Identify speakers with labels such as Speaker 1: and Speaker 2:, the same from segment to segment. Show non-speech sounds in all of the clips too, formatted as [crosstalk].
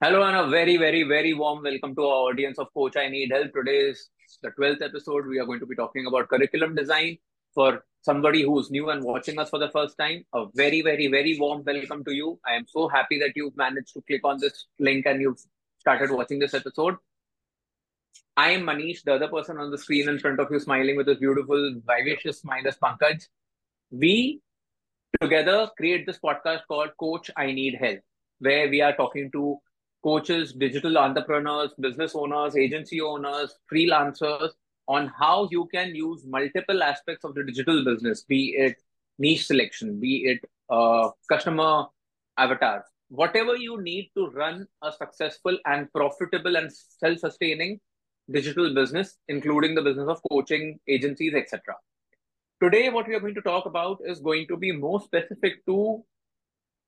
Speaker 1: Hello and a very, very, very warm welcome to our audience of Coach I Need Help. Today is the 12th episode. We are going to be talking about curriculum design for somebody who's new and watching us for the first time. A very, very, very warm welcome to you. I am so happy that you've managed to click on this link and you've started watching this episode. I am Manish, the other person on the screen in front of you, smiling with his beautiful, vivacious smile as Pankaj. We together create this podcast called Coach I Need Help, where we are talking to coaches, digital entrepreneurs, business owners, agency owners, freelancers on how you can use multiple aspects of the digital business, be it niche selection, be it uh, customer avatars, whatever you need to run a successful and profitable and self-sustaining digital business, including the business of coaching, agencies, etc. Today, what we are going to talk about is going to be more specific to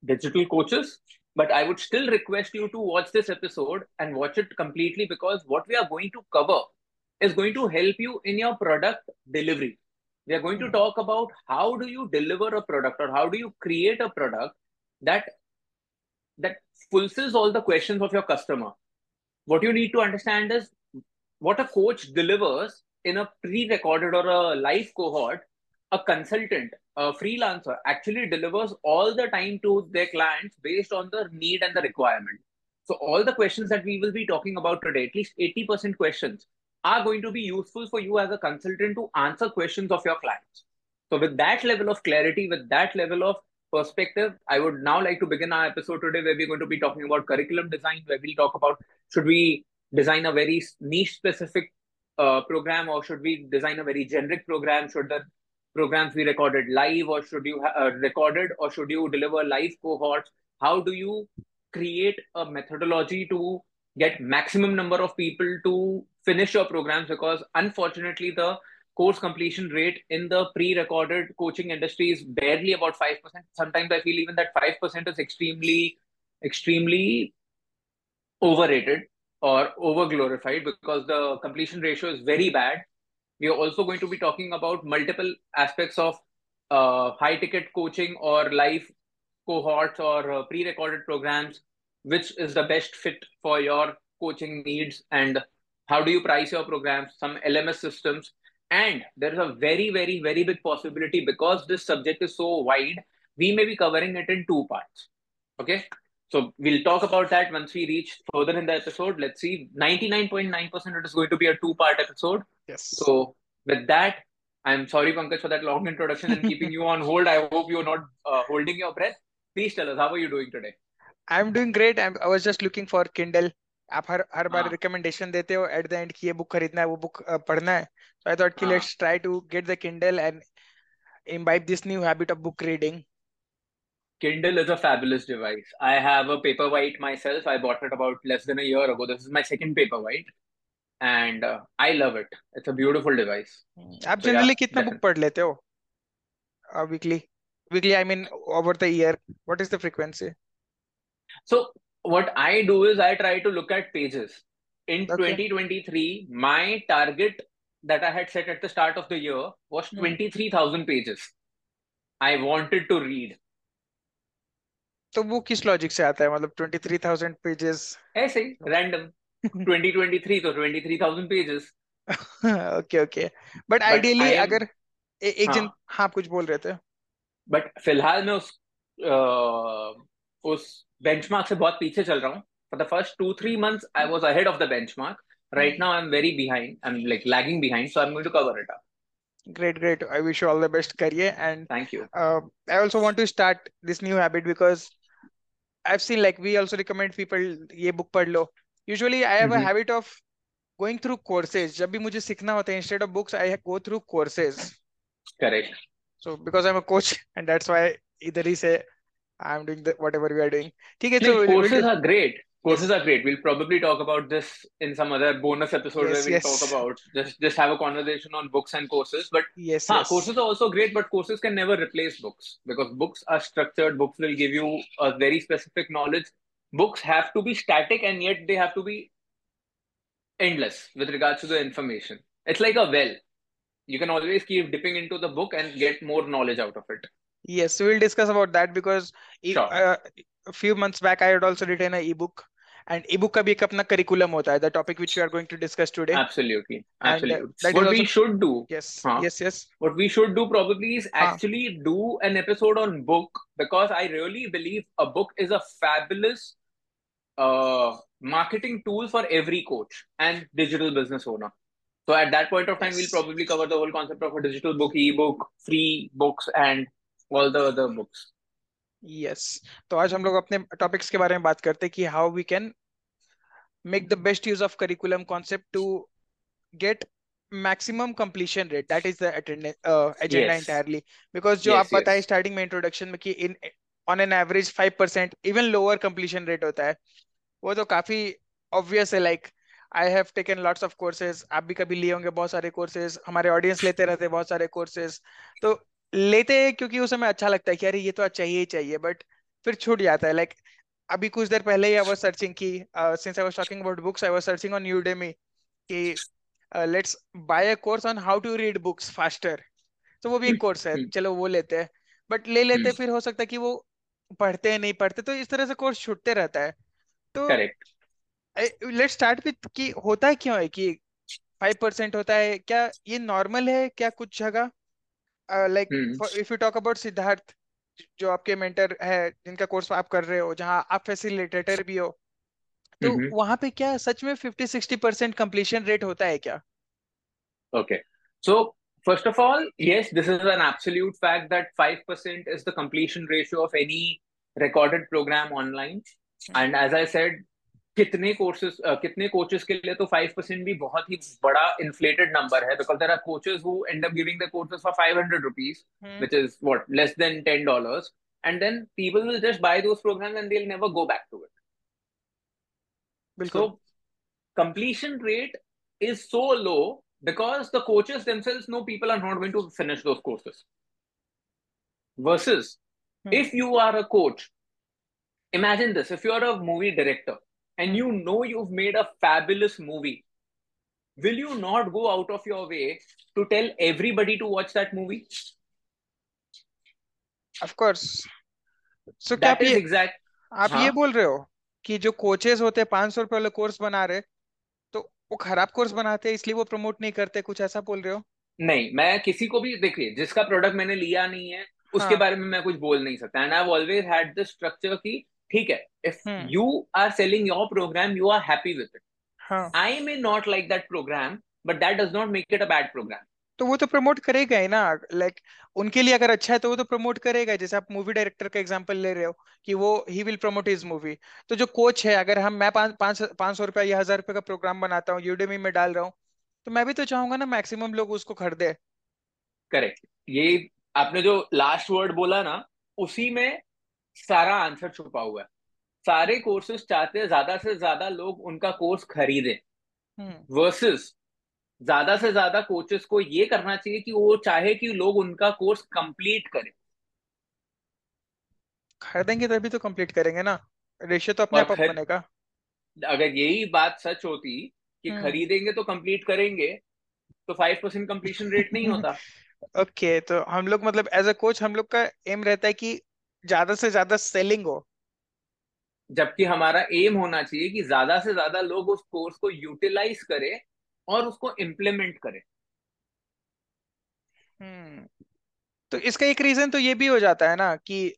Speaker 1: digital coaches but I would still request you to watch this episode and watch it completely because what we are going to cover is going to help you in your product delivery. We are going to hmm. talk about how do you deliver a product or how do you create a product that that fulfills all the questions of your customer. What you need to understand is what a coach delivers in a pre-recorded or a live cohort a consultant, a freelancer actually delivers all the time to their clients based on the need and the requirement. So all the questions that we will be talking about today, at least 80% questions, are going to be useful for you as a consultant to answer questions of your clients. So with that level of clarity, with that level of perspective, I would now like to begin our episode today where we're going to be talking about curriculum design, where we'll talk about should we design a very niche specific uh, program or should we design a very generic program? Should the programs be recorded live or should you uh, recorded or should you deliver live cohorts how do you create a methodology to get maximum number of people to finish your programs because unfortunately the course completion rate in the pre-recorded coaching industry is barely about 5% sometimes i feel even that 5% is extremely extremely overrated or over glorified because the completion ratio is very bad we are also going to be talking about multiple aspects of uh, high ticket coaching or live cohorts or uh, pre recorded programs, which is the best fit for your coaching needs and how do you price your programs, some LMS systems. And there is a very, very, very big possibility because this subject is so wide, we may be covering it in two parts. Okay. So we'll talk about that once we reach further in the episode. Let's see. 99.9% it is going to be a two-part episode. Yes. So with that, I'm sorry, Pankaj, for that long introduction and keeping you on hold. I hope you're not uh, holding your breath. Please tell us, how are you doing today? I'm
Speaker 2: doing great. I'm, I was just looking for Kindle. आप हर हर बार recommendation देते हो at the end कि ये book खरीदना है वो book पढ़ना है सो आई थॉट कि let's try to get the Kindle and imbibe this new habit of book reading
Speaker 1: Kindle is a fabulous device. I have a Paperwhite myself. I bought it about less than a year ago. This is my second Paperwhite, and uh, I love it. It's a beautiful device.
Speaker 2: Hmm. आप generally कितने book पढ़ लेते हो? Uh, weekly, weekly. I mean over the year. What is the frequency?
Speaker 1: So what I do is I try to look at pages. In okay. 2023, my target that I had set at the start of the year was hmm. 23,000 pages. I wanted to read.
Speaker 2: तो वो किस logic से आता है मतलब 23000 pages
Speaker 1: ऐसे random 2023 तो 23000 pages
Speaker 2: okay okay but ideally अगर ए, एक हाँ, जन हाँ कुछ बोल रहे थे
Speaker 1: बट फिलहाल मैं उस आ, उस बेंचमार्क से बहुत पीछे चल रहा हूँ the first two three months I was ahead of the benchmark right now I am very behind I am like lagging behind so I am going to cover
Speaker 2: it up Great, great. I wish you all the best career and thank you. Uh, I also want to start this new habit I've seen like we also recommend people ये book पढ़ लो. Usually I have mm-hmm. a habit of going through courses. जब भी मुझे सीखना होता है instead of books I go through courses.
Speaker 1: Correct.
Speaker 2: So because I'm a coach and that's why इधर ही से I'm doing the, whatever we
Speaker 1: are
Speaker 2: doing.
Speaker 1: ठीक है तो courses are great. courses are great. We'll probably talk about this in some other bonus episode yes, where we yes. talk about just just have a conversation on books and courses. But yes, huh, yes, courses are also great, but courses can never replace books because books are structured. Books will give you a very specific knowledge. Books have to be static and yet they have to be endless with regards to the information. It's like a well. You can always keep dipping into the book and get more knowledge out of it.
Speaker 2: Yes, so we'll discuss about that because sure. uh, a few months back, I had also written an ebook and ebook का भी एक अपना curriculum होता है topic which we are going to discuss today
Speaker 1: marketing tool for every coach and digital business owner so at that point of time we will cover the whole concept of digital book ebook free books and all the other books yes तो आज हम लोग अपने
Speaker 2: topics के बारे में बात करते हैं कि how we can make the best use of curriculum concept to get maximum completion rate that is the agenda entirely because जो yes, आप yes. बताए स्टार्टिंग में इंट्रोडक्शन में कि in on an average five percent even lower completion rate होता है वो तो काफी ऑब्वियस है like I have taken lots of courses आप भी कभी लिए होंगे बहुत सारे कोर्सेज हमारे ऑडियंस लेते रहते हैं बहुत सारे कोर्सेज तो लेते हैं क्योंकि उस समय अच्छा लगता है कि अरे ये तो अच्छा ही चाहिए बट फिर छूट जाता है लाइक like, अभी कुछ देर पहले ही आई वाज सर्चिंग की since I was talking about books I was searching on Udemy कि let's buy a course on how to read books faster तो वो भी एक कोर्स है [laughs] चलो वो लेते हैं बट ले लेते hmm. फिर हो सकता है कि वो पढ़ते हैं नहीं पढ़ते तो इस तरह से कोर्स छूटते रहता है
Speaker 1: तो
Speaker 2: लेट्स स्टार्ट विथ कि होता है क्यों है कि फाइव परसेंट होता है क्या ये नॉर्मल है क्या कुछ जगह like if you talk about Siddharth जो आपके मेंटर है जिनका कोर्स आप कर रहे हो जहां आप फैसिलिटेटर भी हो तो वहां पे क्या सच में 50 60 परसेंट कंप्लीशन रेट होता है क्या
Speaker 1: okay so first of all yes this is an absolute fact that 5 percent is the completion ratio of any recorded program online and as I said कितने कोर्सेस कितने कोचेस के लिए तो five percent भी बहुत ही बड़ा इन्फ्लेटेड नंबर है because there are coaches who end up giving the courses for five hundred rupees which is what less than ten dollar and then people will just buy those program and they'll never go back to it so completion rate is so low because the coaches themselves no people are not going to finish those courses versus if you are a coach imagine this if you are a movie director and you know you've made a fabulous movie, will you not go out of your way to tell everybody to watch that movie?
Speaker 2: Of course. So that is exact, आप हाँ? ये बोल रहे हो कि जो coaches होते हैं पांच सौ रुपए वाले कोर्स बना रहे तो वो खराब कोर्स बनाते हैं इसलिए वो प्रमोट नहीं करते कुछ ऐसा बोल रहे हो
Speaker 1: नहीं मैं किसी को भी देखिए जिसका प्रोडक्ट मैंने लिया नहीं है उसके हाँ. बारे में मैं कुछ बोल नहीं सकता and I always had the structure की ठीक है if you are selling your program you are happy with it I may not like that program but that does not make it a bad program तो वो तो promote करेगा
Speaker 2: ही ना like like, उनके लिए अगर अच्छा है तो वो तो प्रमोट करेगा जैसे आप मूवी डायरेक्टर का एग्जांपल ले रहे हो कि वो ही विल प्रमोट हिज मूवी तो जो कोच है अगर हम मैं पांच पाँच सौ रुपया या हजार रुपए का प्रोग्राम बनाता हूँ यूडेमी में डाल रहा हूँ तो मैं भी तो चाहूंगा ना मैक्सिमम लोग उसको खरीदे
Speaker 1: करेक्ट ये आपने जो लास्ट वर्ड बोला ना उसी में सारा आंसर छुपा हुआ है सारे कोर्सेज चाहते हैं ज्यादा से ज्यादा लोग उनका कोर्स खरीदे वर्सेस ज्यादा से ज्यादा कोचेस को ये करना चाहिए कि वो चाहे कि लोग उनका कोर्स कंप्लीट
Speaker 2: करें खरीदेंगे तभी तो कंप्लीट करेंगे ना रेशियो तो अपने आप खर... बनेगा
Speaker 1: अगर यही बात सच होती कि हम्म। खरीदेंगे तो कंप्लीट करेंगे तो फाइव परसेंट कम्प्लीशन रेट नहीं होता
Speaker 2: ओके [laughs] okay, तो हम लोग मतलब एज अ कोच हम लोग का एम रहता है कि ज्यादा से ज्यादा सेलिंग हो
Speaker 1: जबकि हमारा एम होना चाहिए कि ज्यादा से ज्यादा लोग उस कोर्स को यूटिलाइज करें और उसको इम्प्लीमेंट करें
Speaker 2: हम्म तो इसका एक रीजन तो ये भी हो जाता है ना कि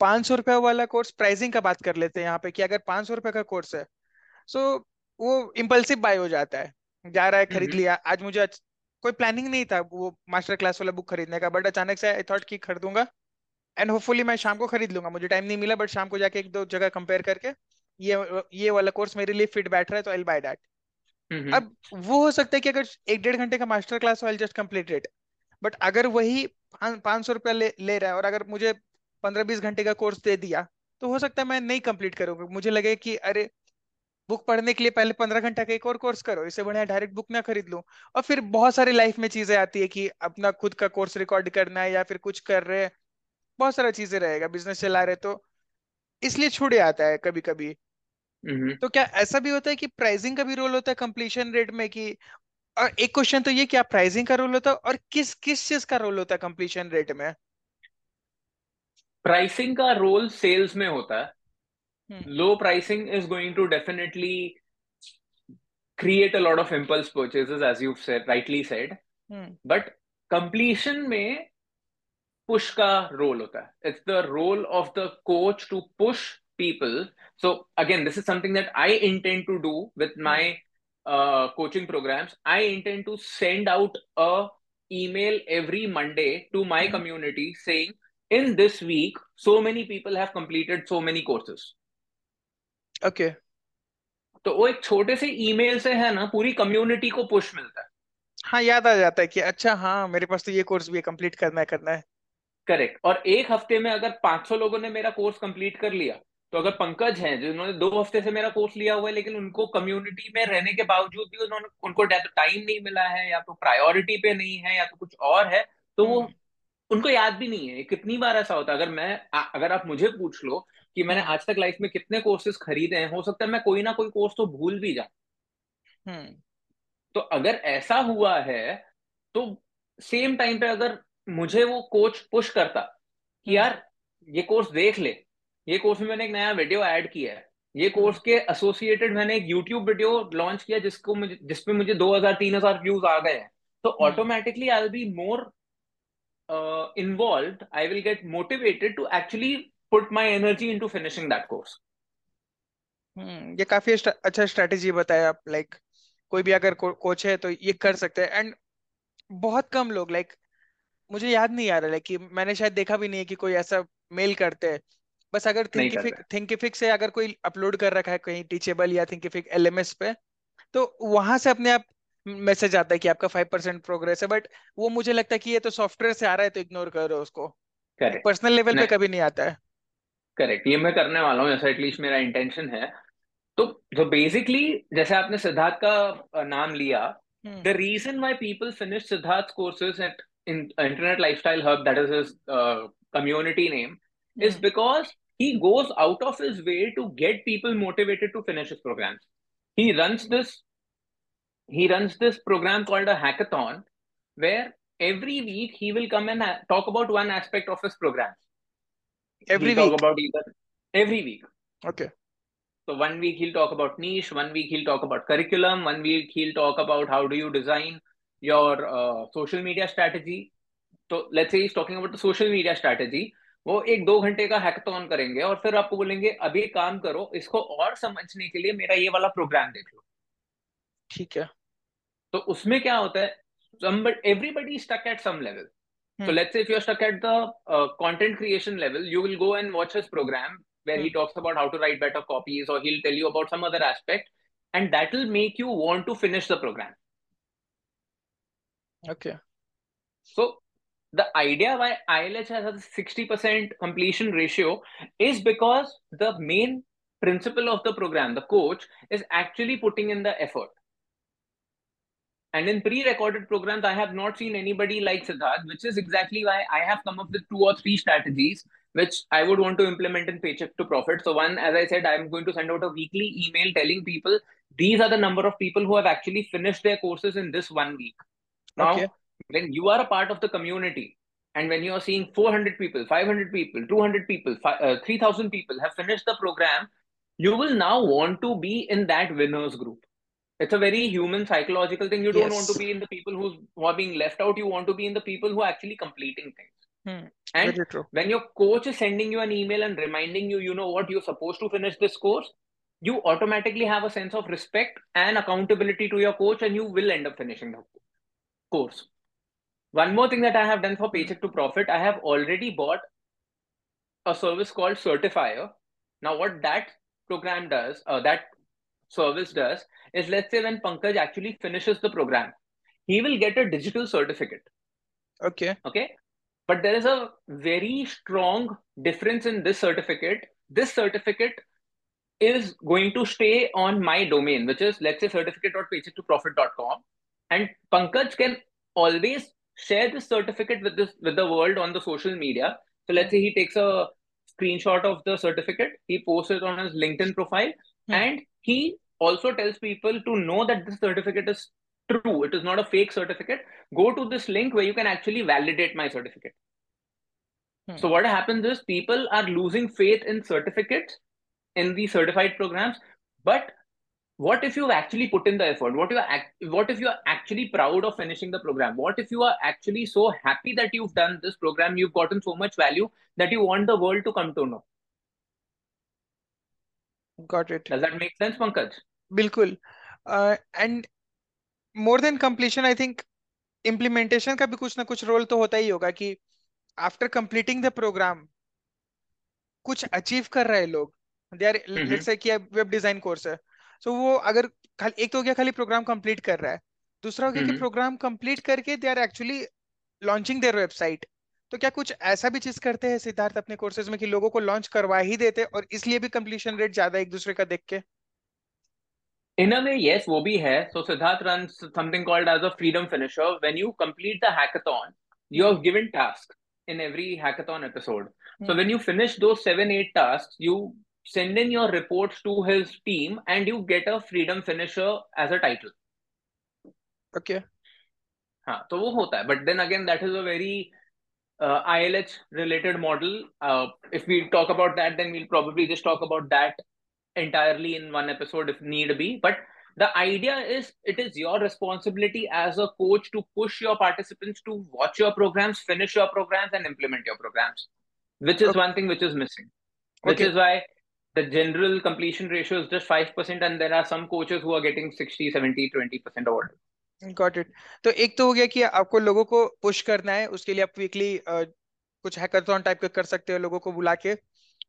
Speaker 2: पांच सौ रुपए वाला कोर्स प्राइसिंग का बात कर लेते हैं यहाँ पे कि अगर पांच सौ रुपये का कोर्स है सो वो इम्पल्सिव बाय हो जाता है जा रहा है खरीद हम्म। लिया आज मुझे कोई प्लानिंग नहीं था वो मास्टर क्लास वाला बुक खरीदने का बट अचानक से आई थॉट की खरीदूंगा एंड होपफुली मैं शाम को खरीद लूंगा मुझे टाइम नहीं मिला बट शाम को जाके एक दो जगह कंपेयर करके ये ये वाला कोर्स मेरे लिए फिट बैठ रहा है तो आई बाय डैट अब वो हो सकता है कि अगर एक डेढ़ घंटे का मास्टर क्लास हो I just complete it but अगर वही पांच सौ रुपया ले, ले रहा है और अगर मुझे पंद्रह बीस घंटे का कोर्स दे दिया तो हो सकता है मैं नहीं कंप्लीट करूंगा मुझे लगे कि अरे बुक पढ़ने के लिए पहले पंद्रह घंटा का एक और कोर्स करो इससे बढ़िया डायरेक्ट बुक ना खरीद लो और फिर बहुत सारी लाइफ में चीजें आती है कि अपना खुद का कोर्स रिकॉर्ड करना है या फिर कुछ कर रहे हैं बहुत सारा चीजें रहेगा बिजनेस चला रहे तो इसलिए छूट जाता है कभी कभी हम्म। तो क्या ऐसा भी होता है कि प्राइसिंग का भी रोल होता है कंप्लीशन रेट में कि और एक क्वेश्चन तो ये क्या प्राइसिंग का रोल होता है और किस किस चीज का रोल होता है कंप्लीशन रेट में प्राइसिंग का
Speaker 1: रोल सेल्स में होता है low pricing is going to definitely create a lot of impulse purchases as you said rightly said but completion में पुश का रोल होता है it's the role of the coach to push people so again this is something that I intend to do with my coaching programs I intend to send out a email every Monday to my community saying, in this week so many people have completed so many courses
Speaker 2: okay
Speaker 1: तो वो एक छोटे से email से है ना पूरी community को पुश मिलता है
Speaker 2: हाँ याद आ जाता है कि अच्छा हाँ मेरे पास तो ये कोर्स भी कंप्लीट करना है करना है
Speaker 1: करेक्ट और एक हफ्ते में अगर 500 लोगों ने मेरा कोर्स कंप्लीट कर लिया तो अगर पंकज हैं जिन्होंने दो हफ्ते से मेरा कोर्स लिया हुआ है लेकिन उनको कम्युनिटी में रहने के बावजूद भी उन्होंने उनको टाइम नहीं मिला है या तो प्रायोरिटी पे नहीं है या तो कुछ और है तो वो हम्म। उनको याद भी नहीं है कितनी बार ऐसा होता है अगर मैं अगर आप मुझे पूछ लो कि मैंने आज तक लाइफ में कितने कोर्सेज खरीदे हैं हो सकता है मैं कोई ना कोई कोर्स तो भूल भी जा हम्म। तो अगर ऐसा हुआ है तो सेम टाइम पे अगर मुझे वो कोच पुश करता कि हम्म। यार ये कोर्स देख ले ये कोर्स में मैंने एक नया वीडियो ऐड किया है ये कोर्स हम्म। के एसोसिएटेड मैंने एक यूट्यूब वीडियो लॉन्च किया जिसको मुझे जिसपे मुझे दो हजार तीन हजार व्यूज आ गए हैं तो automatically I will be more involve I will get motivated to actually put my energy in to finishing that
Speaker 2: course ये काफी अच्छा स्ट्रेटेजी बताया आप लाइक कोई भी अगर को, कोच है तो ये कर सकते हैं एंड बहुत कम लोग लाइक मुझे याद नहीं आ रहा है कि मैंने शायद देखा भी नहीं है कि कोई ऐसा मेल करते हैं बस अगर थिंकिफिक थिंकिफिक से अगर कोई अपलोड कर रखा है कहीं टीचेबल या थिंकिफिक एलएमएस पे तो वहां से अपने आप मैसेज आता है कि आपका फाइव परसेंट प्रोग्रेस है बट वो मुझे लगता है कि ये तो सॉफ्टवेयर से आ रहा है तो इग्नोर करो उसको करेक्ट पर्सनल लेवल पे कभी नहीं आता है करेक्ट ये मैं करने वाला हूं ऐसा एटलीस्ट मेरा इंटेंशन है
Speaker 1: तो जो तो बेसिकली जैसे आपने सिद्धार्थ का नाम लिया the reason why people finish Siddharth courses at in uh, Internet Lifestyle Hub, that is his uh, community name, mm-hmm. is hmm. because he goes out of his way to get people motivated to finish his programs. He runs this he runs this program called a hackathon where every week he will come and ha- talk about one aspect of his program
Speaker 2: every he'll week about either
Speaker 1: every week
Speaker 2: okay
Speaker 1: so one week he'll talk about niche one week he'll talk about curriculum one week he'll talk about how do you design your social media strategy तो let's is talking about the social media strategy वो एक दो घंटे का hack hackathon करेंगे और फिर आपको बोलेंगे अभी काम करो इसको और समझने के लिए मेरा ये वाला प्रोग्राम देख लो
Speaker 2: ठीक है
Speaker 1: तो उसमें क्या होता है everybody stuck at some level तो let's if you are stuck at the content creation level you will go and watch his program where he talks about how to write better copies और tell you about some other aspect and that will make you want to finish the program
Speaker 2: Okay.
Speaker 1: So the idea why ILH has a 60% completion ratio is because the main principle of the program, the coach, is actually putting in the effort. And in pre-recorded programs, I have not seen anybody like Siddharth, which is exactly why I have come up with two or three strategies which I would want to implement in Paycheck to Profit. So one, as I said, I'm going to send out a weekly email telling people these are the number of people who have actually finished their courses in this one week. Now, okay. when you are a part of the community and when you are seeing 400 people, 500 people, 200 people, uh, 3000 people have finished the program, you will now want to be in that winners group. It's a very human psychological thing. You don't yes. want to be in the people who's, who are being left out. You want to be in the people who are actually completing things. Hmm. And when your coach is sending you an email and reminding you, you know what, you're supposed to finish this course, you automatically have a sense of respect and accountability to your coach, and you will end up finishing the course course. One more thing that I have done for Paycheck to Profit, I have already bought a service called Certifier. Now, what that program does, uh, that service does, is let's say when Pankaj actually finishes the program, he will get a digital certificate.
Speaker 2: Okay.
Speaker 1: Okay. But there is a very strong difference in this certificate. This certificate is going to stay on my domain, which is let's say certificate.paychecktoprofit.com. And Pankaj can always share this certificate with this with the world on the social media. So let's say he takes a screenshot of the certificate, he posts it on his LinkedIn profile, hmm. and he also tells people to know that this certificate is true. It is not a fake certificate. Go to this link where you can actually validate my certificate. Hmm. So what happens is people are losing faith in certificates in the certified programs, but what if you've actually put in the effort what you are act- what if you are actually proud of finishing the program what if you are actually so happy that you've done this program you've gotten so much value that you want the world to come to know
Speaker 2: got it
Speaker 1: does that make sense pankaj
Speaker 2: bilkul uh, and more than completion i think implementation का भी role to hota रोल तो होता ही होगा कि after completing the program कुछ achieve कर रहे लोग they are let's say so so, वो अगर खाली एक तो हो गया खाली प्रोग्राम कंप्लीट कर रहा है दूसरा हो गया कि प्रोग्राम कंप्लीट करके they are actually launching their website तो क्या कुछ ऐसा भी चीज करते हैं सिद्धार्थ अपने कोर्सेज में कि लोगों को लॉन्च करवा ही देते और इसलिए भी कंप्लीशन रेट ज्यादा एक दूसरे का देख के
Speaker 1: In a way, yes, वो भी है. So Siddharth runs something called as a freedom finisher. When you complete the hackathon, you have given tasks in every hackathon episode. Mm-hmm. So when you finish those seven, eight tasks, you send in your reports to his team and you get a freedom finisher as a title.
Speaker 2: Okay. हाँ
Speaker 1: तो वो होता है But then again, that is a very very I L H we model if we talk about that then we'll probably just talk entirely in one episode if need be but the idea is it is your responsibility as a coach to push your participants to watch your programs finish your programs and implement your programs which is okay. one thing which is missing which okay. is why the general completion ratio is just 5% and there are some coaches who are getting 60 70 20% award
Speaker 2: got it तो एक तो हो गया कि आपको लोगों को push करना है उसके लिए आप वीकली कुछ हैकाथॉन टाइप का कर सकते हो लोगों को बुला के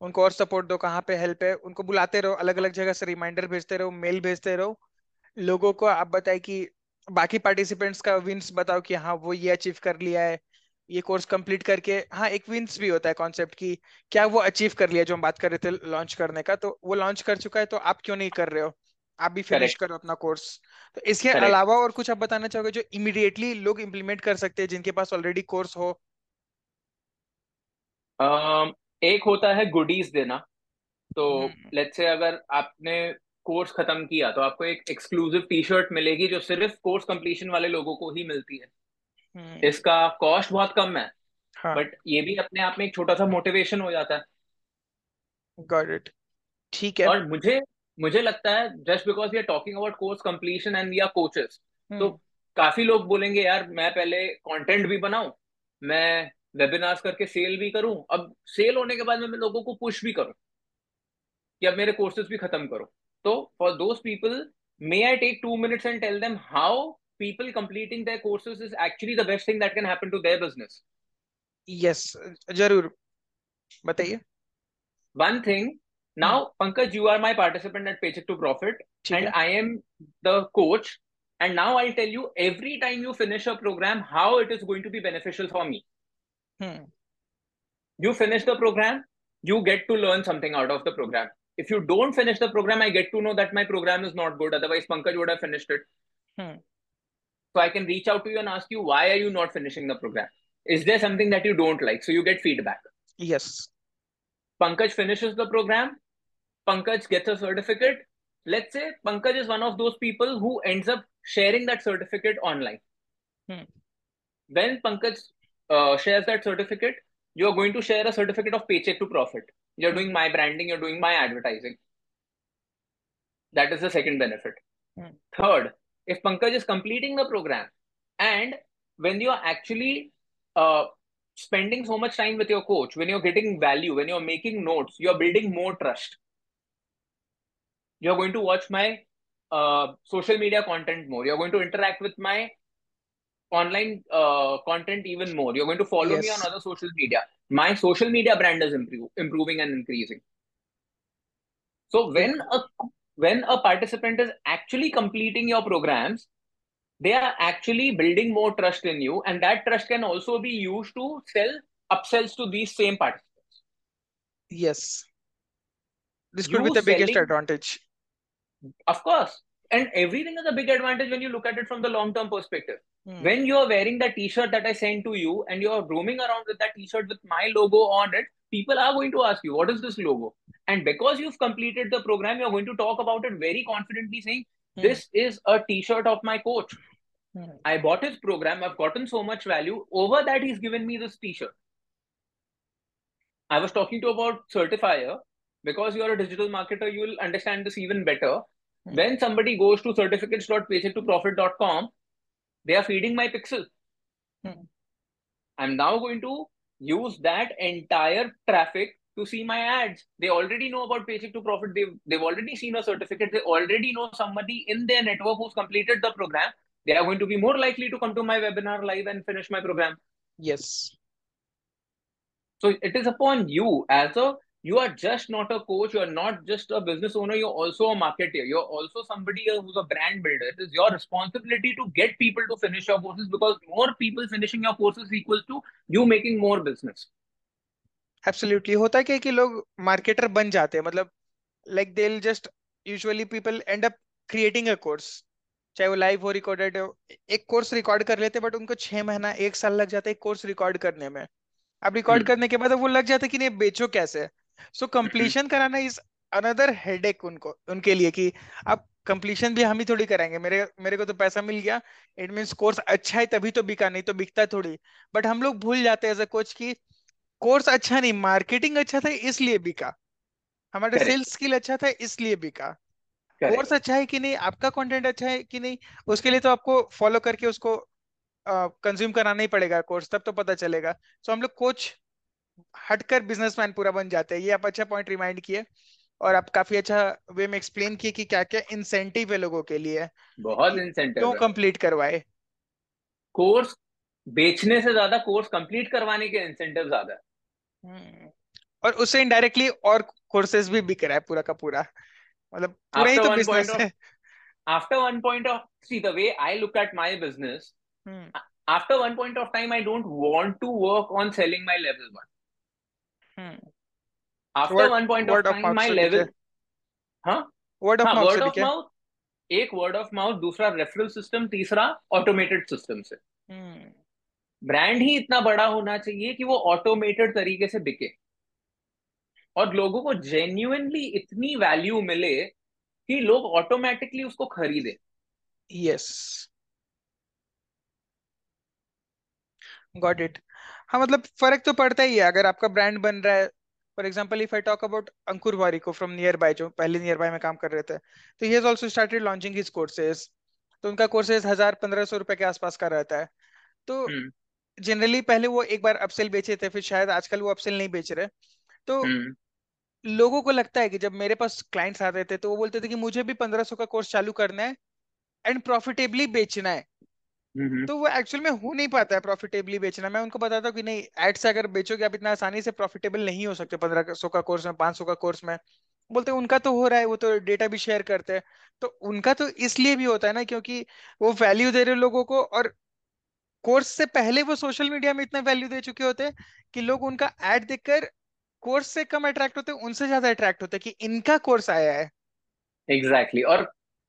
Speaker 2: उनको और सपोर्ट दो कहाँ पे हेल्प है उनको बुलाते रहो अलग अलग जगह से रिमाइंडर भेजते रहो मेल भेजते रहो लोगों को आप बताए कि बाकी पार्टिसिपेंट्स का विंस बताओ कि हाँ वो ये अचीव कर लिया है ये कोर्स कंप्लीट करके हाँ एक विंस भी होता है कॉन्सेप्ट की क्या वो अचीव कर लिया जो हम बात कर रहे थे लॉन्च करने का तो वो लॉन्च कर चुका है तो आप क्यों नहीं कर रहे हो आप भी फिनिश करो अपना कोर्स तो इसके Correct. अलावा और कुछ आप बताना चाहोगे जो इमिडिएटली लोग इम्प्लीमेंट कर सकते हैं जिनके पास ऑलरेडी कोर्स हो
Speaker 1: um, एक होता है गुडीज देना तो लेट्स hmm. से अगर आपने कोर्स खत्म किया तो आपको एक एक्सक्लूसिव टी शर्ट मिलेगी जो सिर्फ कोर्स कंप्लीशन वाले लोगों को ही मिलती है हम्म। इसका कॉस्ट बहुत कम है हाँ बट ये भी अपने आप में एक छोटा सा मोटिवेशन हो
Speaker 2: जाता है गॉट इट ठीक है और मुझे मुझे लगता
Speaker 1: है just
Speaker 2: because we are talking about course
Speaker 1: completion and we are coaches तो काफी लोग बोलेंगे यार मैं पहले कंटेंट भी बनाऊं मैं वेबिनार्स करके सेल भी करूं अब सेल होने के बाद मैं लोगों को पुश भी करूं कि अब मेरे कोर्सेज भी खत्म करो तो for those people may I take two minutes and tell them how people completing their courses is actually the best thing that can happen to their business
Speaker 2: yes jarur bataiye
Speaker 1: one thing hmm. now pankaj you are my participant at paycheck to profit Chika. and i am the coach and now i'll tell you every time you finish a program how it is going to be beneficial for me hmm. you finish the program you get to learn something out of the program if you don't finish the program i get to know that my program is not good otherwise pankaj would have finished it hmm. So I can reach out to you and ask you, why are you not finishing the program? Is there something that you don't like? So you get feedback.
Speaker 2: Yes.
Speaker 1: Pankaj finishes the program. Pankaj gets a certificate. Let's say Pankaj is one of those people who ends up sharing that certificate online. Hmm. When Pankaj uh, shares that certificate, you're going to share a certificate of paycheck to profit. You're doing my branding, you're doing my advertising. That is the second benefit. Hmm. Third, if Pankaj is completing the program and when you're actually uh, spending so much time with your coach, when you're getting value, when you're making notes, you're building more trust. You're going to watch my uh, social media content more. You're going to interact with my online uh, content even more. You're going to follow yes. me on other social media. My social media brand is improve, improving and increasing. So when a when a participant is actually completing your programs, they are actually building more trust in you. And that trust can also be used to sell upsells to these same participants.
Speaker 2: Yes. This could you be the selling, biggest advantage.
Speaker 1: Of course. And everything is a big advantage when you look at it from the long term perspective. Hmm. When you're wearing the t shirt that I sent to you and you're roaming around with that t shirt with my logo on it, people are going to ask you, What is this logo? And because you've completed the program, you're going to talk about it very confidently, saying, hmm. This is a t shirt of my coach. Hmm. I bought his program. I've gotten so much value. Over that, he's given me this t shirt. I was talking to about certifier. Because you're a digital marketer, you'll understand this even better. Hmm. When somebody goes to certificates.paycheck2profit.com, they are feeding my pixel. I'm now going to use that entire traffic to see my ads. They already know about Paycheck to Profit. They've, they've already seen a certificate. They already know somebody in their network who's completed the program. They are going to be more likely to come to my webinar live and finish my program.
Speaker 2: Yes.
Speaker 1: So it is upon you as a you are just not a coach, you're not just a business owner, you're also a marketer, you're also somebody who's a brand builder. It is your responsibility to get people to finish your courses because more people finishing your courses equals to you making more business.
Speaker 2: Absolutely होता है क्या कि लोग marketer बन जाते हैं मतलब like they just usually people end up creating a course चाहे वो लाइव हो रिकॉर्डेड हो एक कोर्स रिकॉर्ड कर लेते हैं बट उनको छह महीना एक साल लग जाता है एक कोर्स रिकॉर्ड करने में अब रिकॉर्ड hmm. करने के बाद वो लग जाता है कि नहीं बेचो कैसे सो so, कंप्लीशन [clears throat] कराना इज अनदर हेडेक उनको उनके लिए कि अब कंप्लीशन भी हम ही थोड़ी कराएंगे मेरे मेरे को तो पैसा मिल गया इट मीन्स कोर्स अच्छा है तभी तो बिका नहीं तो बिकता थोड़ी बट हम लोग भूल जाते हैं एज अ कोच की कोर्स अच्छा नहीं मार्केटिंग अच्छा था इसलिए बिका हमारे सेल्स स्किल अच्छा था इसलिए बिका कोर्स अच्छा है कि नहीं आपका कंटेंट अच्छा है कि नहीं उसके लिए तो आपको फॉलो करके उसको कंज्यूम कराना ही पड़ेगा कोर्स तब तो पता चलेगा सो हम लोग कोच हटकर बिजनेसमैन पूरा बन जाते हैं ये आप अच्छा पॉइंट रिमाइंड किए और आप काफी अच्छा वे में एक्सप्लेन किए कि क्या क्या इंसेंटिव है लोगों के लिए
Speaker 1: बहुत इंसेंटिव क्यों
Speaker 2: कंप्लीट करवाए
Speaker 1: कोर्स बेचने से ज्यादा कोर्स कंप्लीट करवाने के इंसेंटिव ज्यादा है
Speaker 2: हम्म। और उससे इनडायरेक्टली और कोर्सेज भी बिक रहा है पूरा का पूरा मतलब पूरा ही तो बिजनेस है after one
Speaker 1: point of see the way I look at my business after one point of time I don't want to work on selling my level 1 after one point of time my level हां word of mouth एक word of mouth दूसरा referral system तीसरा automated system से हम्म। Brand ही इतना बड़ा होना चाहिए कि वो ऑटोमेटेड तरीके से बिके और लोगों को जेन्यूनली इतनी वैल्यू मिले कि लोग ऑटोमेटिकली उसको खरीदे
Speaker 2: यस गॉट इट हाँ मतलब फर्क तो पड़ता ही है अगर आपका ब्रांड बन रहा है for example if I talk about Ankur Warikoo from Nearbuy जो पहले नियर बाय में काम कर रहे थे तो he has also started launching his courses तो उनका कोर्सेज हजार पंद्रह सौ रुपए के आसपास का रहता है तो hmm. जनरली पहले वो एक बार अपसेल बेचे थे फिर शायद आजकल वो अपसेल नहीं बेच रहे तो हम्म। लोगों को लगता है कि जब मेरे पास क्लाइंट्स आते थे तो वो बोलते थे कि मुझे भी पंद्रह सौ का कोर्स चालू करना है एंड प्रॉफिटेबली बेचना है हम्म, हम्म। तो वो एक्चुअल में हो नहीं पाता है प्रॉफिटेबली बेचना मैं उनको बताता हूँ कि नहीं एड से अगर बेचोगे आप इतना आसानी से प्रॉफिटेबल नहीं हो सकते पंद्रह सौ का कोर्स में पांच सौ का कोर्स में बोलते हैं उनका तो हो रहा है वो तो डेटा भी शेयर करते हैं तो उनका तो इसलिए भी होता है ना क्योंकि वो वैल्यू दे रहे लोगों को और कोर्स से पहले वो सोशल मीडिया में इतना वैल्यू दे चुके होते कि लोग उनका एड देखकर कोर्स से कम अट्रैक्ट होते उनसे ज्यादा अट्रैक्ट होते कि इनका कोर्स आया
Speaker 1: है एग्जैक्टली exactly. और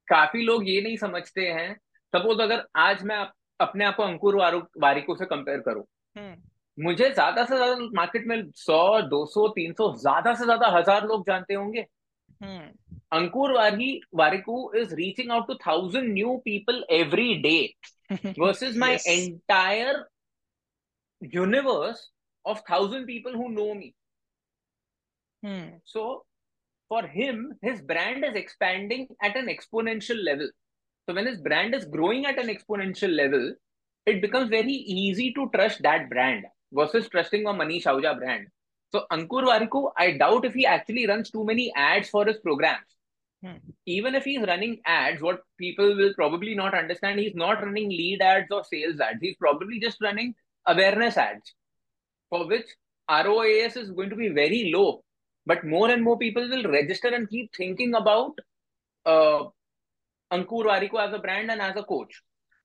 Speaker 1: काफी लोग ये नहीं समझते हैं सपोज अगर आज मैं आप, अपने आप को अंकुर वारिको से कंपेयर करूं हम्म। मुझे ज्यादा से ज्यादा मार्केट में सौ दो सौ तीन सौ ज्यादा से ज्यादा हजार लोग जानते होंगे hmm. Ankur Wari Warikoo is reaching out to thousand new people every day [laughs] versus my yes. entire universe of thousand people who know me. Hmm. So for him, his brand is expanding at an exponential level. So when his brand is growing at an exponential level, it becomes very easy to trust that brand versus trusting a Manish shauja brand. So Ankur Variku, I doubt if he actually runs too many ads for his programs. Even if he's running ads, what people will probably not understand, he's not running lead ads or sales ads. He's probably just running awareness ads, for which ROAS is going to be very low. But more and more people will register and keep thinking about uh, Ankur Variko as a brand and as a coach.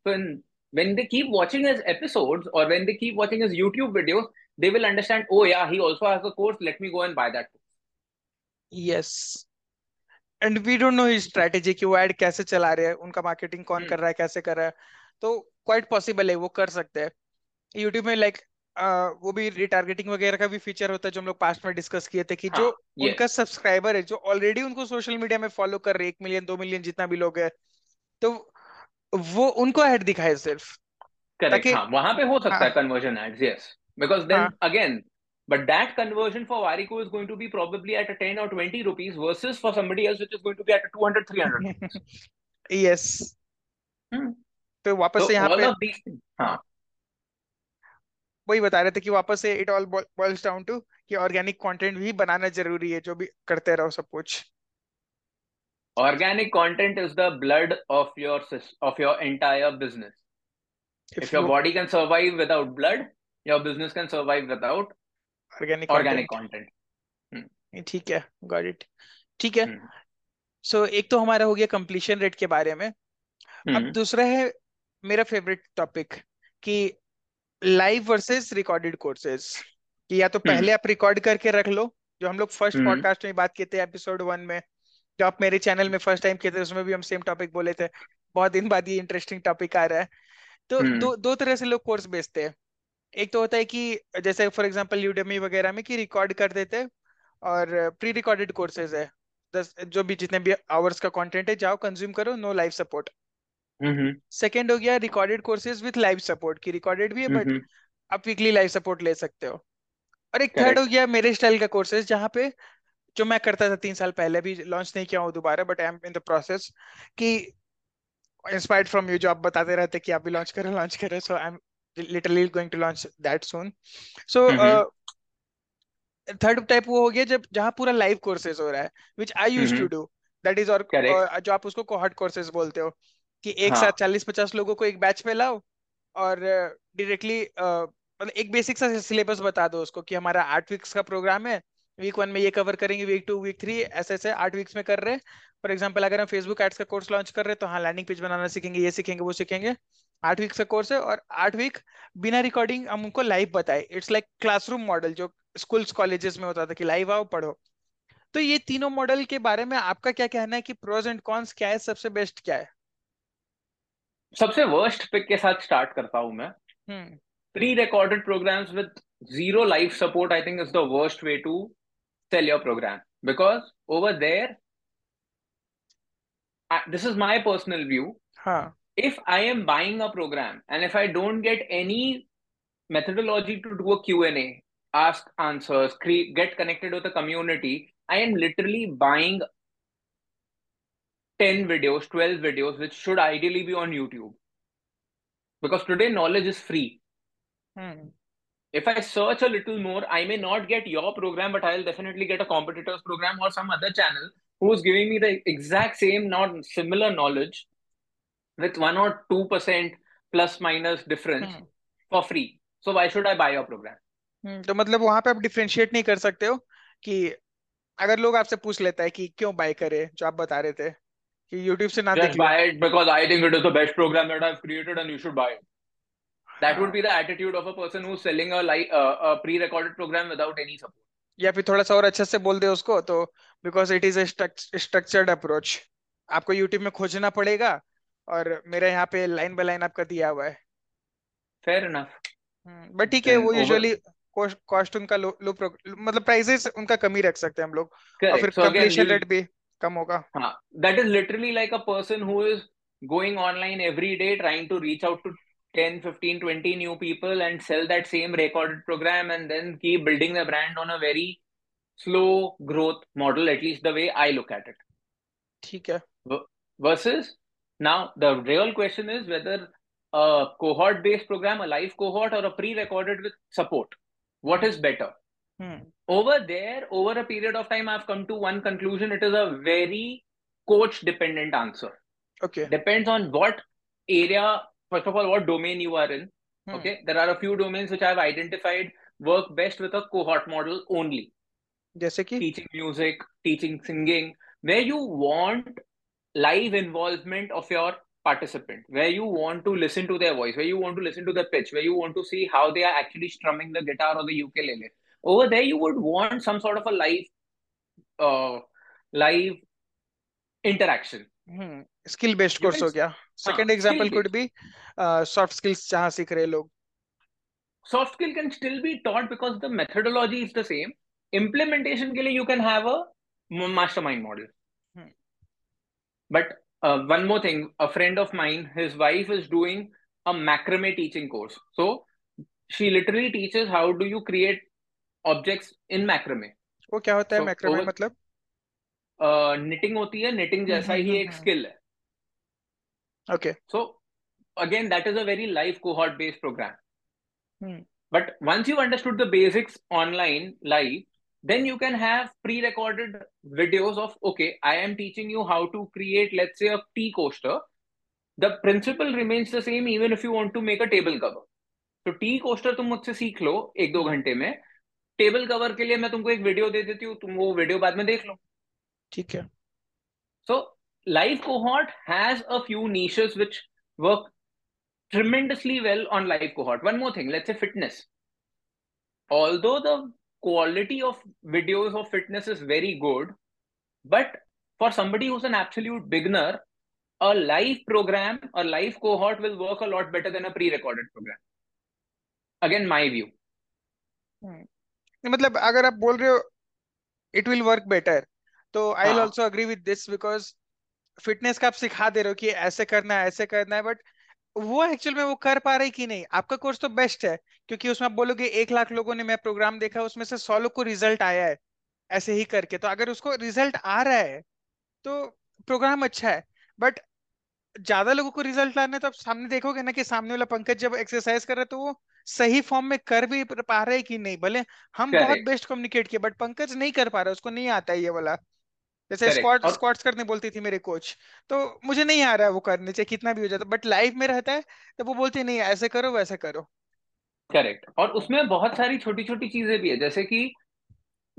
Speaker 1: So in, when they keep watching his episodes or when they keep watching his YouTube videos, they will understand, oh yeah, he also has a course. Let me go and buy that.
Speaker 2: Yes, and we don't know his strategy कि वो add कैसे चला रहे हैं उनका marketing कौन hmm. कर रहा है कैसे कर रहा है तो क्वाइट पॉसिबल है वो कर सकते हैं यूट्यूब में लाइक like, वो भी रिटारगेटिंग वगैरह का भी फीचर होता है जो हम लोग पास्ट में डिस्कस किए थे कि जो हाँ, उनका सब्सक्राइबर है जो ऑलरेडी उनको सोशल मीडिया में फॉलो कर रहे एक मिलियन दो मिलियन जितना भी लोग है तो वो उनको ऐड दिखाए सिर्फ
Speaker 1: करेक्ट हाँ, वहां पे हो सकता हाँ, है conversion ads yes because then again But that conversion for Varico is going to be probably at a 10 or 20 rupees versus for somebody else, which is going to be at a 200,
Speaker 2: 300
Speaker 1: [laughs]
Speaker 2: yes. Hmm. तो वापस so से यहाँ पे these... हाँ वही बता रहे थे कि वापस से it all boils down to कि ऑर्गेनिक कंटेंट भी बनाना जरूरी है जो भी करते रहो सब कुछ
Speaker 1: organic content is the blood of your of your entire business if, if your you... body can survive without blood your business can survive without organic organic content
Speaker 2: ठीक है गॉट इट ठीक है सो hmm. so, एक तो हमारा हो गया completion rate के बारे में अब hmm. दूसरा है मेरा फेवरेट टॉपिक कि लाइव वर्सेस रिकॉर्डेड कोर्सेज कि या तो पहले hmm. आप रिकॉर्ड करके रख लो जो हम लोग फर्स्ट पॉडकास्ट में बात किए थे एपिसोड वन में जो आप मेरे चैनल में फर्स्ट टाइम किए थे उसमें भी हम सेम टॉपिक बोले थे बहुत दिन बाद ये इंटरेस्टिंग टॉपिक आ रहा है तो दो दो तरह से लोग कोर्स बेचते हैं एक तो होता है कि जैसे फॉर एग्जांपल यूडेमी वगैरह में कि रिकॉर्ड कर देते हैं और प्री रिकॉर्डेड कोर्सेज है दस जो भी जितने भी आवर्स का कंटेंट है जाओ कंज्यूम करो नो लाइव सपोर्ट सेकेंड हो गया recorded courses with live support की रिकॉर्डेड भी है बट हम्म, हम्म। आप वीकली लाइव सपोर्ट ले सकते हो और एक थर्ड हो गया मेरे स्टाइल का कोर्सेज जहाँ पे जो मैं करता था तीन साल पहले भी लॉन्च नहीं किया हूँ दोबारा but I am in the process कि इंस्पायर्ड फ्रॉम यू जो आप बताते रहते कि आप भी लॉन्च करो लॉन्च करो so I am literally going to launch that soon. So mm-hmm. uh, third type वो हो गया जब जहाँ पूरा live courses हो रहा है which I which I use to do that is और जो आप उसको cohort courses बोलते हो कि एक हाँ. साथ चालीस पचास लोगों को एक batch में लाओ और डायरेक्टली uh, uh, मतलब एक basic सा syllabus बता दो उसको कि हमारा आठ weeks का program है वीक वन में ये कवर करेंगे वीक टू वीक थ्री ऐसे ऐसे आठ वीक्स में कर रहे हैं फॉर एग्जाम्पल अगर हम फेसबुक एड्स का कोर्स लॉन्च कर रहे हैं तो हाँ लैंडिंग पेज बनाना सीखेंगे ये सीखेंगे वो सीखेंगे आठ वीक से कोर्स है और आठ वीक बिना रिकॉर्डिंग हम उनको लाइव बताए इट्स लाइक क्लासरूम मॉडल जो स्कूल्स कॉलेजेस में होता था कि लाइव आओ पढ़ो तो ये तीनों मॉडल के बारे में आपका क्या कहना है कि प्रोज एंड कॉन्स क्या है सबसे बेस्ट
Speaker 1: क्या है सबसे वर्स्ट पिक के साथ स्टार्ट करता हूं मैं pre recorded programs with zero life support I think is the worst way to sell your program because over there this is my personal view हाँ if I am buying a program and if I don't get any methodology to do a Q&A, ask answers, create, get connected with the community, I am literally buying 10 videos, 12 videos, which should ideally be on YouTube. Because today knowledge is free. Hmm. If I search a little more, I may not get your program, but I'll definitely get a competitor's program or some other channel who's giving me the exact same, not similar knowledge with 1 or 2% plus minus difference hmm. for free. So why should I buy your program? Hmm, तो मतलब वहां पे आप differentiate नहीं कर सकते हो कि अगर लोग आपसे पूछ लेता
Speaker 2: है कि
Speaker 1: क्यों बाय करे जो आप बता रहे थे
Speaker 2: कि YouTube
Speaker 1: से ना Just buy it because I think it is the best program that I've created and you should buy it. That would be the attitude of a person who's selling a like uh, a pre-recorded program without any support.
Speaker 2: या
Speaker 1: फिर थोड़ा
Speaker 2: सा और अच्छे से बोल दे उसको तो because it is a structured approach आपको यूट्यूब में खोजना पड़ेगा और मेरा यहाँ पे लाइन बाय लाइन आपका दिया हुआ है
Speaker 1: फेयर इनफ
Speaker 2: बट ठीक है वो यूजुअली कॉस्ट उनका लो लो मतलब प्राइसेस उनका कम रख सकते हैं हम लोग और फिर कंप्लीशन रेट भी कम होगा
Speaker 1: that is literally like a person who is going online every day trying to reach out to 10 15 20 new people and sell that same recorded program and then keep building the brand on a very slow growth model at least the way I look at it ठीक है versus Now, the real question is whether a cohort based program, a live cohort, or a pre recorded with support, what is better? Hmm. Over there, over a period of time, I've come to one conclusion. It is a very coach dependent answer. Okay. Depends on what area, first of all, what domain you are in. Hmm. Okay. There are a few domains which I've identified work best with a cohort model only.
Speaker 2: जैसे
Speaker 1: teaching music, teaching singing, where you want live involvement of your participant where you want to listen to their voice where you want to listen to the pitch where you want to see how they are actually strumming the guitar or the ukulele over there you would want some sort of a live uh, live interaction hmm.
Speaker 2: skill based course ho gaya second ah, example could be uh, soft skills jahan seekh rahe log
Speaker 1: soft skill can still be taught because the methodology is the same implementation ke liye you can have a mastermind model but uh, one more thing, a friend of mine, his wife is doing a macrame teaching course. So she literally teaches how do you create objects in macrame.
Speaker 2: वो क्या होता है macrame मतलब
Speaker 1: knitting होती है knitting जैसा ही एक स्किल है
Speaker 2: okay
Speaker 1: so again that is a very live cohort based program hmm. but once you understood the basics online live then you can have pre-recorded videos of okay i am teaching you how to create let's say a tea coaster the principle remains the same even if you want to make a table cover so tea coaster tum mujhse seekh lo ek do ghante mein table cover ke liye main tumko ek video de deti hu tum wo video baad mein dekh lo
Speaker 2: theek hai
Speaker 1: so live cohort has a few niches which work tremendously well on live cohort one more thing let's say fitness although the quality of videos of fitness is very good but for somebody who's an absolute beginner a live program a live cohort will work a lot better than a pre-recorded program again my view
Speaker 2: hmm. मतलब अगर आप बोल रहे हो it will work better तो I will also agree with this because fitness का आप सिखा दे रहे हो कि ऐसे करना है ऐसे करना है बट but... वो एक्चुअल में वो कर पा रही कि नहीं आपका कोर्स तो बेस्ट है क्योंकि उसमें आप बोलोगे एक लाख लोगों ने मैं प्रोग्राम देखा उसमें से सौ लोग को रिजल्ट आया है ऐसे ही करके तो अगर उसको रिजल्ट आ रहा है तो प्रोग्राम अच्छा है बट ज्यादा लोगों को रिजल्ट लाने तो आप सामने देखोगे ना कि सामने वाला पंकज जब एक्सरसाइज कर रहे तो वो सही फॉर्म में कर भी पा रहे कि नहीं भले हम बहुत बेस्ट कम्युनिकेट किए बट पंकज नहीं कर पा रहे उसको नहीं आता ये वाला जैसे स्क्वाट स्क्वाट्स करने बोलती थी मेरे कोच तो मुझे नहीं आ रहा है वो करने चाहे कितना भी हो जाता बट लाइफ में रहता है तो वो बोलती नहीं ऐसे करो वैसे करो
Speaker 1: करेक्ट और उसमें बहुत सारी छोटी छोटी चीजें भी है जैसे कि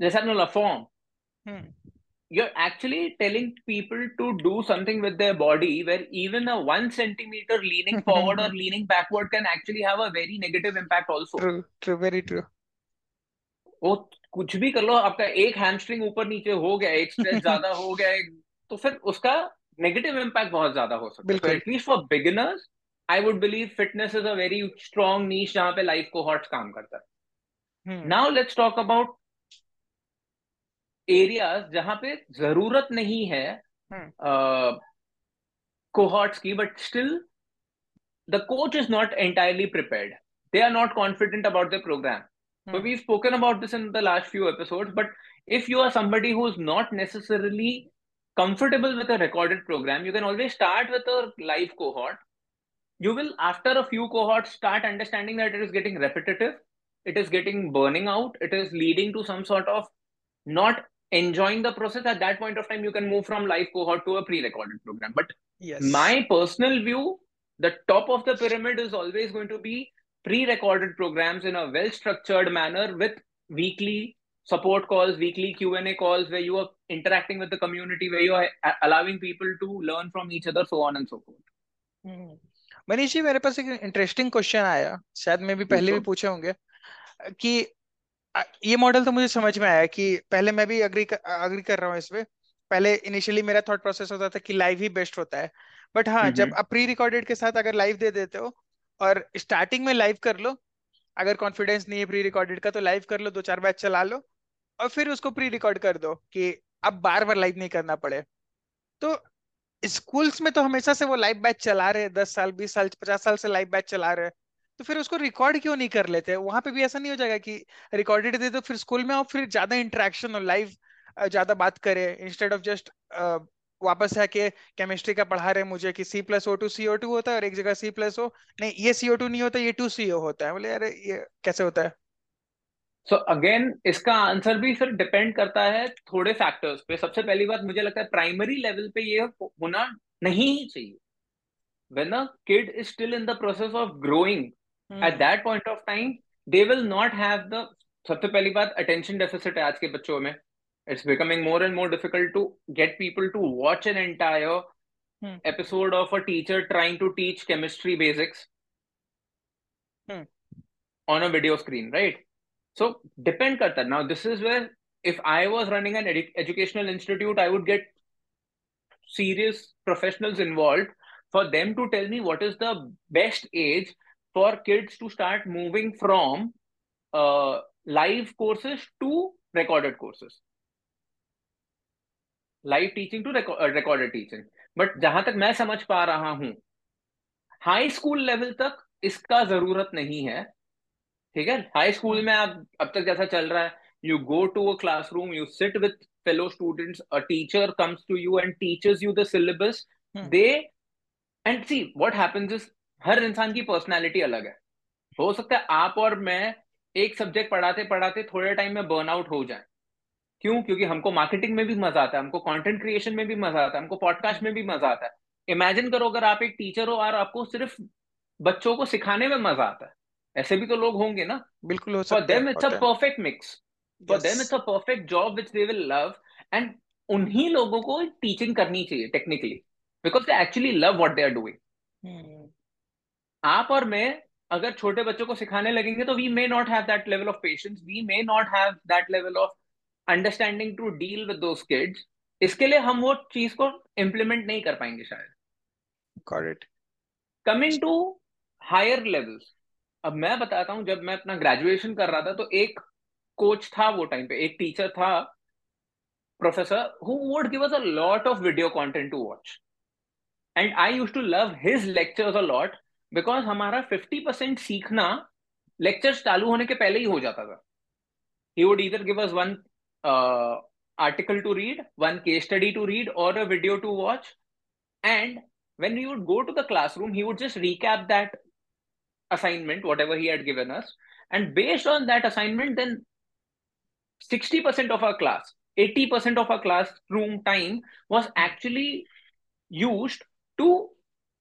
Speaker 1: जैसे आपने लफॉर्म you are actually telling people to do something with their body where even a one centimetre leaning forward और leaning backward can actually have a very
Speaker 2: negative impact also true very true
Speaker 1: वो कुछ भी कर लो आपका एक hamstring ऊपर नीचे हो गया एक स्ट्रेस [laughs] ज्यादा हो गया तो फिर उसका नेगेटिव इम्पैक्ट बहुत ज्यादा हो सकता है at least for beginners I would believe fitness is a very strong niche जहां पे लाइफ को हॉट काम करता है now let's talk about area जहां पे जरूरत नहीं है कोहॉट्स हम्म। की but still the coach is not entirely prepared they are not confident about the program Hmm. But we've spoken about this in the last few episodes. But if you are somebody who's not necessarily comfortable with a recorded program, you can always start with a live cohort. You will, after a few cohorts, start understanding that it is getting repetitive, it is getting burning out, it is leading to some sort of not enjoying the process. At that point of time, you can move from live cohort to a pre recorded program. But
Speaker 2: yes.
Speaker 1: my personal view, the top of the pyramid is always going to be pre-recorded programs in a well-structured manner with weekly support calls, weekly Q&A calls where you are interacting with the community, where you are allowing people to learn from each other, so on and so forth.
Speaker 2: Manish ji मेरे पास एक interesting question आया शायद मैं भी
Speaker 1: पहले भी पूछे होंगे
Speaker 2: कि ये मॉडल तो मुझे समझ में आया कि पहले मैं भी अग्री कर, अग्री कर रहा हूँ इसमें पहले इनिशियली मेरा थॉट प्रोसेस होता था कि लाइव ही बेस्ट होता है बट हाँ जब आप प्री रिकॉर्डेड के साथ अगर लाइव दे देते हो और स्टार्टिंग में लाइव कर लो अगर कॉन्फिडेंस नहीं है प्री रिकॉर्डेड का तो लाइव कर लो दो चार बैच चला लो और फिर उसको प्री रिकॉर्ड कर दो कि अब बार बार लाइव नहीं करना पड़े तो स्कूल्स में तो हमेशा से वो लाइव बैच चला रहे हैं दस साल बीस साल पचास साल से लाइव बैच चला रहे हैं तो फिर उसको रिकॉर्ड क्यों नहीं कर लेते वहां पे भी ऐसा नहीं हो जाएगा कि रिकॉर्डेड दे दो फिर स्कूल में और फिर ज्यादा इंटरेक्शन हो लाइव ज्यादा बात करे इंस्टेड ऑफ जस्ट वापस है कि केमिस्ट्री का पढ़ा रहे मुझे कि C plus O two C O two होता है और एक जगह सी प्लस ओ नहीं ये सी ओ टू नहीं होता ये टू सी ओ होता है बोले यार ये कैसे होता है
Speaker 1: सो so अगेन इसका आंसर भी सर डिपेंड करता है थोड़े फैक्टर्स पे सबसे पहली बात मुझे लगता है प्राइमरी लेवल पे ये होना नहीं चाहिए when a kid is still in the process of growing at that point of time they will not have the सबसे पहली बात अटेंशन डेफिसिट है आज के बच्चों में it's becoming more and more difficult to get people to watch an entire hmm. episode of a teacher trying to teach chemistry basics hmm. on a video screen right so depend karta now this is where if i was running an educational institute i would get serious professionals involved for them to tell me what is the best age for kids to start moving from uh, live courses to recorded courses live teaching to recorded teaching but जहां तक मैं समझ पा रहा हूं high school level तक इसका जरूरत नहीं है ठीक है हाई स्कूल में आप अब तक जैसा चल रहा है you go to a classroom you sit with fellow students a teacher comes to you and teachers you the syllabus hmm. they and see हर इंसान की पर्सनालिटी अलग है हो सकता है आप और मैं एक सब्जेक्ट पढ़ाते पढ़ाते थोड़े टाइम में बर्न आउट हो जाए क्यों क्योंकि हमको मार्केटिंग में भी मजा आता है हमको कंटेंट क्रिएशन में भी मजा आता है हमको पॉडकास्ट में भी मजा आता है इमेजिन करो अगर आप एक टीचर हो और आपको सिर्फ बच्चों को सिखाने में मजा आता है ऐसे भी तो लोग होंगे ना
Speaker 2: बिल्कुल हो perfect
Speaker 1: mix perfect job which they will love and उन्हीं लोगों को टीचिंग करनी चाहिए technically because they actually love what they are doing आप और मैं अगर छोटे बच्चों को सिखाने लगेंगे तो we may not have that level of patience we may not have that level of understanding to deal with those kids इसके लिए हम वो चीज को इम्प्लीमेंट नहीं कर
Speaker 2: पाएंगे शायद correct coming to higher levels
Speaker 1: अब मैं बताता हूं जब मैं अपना ग्रेजुएशन कर रहा था तो एक कोच था वो टाइम पे एक टीचर था professor who would give us a lot of video content to watch and I use to love his lectures a lot because हमारा फिफ्टी परसेंट सीखना लेक्चर्स चालू होने के पहले ही हो जाता था ही वुड इधर give us one uh, article to read, one case study to read, or a video to watch. And when we would go to the classroom, he would just recap that assignment, whatever he had given us. And based on that assignment, then 60% of our class, 80% of our classroom time was actually used to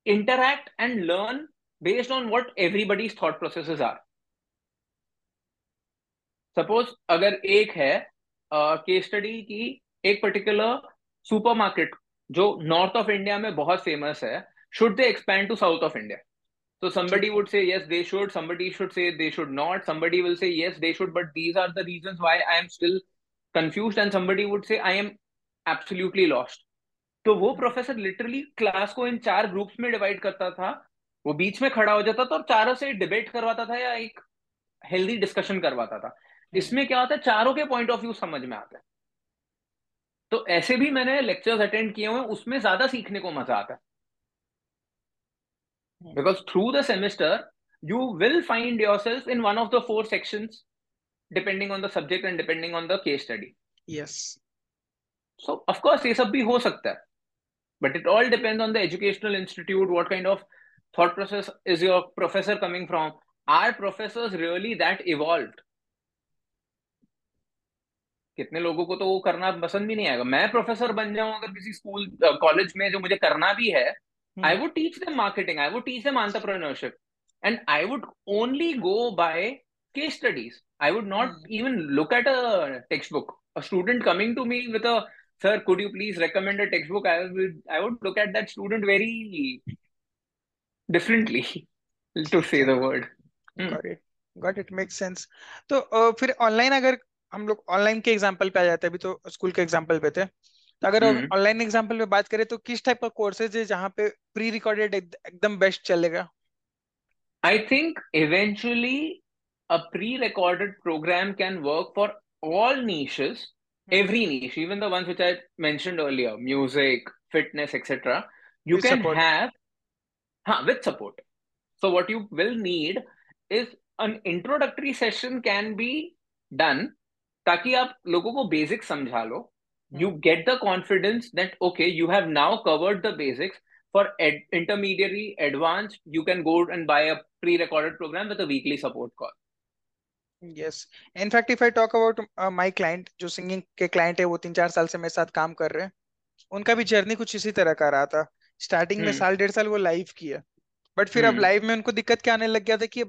Speaker 1: interact and learn based on what everybody's thought processes are. Suppose, अगर एक है case study की एक particular supermarket जो north of India में बहुत famous है should they expand to south of India तो somebody would say yes they should somebody should say they should not somebody will say yes they should but these are the reason why I am still confuse and somebody would say I am absolutely lost तो वो professor literally class को इन चार groups में divide करता था वो बीच में खड़ा हो जाता था और चारों से डिबेट करवाता था या एक हेल्दी डिस्कशन करवाता था इसमें क्या होता है चारों के पॉइंट ऑफ व्यू समझ में आता है तो ऐसे भी मैंने लेक्चर्स अटेंड किए हुए उसमें ज्यादा सीखने को मजा आता है because through the semester you will find yourself in one of the four section depending on the subject and depending on the case study yes so of course ये सब भी हो सकता है but it all depend on the educational institute what kind of thought process is your professor coming from are professor really that evolved कितने लोगों को तो वो करना पसंद भी नहीं आएगा मैं प्रोफेसर बन जाऊं अगर किसी स्कूल कॉलेज में जो मुझे करना भी है I would teach them marketing I would teach them entrepreneurship and I would only go by case studies I would not even look at a textbook a student coming to me with a sir could you please recommend a textbook I would I would look at that student very differently to say the word
Speaker 2: got it got it make sense तो फिर online अगर हम लोग online के example पे आ जाते हैं अभी तो स्कूल के एग्जाम्पल पे थे तो अगर ऑनलाइन एग्जाम्पल पे बात करें तो किस टाइप का कोर्सेज है जहाँ पे प्री रिकॉर्डेड एकदम बेस्ट चलेगा
Speaker 1: I think eventually a pre-recorded program can work for all niches every niche even the ones which i mentioned earlier music fitness etc you with can support. have huh, with support so what you will need is an introductory session can be done ताकि आप लोगों को basic समझा लो you get the confidence that okay you have now covered the basics for ed- advance you can go and buy a pre recorded program with a weekly
Speaker 2: support call yes yes in fact if i talk about uh, जो singing के client है वो तीन चार साल से मेरे साथ काम कर रहे हैं उनका भी जर्नी कुछ इसी तरह का रहा था स्टार्टिंग hmm. में साल डेढ़ साल वो लाइव किया बट फिर hmm. अब लाइव में उनको दिक्कत क्या आने लग गया था कि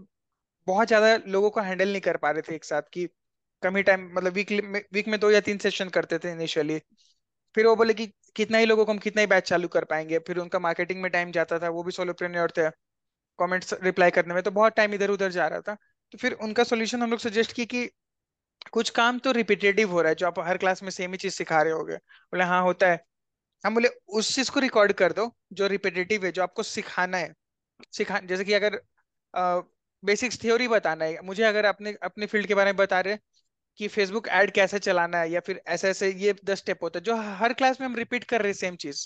Speaker 2: बहुत ज्यादा लोगों को हैंडल नहीं कर पा रहे थे एक साथ की कम ही टाइम मतलब वीकली में वीक में दो या तीन सेशन करते थे इनिशियली फिर वो बोले कि कितना ही लोगों को हम कितना ही बैच चालू कर पाएंगे फिर उनका मार्केटिंग में टाइम जाता था वो भी सोलोप्रेन्योर थे कमेंट्स रिप्लाई करने में तो बहुत टाइम इधर उधर जा रहा था तो फिर उनका सोल्यूशन हम लोग सजेस्ट किया कि कुछ काम तो रिपीटेटिव हो रहा है जो आप हर क्लास में सेम ही चीज सिखा रहे हो बोले हाँ होता है हम बोले उस चीज को रिकॉर्ड कर दो जो रिपीटेटिव है जो आपको सिखाना है सिखा जैसे कि अगर बेसिक्स थ्योरी बताना है मुझे अगर अपने अपने फील्ड के बारे में बता रहे कि फेसबुक एड कैसे चलाना है या फिर ऐसे ऐसे ये दस स्टेप होते हैं जो हर क्लास में हम रिपीट कर रहे सेम चीज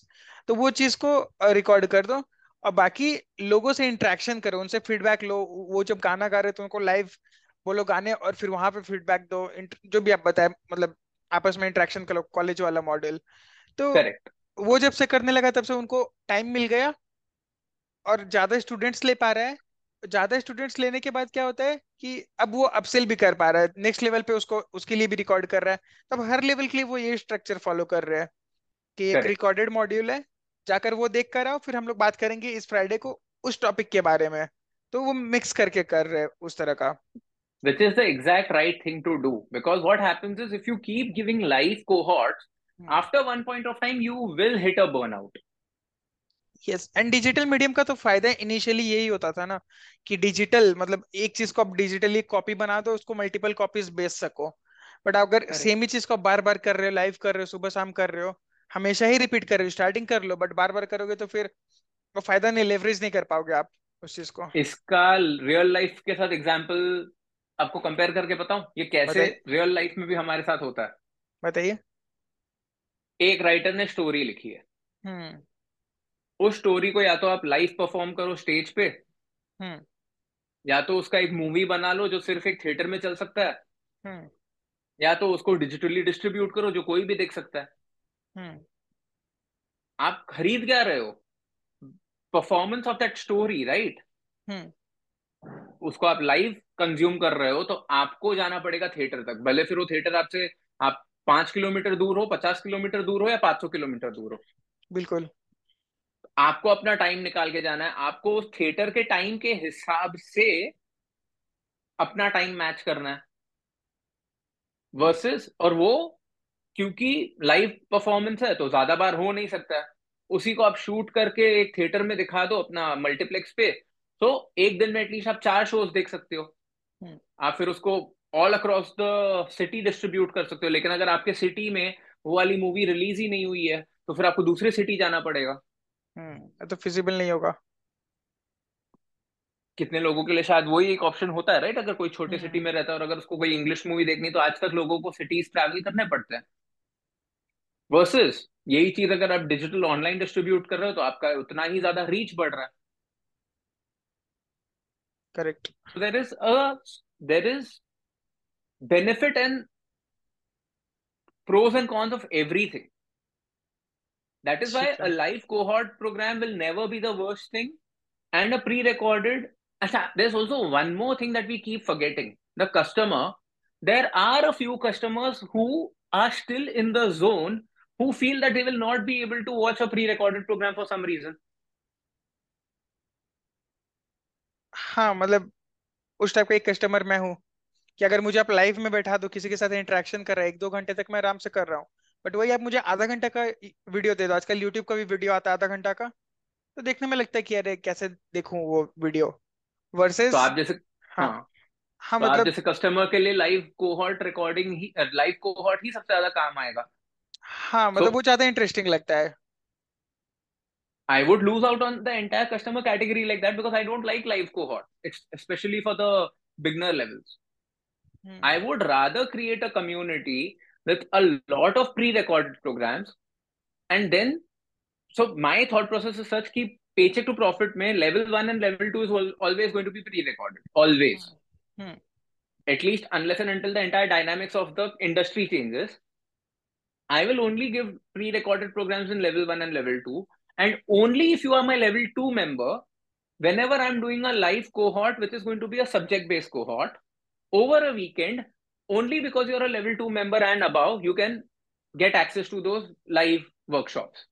Speaker 2: तो वो चीज को रिकॉर्ड कर दो और बाकी लोगों से इंट्रैक्शन करो उनसे फीडबैक लो वो जब गाना गा रहे तो उनको लाइव बोलो गाने और फिर वहां पे फीडबैक दो जो भी आप बताए मतलब आपस में इंट्रैक्शन करो कॉलेज वाला मॉडल तो Correct. वो जब से करने लगा तब से उनको टाइम मिल गया और ज्यादा स्टूडेंट्स ले पा रहे है ज्यादा स्टूडेंट्स लेने के बाद क्या होता है कि अब वो अपसेल भी कर पा रहा है नेक्स्ट लेवल पे उसको उसके लिए भी रिकॉर्ड कर रहा है तब हर लेवल के लिए वो ये स्ट्रक्चर फॉलो कर रहा है कि एक रिकॉर्डेड मॉड्यूल है जाकर वो देख कर आओ फिर हम लोग बात करेंगे इस फ्राइडे को उस टॉपिक के बारे में तो वो मिक्स करके कर रहे उस तरह का
Speaker 1: which is the exact right thing to do because what happens is if you keep giving life cohort after one point of time you will hit a burn out
Speaker 2: yes and digital medium का तो फायदा initially यही होता था ना कि digital मतलब एक चीज को आप डिजिटली कॉपी बना दो उसको मल्टीपल कॉपीज बेच सको बट अगर सेम ही चीज को बार बार कर रहे हो लाइव कर रहे हो सुबह शाम कर रहे हो हमेशा ही रिपीट कर रहे हो स्टार्टिंग कर लो बट बार बार करोगे तो फिर वो फायदा नहीं लेवरेज नहीं कर पाओगे आप उस चीज को
Speaker 1: इसका रियल लाइफ के साथ एग्जाम्पल आपको कंपेयर करके बताऊं ये कैसे रियल लाइफ में भी हमारे साथ होता
Speaker 2: है बताइए
Speaker 1: एक राइटर ने स्टोरी लिखी है हम्म। उस स्टोरी को या तो आप लाइव परफॉर्म करो स्टेज पे हम्म। या तो उसका एक मूवी बना लो जो सिर्फ एक थिएटर में चल सकता है हम्म। या तो उसको डिजिटली डिस्ट्रीब्यूट करो जो कोई भी देख सकता है हम्म। आप खरीद क्या रहे हो performance of that story right उसको आप लाइव कंज्यूम कर रहे हो तो आपको जाना पड़ेगा थिएटर तक भले फिर वो थिएटर आपसे आप पांच किलोमीटर दूर हो पचास किलोमीटर दूर हो या पांच सौ किलोमीटर दूर हो
Speaker 2: बिल्कुल
Speaker 1: आपको अपना टाइम निकाल के जाना है आपको उस थिएटर के टाइम के हिसाब से अपना टाइम मैच करना है वर्सेस और वो क्योंकि लाइव परफॉर्मेंस है तो ज्यादा बार हो नहीं सकता है उसी को आप शूट करके एक थिएटर में दिखा दो अपना मल्टीप्लेक्स पे तो एक दिन में एटलीस्ट आप चार शोज देख सकते हो हम्म। आप फिर उसको all across the city distribute कर सकते हो लेकिन अगर आपके सिटी में वो वाली मूवी रिलीज ही नहीं हुई है तो फिर आपको दूसरे सिटी जाना पड़ेगा
Speaker 2: हम्म तो फिजिबल नहीं होगा
Speaker 1: कितने लोगों के लिए शायद वही एक ऑप्शन होता है राइट अगर कोई छोटे सिटी हम्म। में रहता है और अगर उसको कोई इंग्लिश मूवी देखनी तो आज तक लोगों को सिटीज ट्रैवल करने पड़ते हैं वर्सेस यही चीज अगर आप डिजिटल ऑनलाइन डिस्ट्रीब्यूट कर रहे हो तो आपका उतना ही ज्यादा रीच बढ़ रहा है correct there is a there is benefit and pros and cons of everything That is why a live cohort program will never be the worst thing. And a pre recorded, there's also one more thing that we keep forgetting the customer. There are a few customers who are still in the zone who feel that they will not be able to watch a pre recorded program for some reason.
Speaker 2: हाँ मतलब उस type का एक customer मैं हूँ कि अगर मुझे आप लाइव में बैठा दो किसी के साथ इंटरेक्शन कर रहा है एक दो घंटे तक मैं आराम से कर रहा हूँ बट वही आप मुझे आधा घंटा का वीडियो दे दो आजकल यूट्यूब का भी वीडियो आता है आधा घंटा का तो देखने में लगता है कि अरे कैसे देखूं वो वीडियो वर्सेस तो आप जैसे हाँ हाँ,
Speaker 1: हाँ तो मतलब जैसे कस्टमर के लिए लाइव कोहॉर्ट रिकॉर्डिंग ही लाइव कोहॉर्ट ही सबसे
Speaker 2: ज्यादा काम आएगा हाँ मतलब वो ज्यादा इंटरेस्टिंग
Speaker 1: लगता है I would lose out on the entire customer category like that because I don't like live cohort, especially for the beginner levels. Hmm. I would rather create a community with a lot of pre-recorded programs and then so my thought process is such keep paycheck to profit may level 1 and level 2 is always going to be pre-recorded always hmm. Hmm. at least unless and until the entire dynamics of the industry changes i will only give pre-recorded programs in level 1 and level 2 and only if you are my level 2 member whenever i'm doing a live cohort which is going to be a subject based cohort over a weekend only because you're a level 2 member and above you can get access to those live workshops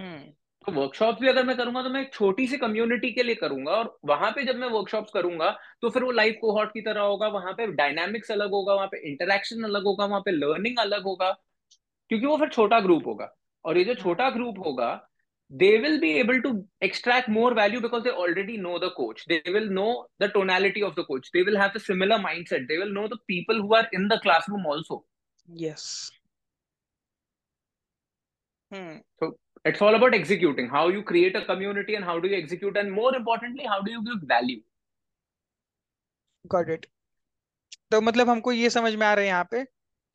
Speaker 1: hmm. तो workshop भी अगर मैं करूंगा तो मैं एक छोटी सी community के लिए करूंगा और वहां पे जब मैं वर्कशॉप करूंगा तो फिर वो लाइव कोहॉर्ट की तरह होगा वहां पे डायनामिक्स अलग होगा वहां पे इंटरेक्शन अलग होगा वहां पे लर्निंग अलग होगा क्योंकि वो फिर छोटा ग्रुप होगा और ये जो hmm. छोटा ग्रुप होगा they will be able to extract more value because they already know the coach. They will know the tonality of the coach. They will have a similar mindset. They will know the people who are in the classroom also.
Speaker 2: Yes.
Speaker 1: Hmm. So it's all about executing how you create a community and how do you execute, and more importantly, how do you give value.
Speaker 2: Got it. तो मतलब हमको ये समझ में आ रहा है यहाँ पे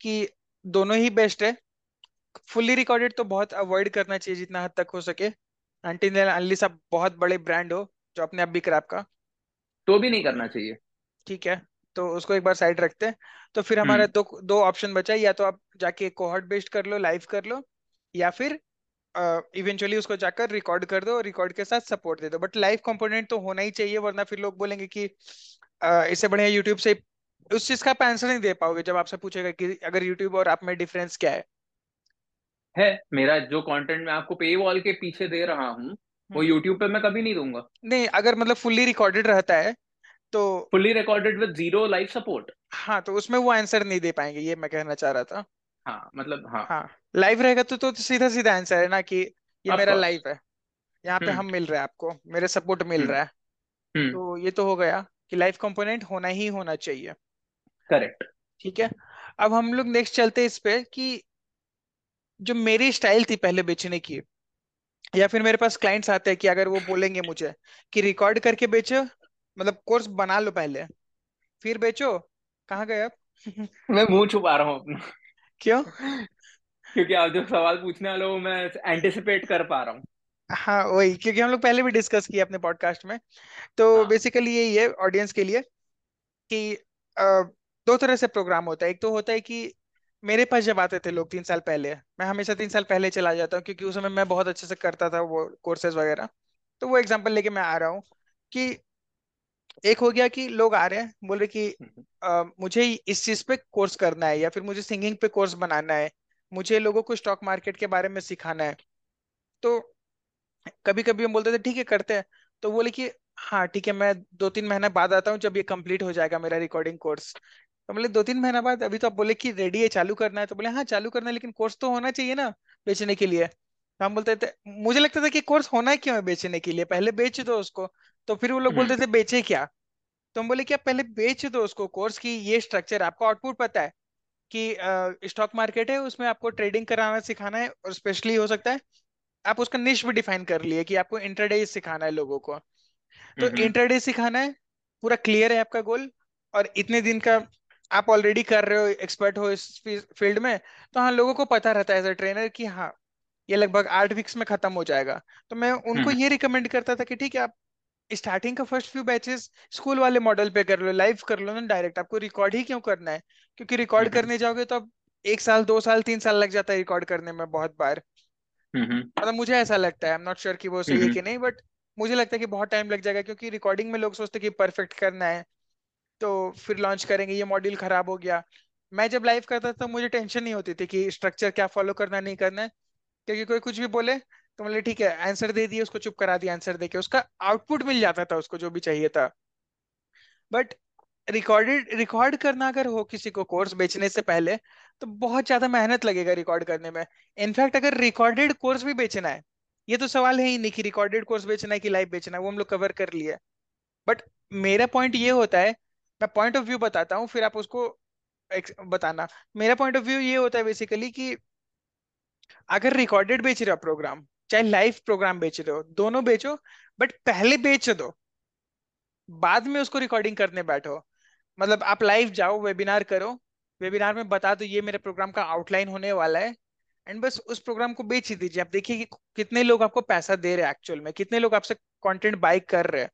Speaker 2: कि दोनों ही बेस्ट है फुल्ली रिकॉर्डेड तो बहुत अवॉइड करना चाहिए जितना हद तक हो सके एंटीन अनलिस आप बहुत बड़े ब्रांड हो जो अपने आप भी क्रैप का
Speaker 1: तो भी नहीं करना चाहिए
Speaker 2: ठीक है तो उसको एक बार साइड रखते हैं तो फिर हम्म। हमारा दो दो ऑप्शन बचा या तो आप जाके कोहर्ट बेस्ड कर लो लाइव कर लो या फिर इवेंचुअली uh, उसको जाकर रिकॉर्ड कर दो रिकॉर्ड के साथ सपोर्ट दे दो बट लाइव कंपोनेंट तो होना ही चाहिए वरना फिर लोग बोलेंगे कि uh, इससे बढ़िया यूट्यूब से उस चीज का आप आंसर नहीं दे पाओगे जब आपसे पूछेगा कि अगर यूट्यूब और आप में डिफरेंस क्या है
Speaker 1: है मेरा जो कंटेंट मैं आपको पे वॉल के पीछे दे रहा हूँ वो यूट्यूब हम्म। पे मैं कभी नहीं दूंगा
Speaker 2: नहीं अगर मतलब फुल्ली रिकॉर्डेड रहता है तो fully recorded with zero live support हाँ तो उसमें
Speaker 1: वो आंसर नहीं दे पाएंगे ये मैं कहना चाह रहा था हाँ मतलब हाँ हाँ लाइव रहेगा तो तो सीधा सीधा आंसर
Speaker 2: है ना कि ये मेरा लाइव है यहाँ पे हम्म। हम मिल रहे हैं आपको मेरे सपोर्ट मिल हम्म। रहा है तो ये तो हो गया कि लाइव कंपोनेंट होना ही होना चाहिए
Speaker 1: करेक्ट
Speaker 2: ठीक है अब हम लोग नेक्स्ट चलते हैं इस पे कि जो मेरी स्टाइल थी पहले बेचने की या फिर मेरे पास क्लाइंट्स आते हैं कि अगर वो बोलेंगे मुझे कि रिकॉर्ड करके बेचो मतलब कोर्स बना लो पहले फिर बेचो कहाँ गए आप
Speaker 1: मैं मुंह छुपा रहा हूँ अपना
Speaker 2: क्यों
Speaker 1: क्योंकि आप जो सवाल पूछने वाले हो मैं एंटिसिपेट कर पा रहा हूँ
Speaker 2: हाँ वही क्योंकि हम लोग पहले भी डिस्कस किया अपने पॉडकास्ट में तो हाँ. बेसिकली यही है ऑडियंस के लिए कि आ, दो तरह से प्रोग्राम होता है एक तो होता है कि मेरे पास जब आते थे लोग तीन साल पहले मैं हमेशा तीन साल पहले चला जाता हूँ क्योंकि उस समय मैं बहुत अच्छे से करता था वो कोर्सेज वगैरह तो वो एग्जाम्पल लेके मैं आ रहा हूँ कि एक हो गया कि लोग आ रहे हैं बोल रहे कि आ, हम्म, हम्म। मुझे इस चीज पे कोर्स करना है या फिर मुझे सिंगिंग पे कोर्स बनाना है मुझे लोगों को स्टॉक मार्केट के बारे में सिखाना है तो कभी कभी हम बोलते थे ठीक है करते हैं तो बोले कि हाँ ठीक है मैं दो तीन महीने बाद आता हूँ जब ये कंप्लीट हो जाएगा मेरा रिकॉर्डिंग कोर्स तो बोले दो तीन महीना बाद अभी तो आप बोले कि रेडी है चालू करना है तो बोले हाँ चालू करना है लेकिन कोर्स तो होना चाहिए ना बेचने के लिए तो हम बोलते थे मुझे लगता था कि कोर्स होना है क्यों है बेचने के लिए पहले बेच दो उसको तो फिर वो लोग बोलते हम्म। थे बेचे क्या तो हम बोले कि आप पहले बेच दो उसको कोर्स की ये स्ट्रक्चर आपको आउटपुट पता है कि स्टॉक मार्केट है उसमें आपको ट्रेडिंग कराना सिखाना है और स्पेशली हो सकता है आप उसका निश भी डिफाइन कर लिए कि आपको इंटरडे सिखाना है लोगों को तो इंटरडे हम्म, हम्म। सिखाना है पूरा क्लियर है आपका गोल और इतने दिन का आप ऑलरेडी कर रहे हो एक्सपर्ट हो इस फील्ड में तो हाँ लोगों को पता रहता है एज ए ट्रेनर कि हाँ ये लगभग आठ वीक्स में खत्म हो जाएगा तो मैं उनको हम्म। ये रिकमेंड करता था कि ठीक है आप स्टार्टिंग का फर्स्ट फ्यू बैचेस स्कूल वाले मॉडल पे कर लो लाइव कर लो ना डायरेक्ट आपको रिकॉर्ड ही क्यों करना है क्योंकि रिकॉर्ड करने जाओगे तो आप एक साल दो साल तीन साल लग जाता है रिकॉर्ड करने में बहुत बार हम्म। मतलब मुझे ऐसा लगता है आई एम नॉट श्योर कि वो सही है हम्म। कि नहीं बट मुझे लगता है कि बहुत टाइम लग जाएगा क्योंकि रिकॉर्डिंग में लोग सोचते हैं कि परफेक्ट करना है तो फिर लॉन्च करेंगे ये मॉड्यूल खराब हो गया मैं जब लाइव करता था मुझे टेंशन नहीं होती थी कि स्ट्रक्चर क्या फॉलो करना नहीं करना है क्योंकि कोई कुछ भी बोले तो मतलब ठीक है आंसर दे दिए उसको चुप करा दिया आंसर दे के उसका आउटपुट मिल जाता था उसको जो भी चाहिए था बट रिकॉर्डेड रिकॉर्ड करना अगर हो किसी को कोर्स बेचने से पहले तो बहुत ज्यादा मेहनत लगेगा रिकॉर्ड करने में इनफैक्ट अगर रिकॉर्डेड कोर्स भी बेचना है ये तो सवाल है ही नहीं कि रिकॉर्डेड कोर्स बेचना है कि लाइव बेचना है वो हम लोग कवर कर लिए बट मेरा पॉइंट ये होता है मैं पॉइंट ऑफ व्यू बताता हूँ फिर आप उसको बताना मेरा पॉइंट ऑफ व्यू ये होता है बेसिकली कि अगर रिकॉर्डेड बेच रहे हो प्रोग्राम चाहे लाइव प्रोग्राम बेच रहे हो दोनों बेचो बट पहले बेच दो बाद में उसको रिकॉर्डिंग करने बैठो मतलब आप लाइव जाओ वेबिनार करो वेबिनार में बता दो ये मेरे प्रोग्राम का आउटलाइन होने वाला है एंड बस उस प्रोग्राम को बेच ही दीजिए आप देखिए कि कितने लोग आपको पैसा दे रहे हैं एक्चुअल में कितने लोग आपसे कंटेंट बाय कर रहे हैं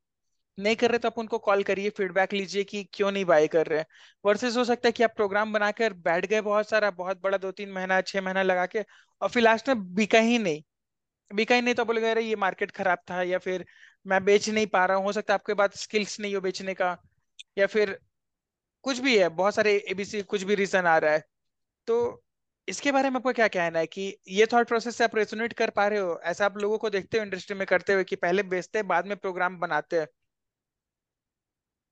Speaker 2: नहीं कर रहे तो आप उनको कॉल करिए फीडबैक लीजिए कि क्यों नहीं बाय कर रहे वर्सेस हो सकता है कि आप प्रोग्राम बनाकर बैठ गए बहुत सारा बहुत बड़ा दो तीन महीना छह महीना लगा के और फिर लास्ट में बिका ही नहीं बिका ही नहीं तो बोले गए ये मार्केट खराब था या फिर मैं बेच नहीं पा रहा हूँ हो सकता है आपके पास स्किल्स नहीं हो बेचने का या फिर कुछ भी है बहुत सारे एबीसी कुछ भी रीजन आ रहा है तो इसके बारे में आपको क्या कहना है कि ये थॉट प्रोसेस से आप रेसोनेट कर पा रहे हो ऐसा आप लोगों को देखते हो इंडस्ट्री में करते हुए कि पहले बेचते हैं बाद में प्रोग्राम बनाते हैं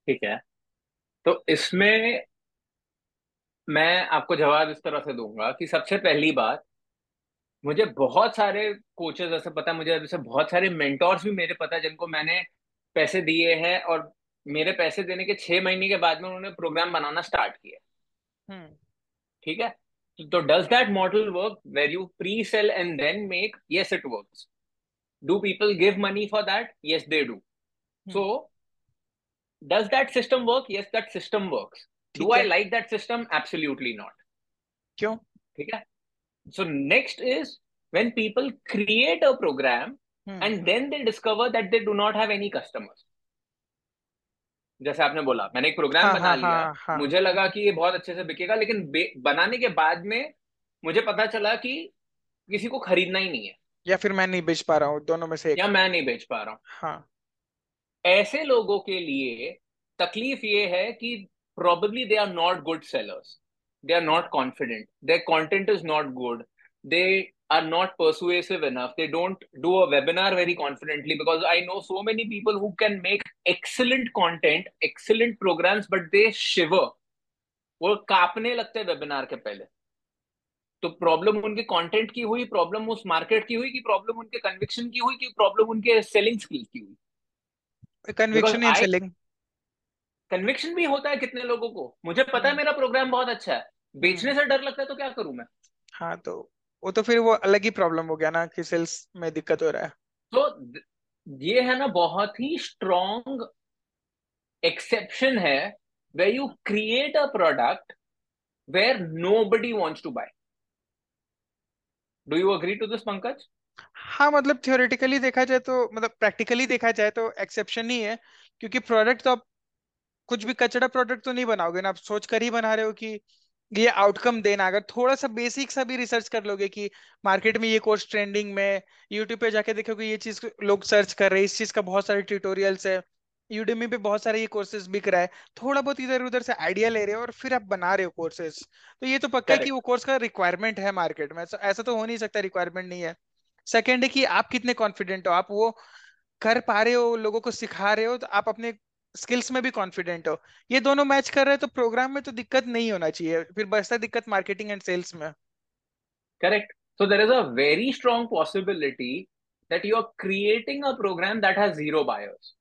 Speaker 1: ठीक है तो इसमें मैं आपको जवाब इस तरह से दूंगा कि सबसे पहली बात मुझे बहुत सारे कोचेस ऐसे पता है मुझे जैसे बहुत सारे मेंटोर्स भी मेरे पता है जिनको मैंने पैसे दिए हैं और मेरे पैसे देने के छह महीने के बाद में उन्होंने प्रोग्राम बनाना स्टार्ट किया हम्म। ठीक है तो does that model work where you pre sell and then make yes it work do people give money for that yes they do so does that system work yes that system works do i like that system absolutely not क्यों ठीक है so next is when people create a program hmm. and then they discover that they do not have any customers जैसे आपने बोला मैंने एक programme हाँ, बना हाँ, लिया हाँ, हाँ. मुझे लगा कि ये बहुत अच्छे से बिकेगा लेकिन बनाने के बाद में मुझे पता चला कि किसी को खरीदना ही नहीं है
Speaker 2: या फिर मैं नहीं बेच पा रहा हूँ दोनों में से
Speaker 1: एक या मैं नहीं बेच पा रहा हूँ हाँ ऐसे लोगों के लिए तकलीफ ये है कि probably they are not good sellers they are not confident they content is not good they are not persuasive enough they don't do a webinar very confidently because I know so many people who can make excellent content excellent programme but they शिव वो कापने लगते हैं webinar के पहले तो problem उनके content की हुई प्रॉब्लम उस मार्केट की हुई कि प्रॉब्लम उनके कन्विक्शन की हुई कि प्रॉब्लम उनके सेलिंग स्किल्स की हुई conviction in I, selling
Speaker 2: conviction
Speaker 1: भी होता है कितने लोगों को मुझे पता है हम्म। मेरा प्रोग्राम बहुत अच्छा है हम्म। बेचने से डर लगता है तो क्या करूं मैं
Speaker 2: हाँ तो वो तो फिर वो अलग ही प्रॉब्लम हो गया ना कि सेल्स में दिक्कत हो रहा है
Speaker 1: तो ये है ना बहुत ही स्ट्रॉन्ग एक्सेप्शन है way you create a product where nobody wants to buy do you agree to this Pankaj
Speaker 2: हाँ मतलब थियोरेटिकली देखा जाए तो मतलब प्रैक्टिकली देखा जाए तो एक्सेप्शन ही है क्योंकि प्रोडक्ट तो आप कुछ भी कचरा प्रोडक्ट तो नहीं बनाओगे ना आप सोच कर ही बना रहे हो कि ये आउटकम देना अगर थोड़ा सा बेसिक सा भी रिसर्च कर लोगे कि मार्केट में ये कोर्स ट्रेंडिंग में यूट्यूब पे जाके देखोगे ये चीज लोग सर्च कर रहे हैं इस चीज का बहुत सारे ट्यूटोरियल्स है यूडेमी पे बहुत सारे ये कोर्सेज बिक रहा है थोड़ा बहुत इधर उधर से आइडिया ले रहे हो और फिर आप बना रहे हो कोर्सेज तो ये तो पक्का है कि वो कोर्स का रिक्वायरमेंट है मार्केट में ऐसा तो हो नहीं सकता रिक्वायरमेंट नहीं है सेकेंड है कि आप कितने कॉन्फिडेंट हो आप वो कर पा रहे हो लोगों को सिखा रहे हो तो आप अपने स्किल्स में भी कॉन्फिडेंट हो ये दोनों मैच कर रहे हैं तो प्रोग्राम में तो दिक्कत नहीं होना चाहिए फिर बचता दिक्कत मार्केटिंग एंड सेल्स में
Speaker 1: correct so there is a very strong possibility that you are creating a programme that has zero buyers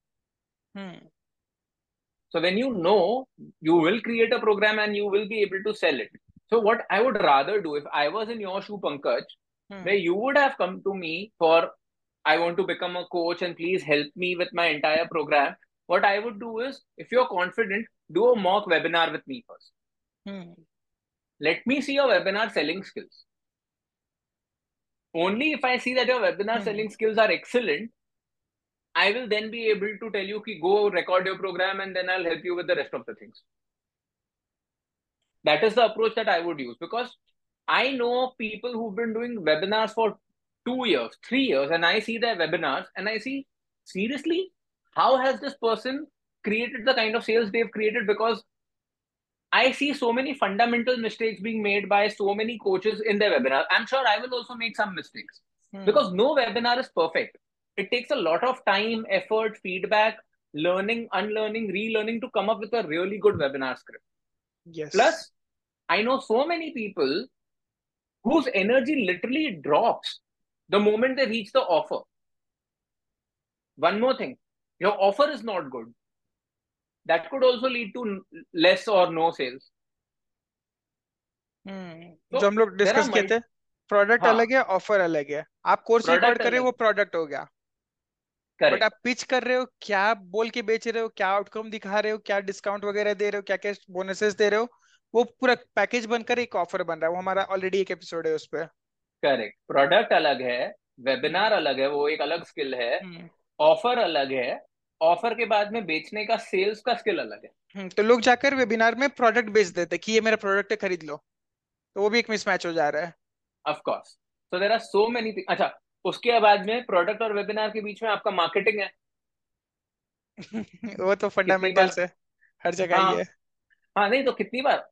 Speaker 1: so when you know you will create a programme and you will be able to sell it so what I would rather do if I was in your shoe Pankaj hmm. where you would have come to me for I want to become a coach and please help me with my entire program. What I would do is, if you're confident, do a mock webinar with me first. Hmm. Let me see your webinar selling skills. Only if I see that your webinar hmm. selling skills are excellent, I will then be able to tell you, go record your program and then I'll help you with the rest of the things. That is the approach that I would use because I know people who've been doing webinars for two years, three years, and I see their webinars and I see, seriously, how has this person created the kind of sales they've created? Because I see so many fundamental mistakes being made by so many coaches in their webinar. I'm sure I will also make some mistakes hmm. because no webinar is perfect. It takes a lot of time, effort, feedback, learning, unlearning, relearning to come up with a really good webinar script. Yes. Plus, I know so many people whose energy literally drops the moment they reach the offer. One more thing your offer is not good. That could also lead to less or no sales.
Speaker 2: हम्म जो हम लोग discuss किए थे product हाँ, अलग है offer अलग है आप कोर्स रिकॉर्ड कर रहे हो वो प्रोडक्ट हो गया बट आप पिच कर रहे हो क्या बोल के बेच रहे हो क्या आउटकम दिखा रहे हो क्या डिस्काउंट वगैरह दे रहे हो क्या क्या बोनसेस दे रहे हो वो पूरा पैकेज बनकर एक ऑफर बन रहा है वो हमारा ऑलरेडी एक एपिसोड है
Speaker 1: उस पर करेक्ट प्रोडक्ट अलग है वेबिनार हम्म। अलग है वो एक अलग स्किल है ऑफर हम्म। अलग है ऑफर के बाद में बेचने का सेल्स का स्किल अलग है हम्म, तो लोग जाकर वेबिनार में
Speaker 2: प्रोडक्ट बेच
Speaker 1: देते कि ये मेरा प्रोडक्ट
Speaker 2: है खरीद लो तो वो भी एक मिसमैच
Speaker 1: हो जा रहा है of course so there are so many अच्छा उसके बाद में प्रोडक्ट और वेबिनार के बीच में आपका मार्केटिंग है
Speaker 2: [laughs] वो तो फंडामेंटल्स है हर जगह हाँ। ही है
Speaker 1: हाँ नहीं तो कितनी बार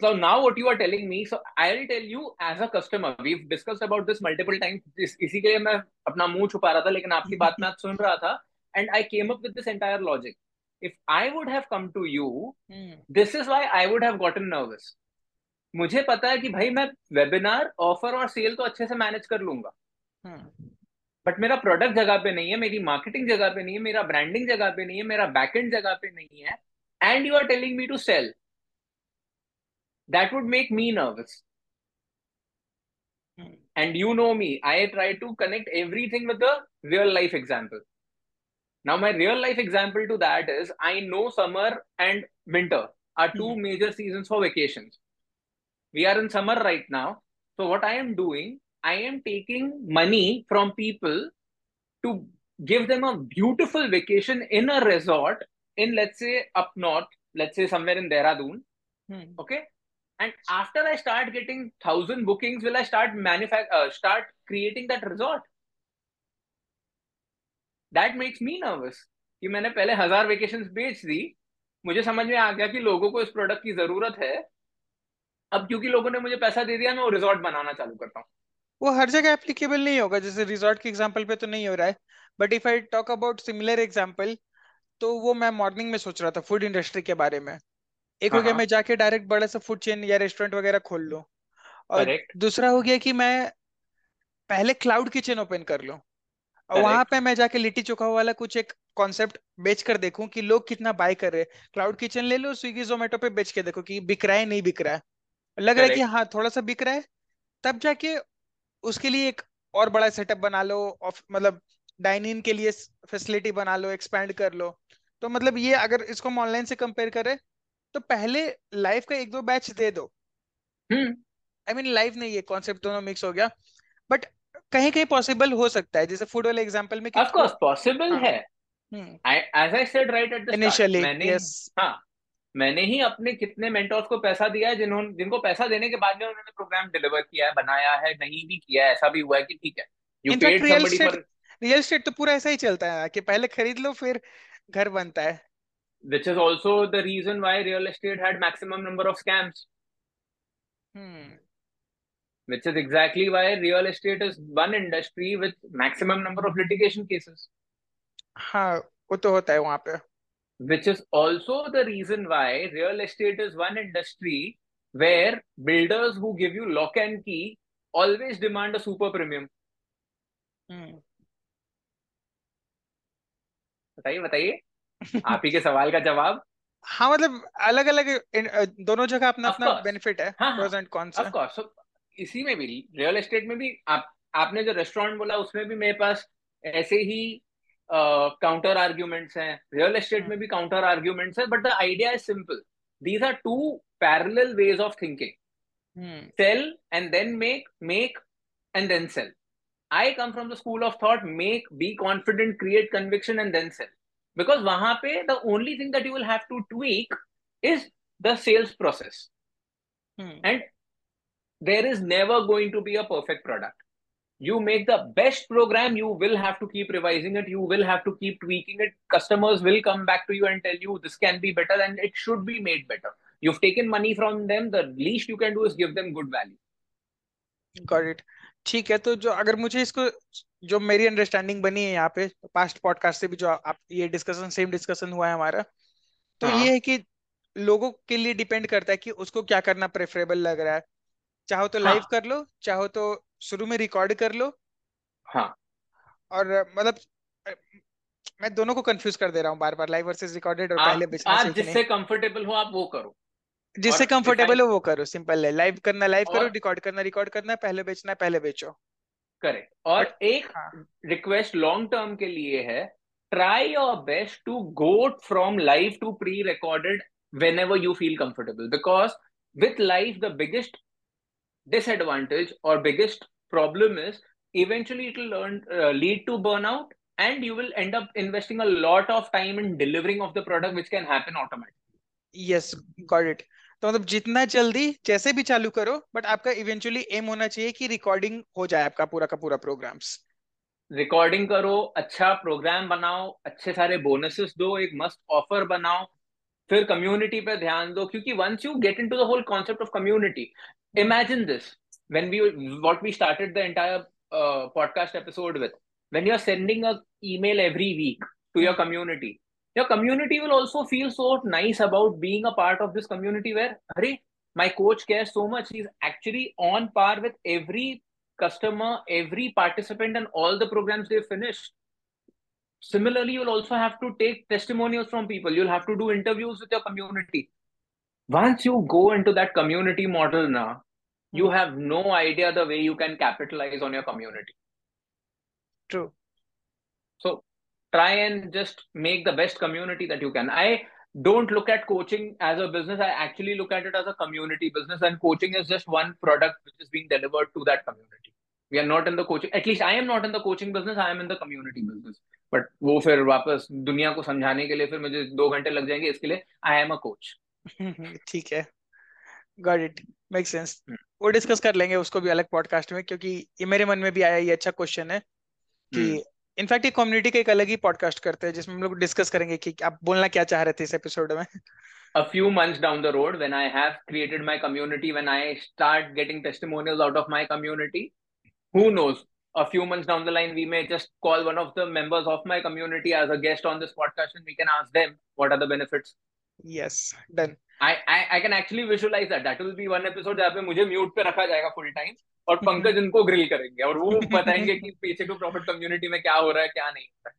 Speaker 1: so now what you are telling me so i'll tell you as a customer we've discussed about this multiple times this इसी के लिए मैं अपना मुंह छुपा रहा था लेकिन आपकी बात मैं सुन रहा था and i came up with this entire logic if i would have come to you hmm. this is why i would have gotten nervous मुझे पता है कि भाई मैं वेबिनार ऑफर और सेल तो अच्छे से मैनेज कर लूंगा बट hmm. मेरा प्रोडक्ट जगह पे नहीं है मेरी मार्केटिंग जगह पे नहीं है मेरा ब्रांडिंग जगह पे नहीं है मेरा बैकएंड जगह पे नहीं है and you are telling me to sell that would make me nervous hmm. and you know me i try to connect everything with a real life example now my real life example to that is i know summer and winter are 2 mm-hmm. major seasons for vacations we are in summer right now so what i am doing i am taking money from people to give them a beautiful vacation in a resort in let's say up north let's say somewhere in dehradun mm-hmm. okay and after i start getting 1000 bookings will i start manufact uh, start creating that resort that makes me nervous कि मैंने पहले हजार vacation बेच दी मुझे समझ में आ गया कि लोगों को इस प्रोडक्ट की जरूरत है अब क्योंकि लोगों ने मुझे पैसा दे दिया मैं वो रिजॉर्ट बनाना चालू करता हूँ
Speaker 2: वो हर जगह एप्लीकेबल नहीं होगा जैसे रिजॉर्ट के एग्जांपल पे तो नहीं हो रहा है but if I talk about similar example तो वो मैं मॉर्निंग में सोच रहा था फूड इंडस्ट्री के बारे में एक हो गया हाँ, हाँ। मैं जाके डायरेक्ट बड़ा सा फूड चेन या रेस्टोरेंट वगैरह खोल लू और करेक्ट दूसरा हो गया कि मैं पहले क्लाउड किचन ओपन कर लू और वहां पे मैं जाके लिट्टी चोखा वाला कुछ एक कॉन्सेप्ट बेच कर देखूं कि लोग कितना बाय कर रहे हैं क्लाउड किचन ले लो स्विगी जोमेटो पे बेच के देखो कि बिक रहा है नहीं बिक रहा है लग रहा है कि करेक्ट हाँ थोड़ा सा बिक रहा है तब जाके उसके लिए एक और बड़ा सेटअप बना लो ऑफ मतलब डाइनिंग के लिए फैसिलिटी बना लो एक्सपैंड कर लो तो मतलब ये अगर इसको हम ऑनलाइन से कंपेयर करें तो पहले लाइफ का एक दो बैच दे दो आई मीन लाइफ नहीं ये कॉन्सेप्ट दोनों मिक्स हो गया बट कहीं कहीं पॉसिबल हो सकता है जैसे फूड वाले एग्जांपल में ऑफ कोर्स पॉसिबल है as I said right at the initially मैंने yes. हाँ मैंने ही अपने कितने मेंटर्स को पैसा दिया है जिन्होंने जिनको पैसा देने के बाद में उन्होंने प्रोग्राम डिलीवर किया है बनाया है नहीं भी किया है ऐसा भी हुआ है कि ठीक है you paid somebody for real estate तो पूरा ऐसा ही चलता है कि पहले खरीद लो फिर घर बनता है which is also the reason why real estate had maximum number of scams hmm. which is exactly why real estate is one industry with maximum number of litigation cases हाँ which is also the reason why real estate is one industry where builders who give you lock and key always demand a super premium hmm. बताइए बताइए [laughs] आप ही के सवाल का जवाब हाँ मतलब अलग अलग दोनों जगह अपना अपना बेनिफिट है हाँ, हाँ. इसी में भी रियल एस्टेट में भी आप आपने जो रेस्टोरेंट बोला उसमें भी मेरे पास ऐसे ही काउंटर आर्ग्यूमेंट्स हैं रियल एस्टेट हाँ। में भी काउंटर आर्ग्यूमेंट्स हैं but the idea is simple these are two parallel ways of thinking sell and then make make and then sell I come from the school of thought make be confident create conviction and then sell because wahan pe the only thing that you will have to tweak is the sales process hmm. and there is never going to be a perfect product you make the best program you will have to keep revising it you will have to keep tweaking it customers will come back to you and tell you this can be better and it should be made better you've taken money from them
Speaker 3: the least you can do is give them good value got it ठीक है तो जो अगर मुझे इसको जो मेरी understanding बनी है यहाँ पे पास्ट पॉडकास्ट से भी जो आप ये डिस्कशन सेम डिस्कशन हुआ है हमारा तो हाँ. ये है कि लोगों के लिए डिपेंड करता है कि उसको क्या करना प्रेफरेबल लग रहा है चाहो तो हाँ. लाइव कर लो चाहो तो शुरू में रिकॉर्ड कर लो हाँ और मतलब मैं दोनों को कंफ्यूज कर दे रहा हूँ बार बार लाइव वर्सेस रिकॉर्डेड और पहले बिजनेस आप जिससे कंफर्टेबल हो आप वो करो जिससे कंफर्टेबल हो वो करो सिंपल है लाइव करना लाइव करो रिकॉर्ड करना रिकॉर्ड करना पहले बेचना पहले बेचो करेक्ट और But, एक रिक्वेस्ट लॉन्ग टर्म के लिए है try your best to go from live to pre recorded whenever you feel comfortable because with life the biggest disadvantage और biggest problem is eventually it learn lead to burn out and you will end up investing a lot of time in delivering of the product which can happen automatic yes got it तो मतलब जितना जल्दी जैसे भी चालू करो but आपका eventually M होना चाहिए कि रिकॉर्डिंग हो जाए आपका पूरा का पूरा प्रोग्राम्स रिकॉर्डिंग करो अच्छा प्रोग्राम बनाओ अच्छे सारे बोनसेस दो एक मस्त ऑफर बनाओ फिर कम्युनिटी पे ध्यान दो क्योंकि once you get into the whole concept of community imagine this when we what we started the entire podcast episode with when you are sending a email every week to your community your community will also feel so nice about being a part of this community where Hare, my coach cares so much he's actually on par with every customer every participant and all the programs they've finished similarly you'll also have to take testimonials from people you'll have to do interviews with your community once you go into that community model now you hmm. have no idea the way you can capitalize on your community true so try and just make the best community that you can i don't look at coaching as a business i actually look at it as a community business and coaching is just one product which is being delivered to that community we are not in the coaching at least i am not in the coaching business i am in the community business but वो फिर वापस दुनिया को समझाने के लिए फिर मुझे दो घंटे लग जाएंगे इसके लिए आई एम अ कोच ठीक है गॉट इट मेक सेंस वो डिस्कस कर लेंगे उसको भी अलग पॉडकास्ट में क्योंकि ये मेरे मन में भी आया ये अच्छा क्वेश्चन है कि hmm. इनफैक्ट ये कम्युनिटी का एक अलग ही पॉडकास्ट करते हैं जिसमें हम लोग डिस्कस करेंगे कि आप बोलना क्या चाह रहे थे इस एपिसोड
Speaker 4: में a few months down the road when i have created my community when i start getting testimonials out of my community who knows a few months down the line we may just call one of the members of my community as a guest on this podcast and we can ask them what are the benefits
Speaker 3: yes done I,
Speaker 4: I I can actually visualize that. That will be one episode पे मुझे mute पे रखा जाएगा full time और mm-hmm. Pankaj उनको grill करेंगे और वो [laughs] बताएंगे कि पीछे टू प्रॉफिट कम्युनिटी में क्या हो रहा है क्या नहीं
Speaker 3: हो रहा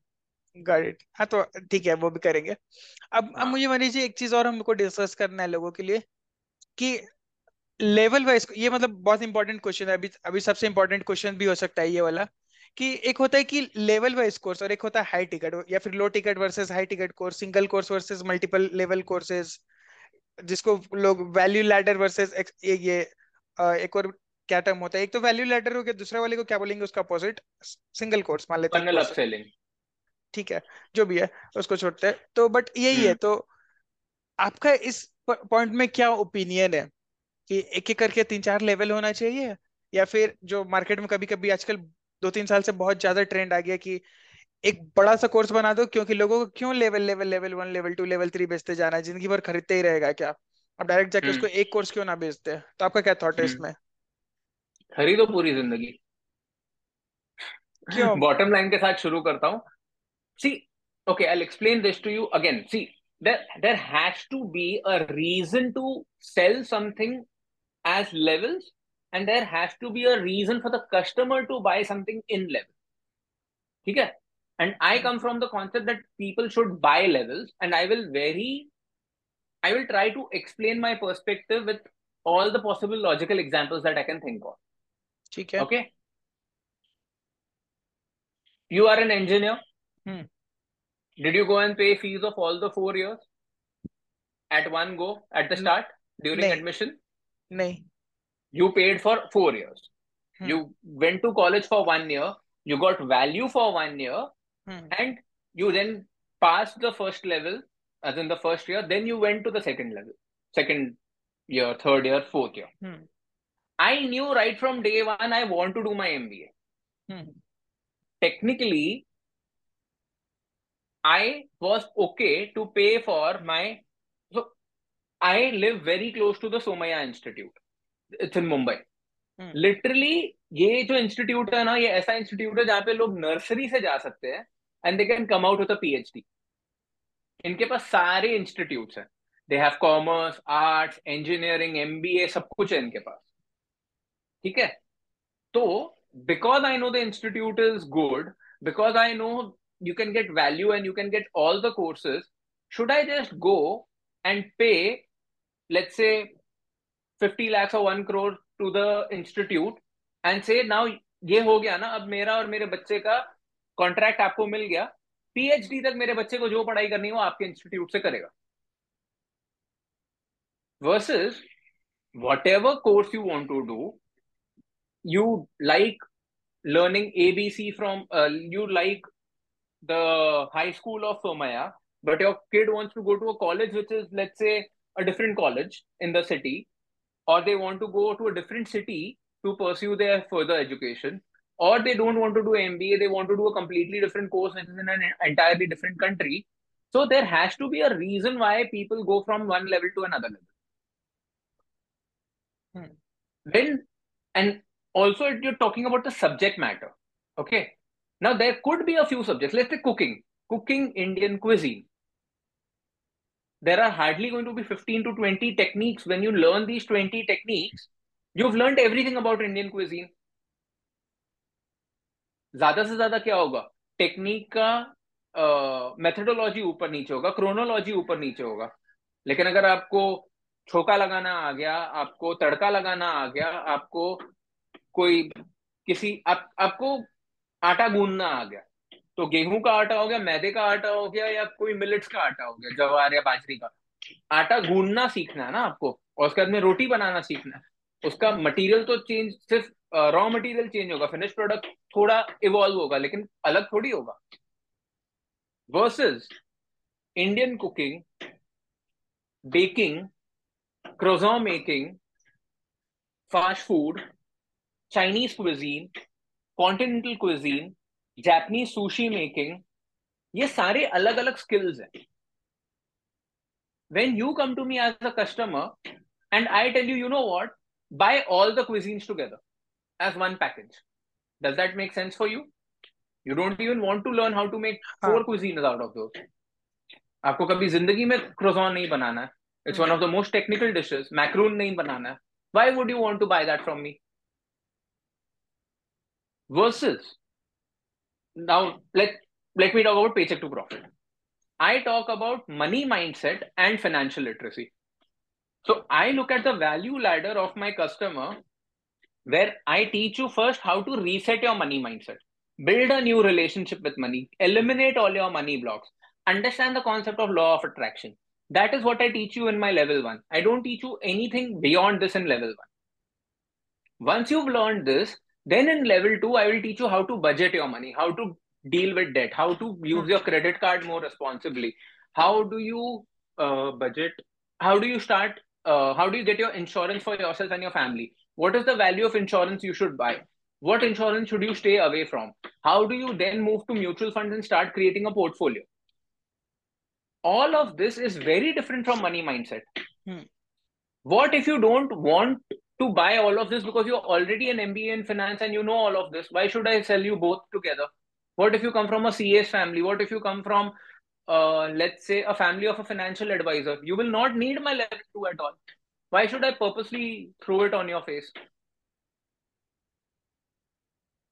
Speaker 3: है गॉट हाँ तो ठीक है वो भी करेंगे अब अब हाँ। मुझे मनीष जी एक चीज और हमको डिस्कस करना है लोगों के लिए कि लेवल वाइज ये मतलब बहुत इंपॉर्टेंट क्वेश्चन है अभी अभी सबसे इंपॉर्टेंट क्वेश्चन भी हो सकता है ये वाला कि एक होता है कि लेवल वाइज कोर्स और एक होता है हाई टिकट या फिर low ticket versus high ticket course single course versus multiple level courses जिसको लोग वैल्यू लैडर वर्सेस ये, ये एक और क्या टर्म होता है एक तो वैल्यू लैडर हो गया दूसरे वाले को क्या बोलेंगे उसका अपोजिट सिंगल कोर्स मान लेते हैं ठीक है जो भी है उसको छोड़ते हैं तो बट यही है हम्म। तो आपका इस पॉइंट में क्या ओपिनियन है कि एक एक करके तीन चार लेवल होना चाहिए या फिर जो मार्केट में कभी कभी आजकल दो तीन साल से बहुत ज्यादा ट्रेंड आ गया कि एक बड़ा सा कोर्स बना दो क्योंकि लोगों को क्यों level level level one level two level three बेचते जाना है जिंदगी भर खरीदते ही रहेगा क्या आप डायरेक्ट जाके उसको हम्म। एक कोर्स क्यों ना बेचते तो आपका क्या थॉट है हम्म। इसमें
Speaker 4: खरीदो पूरी जिंदगी क्यों बॉटम [laughs] लाइन के साथ शुरू करता हूँ see okay I explain this to you again see there there has to be a reason to sell something as levels and there has to be a reason for the customer to buy something in level okay and i come from the concept that people should buy levels and i will very i will try to explain my perspective with all the possible logical examples that i can think of
Speaker 3: okay, okay?
Speaker 4: you are an engineer hmm. did you go and pay fees of all the four years at one go at the start during nee. admission
Speaker 3: no nee
Speaker 4: you paid for four years hmm. you went to college for one year you got value for one year hmm. and you then passed the first level as in the first year then you went to the second level second year third year fourth year hmm. i knew right from day one i want to do my mba hmm. technically i was okay to pay for my so i live very close to the somaya institute it's in Mumbai literally ये जो institute है ना ये ऐसा institute है जहां पे लोग नर्सरी से जा सकते हैं and they can come out H PhD इनके पास सारे इंस्टीट्यूट हैं they have commerce arts engineering MBA सब कुछ है इनके पास ठीक है तो because I know the institute is good because I know you can get value and you can get all the courses should I just go and pay let's say, 50 lakhs or 1 crore to the institute and say now ye ho gaya na? Ab mera aur mere बच्चे ka contract आपको mil gaya. PhD tak mere बच्चे ko jo padhai karni ho, आपके institute se karega. versus whatever course you want to do you like learning abc from uh, you like the high school of somaya but your kid wants to go to a college which is let's say a different college in the city or they want to go to a different city to pursue their further education or they don't want to do mba they want to do a completely different course in an entirely different country so there has to be a reason why people go from one level to another level hmm. then and also you're talking about the subject matter okay now there could be a few subjects let's say cooking cooking indian cuisine there are hardly going to be 15 to 20 techniques. When you learn these 20 techniques, you've learned everything about Indian cuisine. ज्यादा से ज्यादा क्या होगा technique का methodology ऊपर नीचे होगा chronology ऊपर नीचे होगा लेकिन अगर आपको छोका लगाना आ गया आपको तड़का लगाना आ गया आपको कोई किसी आप, आपको आटा गूंदना आ गया तो गेहूं का आटा हो गया मैदे का आटा हो गया या कोई मिलेट्स का आटा हो गया जवार या बाजरी का आटा गूंढना सीखना है ना आपको और उसके बाद में रोटी बनाना सीखना है उसका मटेरियल तो चेंज सिर्फ रॉ मटेरियल चेंज होगा फिनिश प्रोडक्ट थोड़ा इवॉल्व होगा लेकिन अलग थोड़ी होगा versus Indian cooking baking क्रोजो making fast food Chinese cuisine continental cuisine Japanese sushi making ये सारे अलग अलग स्किल्स हैं when you come to me as a customer and I tell you you know what buy all the cuisines together as one package does that make sense for you you don't even want to learn how to make four cuisine out of those आपको कभी जिंदगी में croissant नहीं बनाना है it's one of the most technical dishes macaron नहीं बनाना है why would you want to buy that from me versus now let let me talk about paycheck to profit. I talk about money mindset and financial literacy. So I look at the value ladder of my customer where I teach you first how to reset your money mindset, build a new relationship with money, eliminate all your money blocks, understand the concept of law of attraction. That is what I teach you in my level one. I don't teach you anything beyond this in level one. Once you've learned this, then in level two, I will teach you how to budget your money, how to deal with debt, how to use hmm. your credit card more responsibly, how do you uh, budget, how do you start, uh, how do you get your insurance for yourself and your family? What is the value of insurance you should buy? What insurance should you stay away from? How do you then move to mutual funds and start creating a portfolio? All of this is very different from money mindset. Hmm. What if you don't want to buy all of this because you're already an MBA in finance and you know all of this. Why should I sell you both together? What if you come from a CS family? What if you come from, uh, let's say, a family of a financial advisor? You will not need my level two at all. Why should I purposely throw it on your face?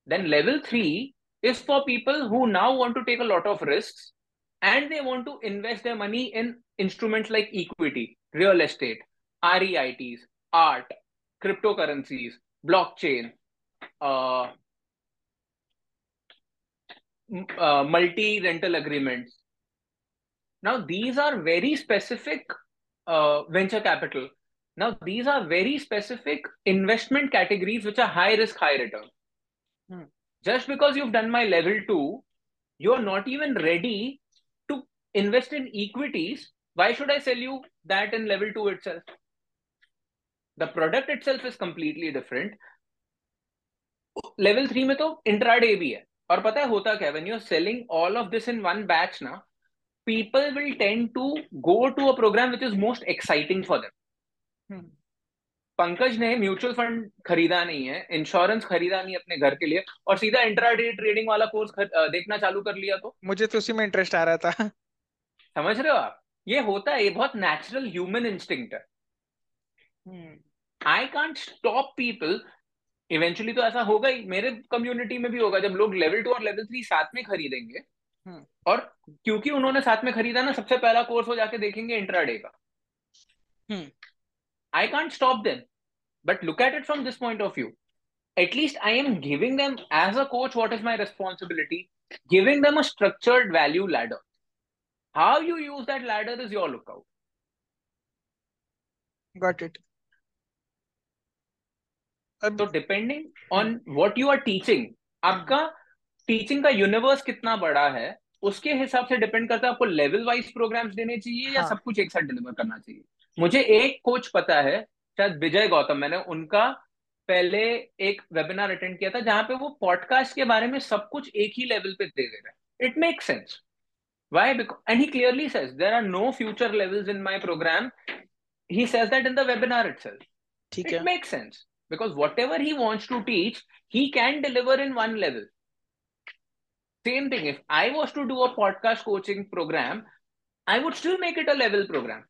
Speaker 4: Then level three is for people who now want to take a lot of risks and they want to invest their money in instruments like equity, real estate, REITs, art, cryptocurrencies, blockchain, uh, uh, multi rental agreements. Now, these are very specific uh, venture capital. Now, these are very specific investment categories which are high risk, high return. Hmm. Just because you've done my level two, you're not even ready to invest in equities. Why should I sell you that in level two itself? The product itself is completely different level three में तो intraday भी है और पता है होता क्या when you are selling all of this in one batch ना people will tend to go to a program which is most exciting for them Pankaj ने म्यूचुअल फंड खरीदा नहीं है इंश्योरेंस खरीदा नहीं अपने घर के लिए और सीधा इंट्राडे ट्रेडिंग वाला कोर्स देखना चालू कर लिया तो
Speaker 3: मुझे तो उसी में इंटरेस्ट आ रहा था
Speaker 4: समझ रहे हो आप ये होता है ये बहुत नेचुरल ह्यूमन इंस्टिंक्ट है hmm. I can't stop people eventually तो ऐसा होगा ही मेरे कम्युनिटी में भी होगा जब लोग लेवल टू और लेवल थ्री साथ में खरीदेंगे हम्म। और क्योंकि उन्होंने साथ में खरीदा ना सबसे पहला कोर्स हो जाके देखेंगे इंट्राडे का I can't stop them but look at it from this point of view at least I am giving them as a coach what is my responsibility giving them a structured value ladder how you use that ladder is your lookout
Speaker 3: got it
Speaker 4: तो depending on what you are teaching आपका teaching का universe कितना बड़ा है उसके हिसाब से depend करता है आपको लेवल वाइज प्रोग्राम्स देने चाहिए या हाँ। सब कुछ एक साथ डिलीवर करना चाहिए मुझे एक कोच पता है शायद विजय गौतम मैंने उनका पहले एक वेबिनार अटेंड किया था जहां पे वो पॉडकास्ट के बारे में सब कुछ एक ही लेवल पे दे दे रहे हैं it make sense why because and he clearly there are no future level in my program program he says that in the webinar itself ठीक है. Make sense because whatever he wants to teach he can deliver in one level same thing if i was to do a podcast coaching program i would still make it a level program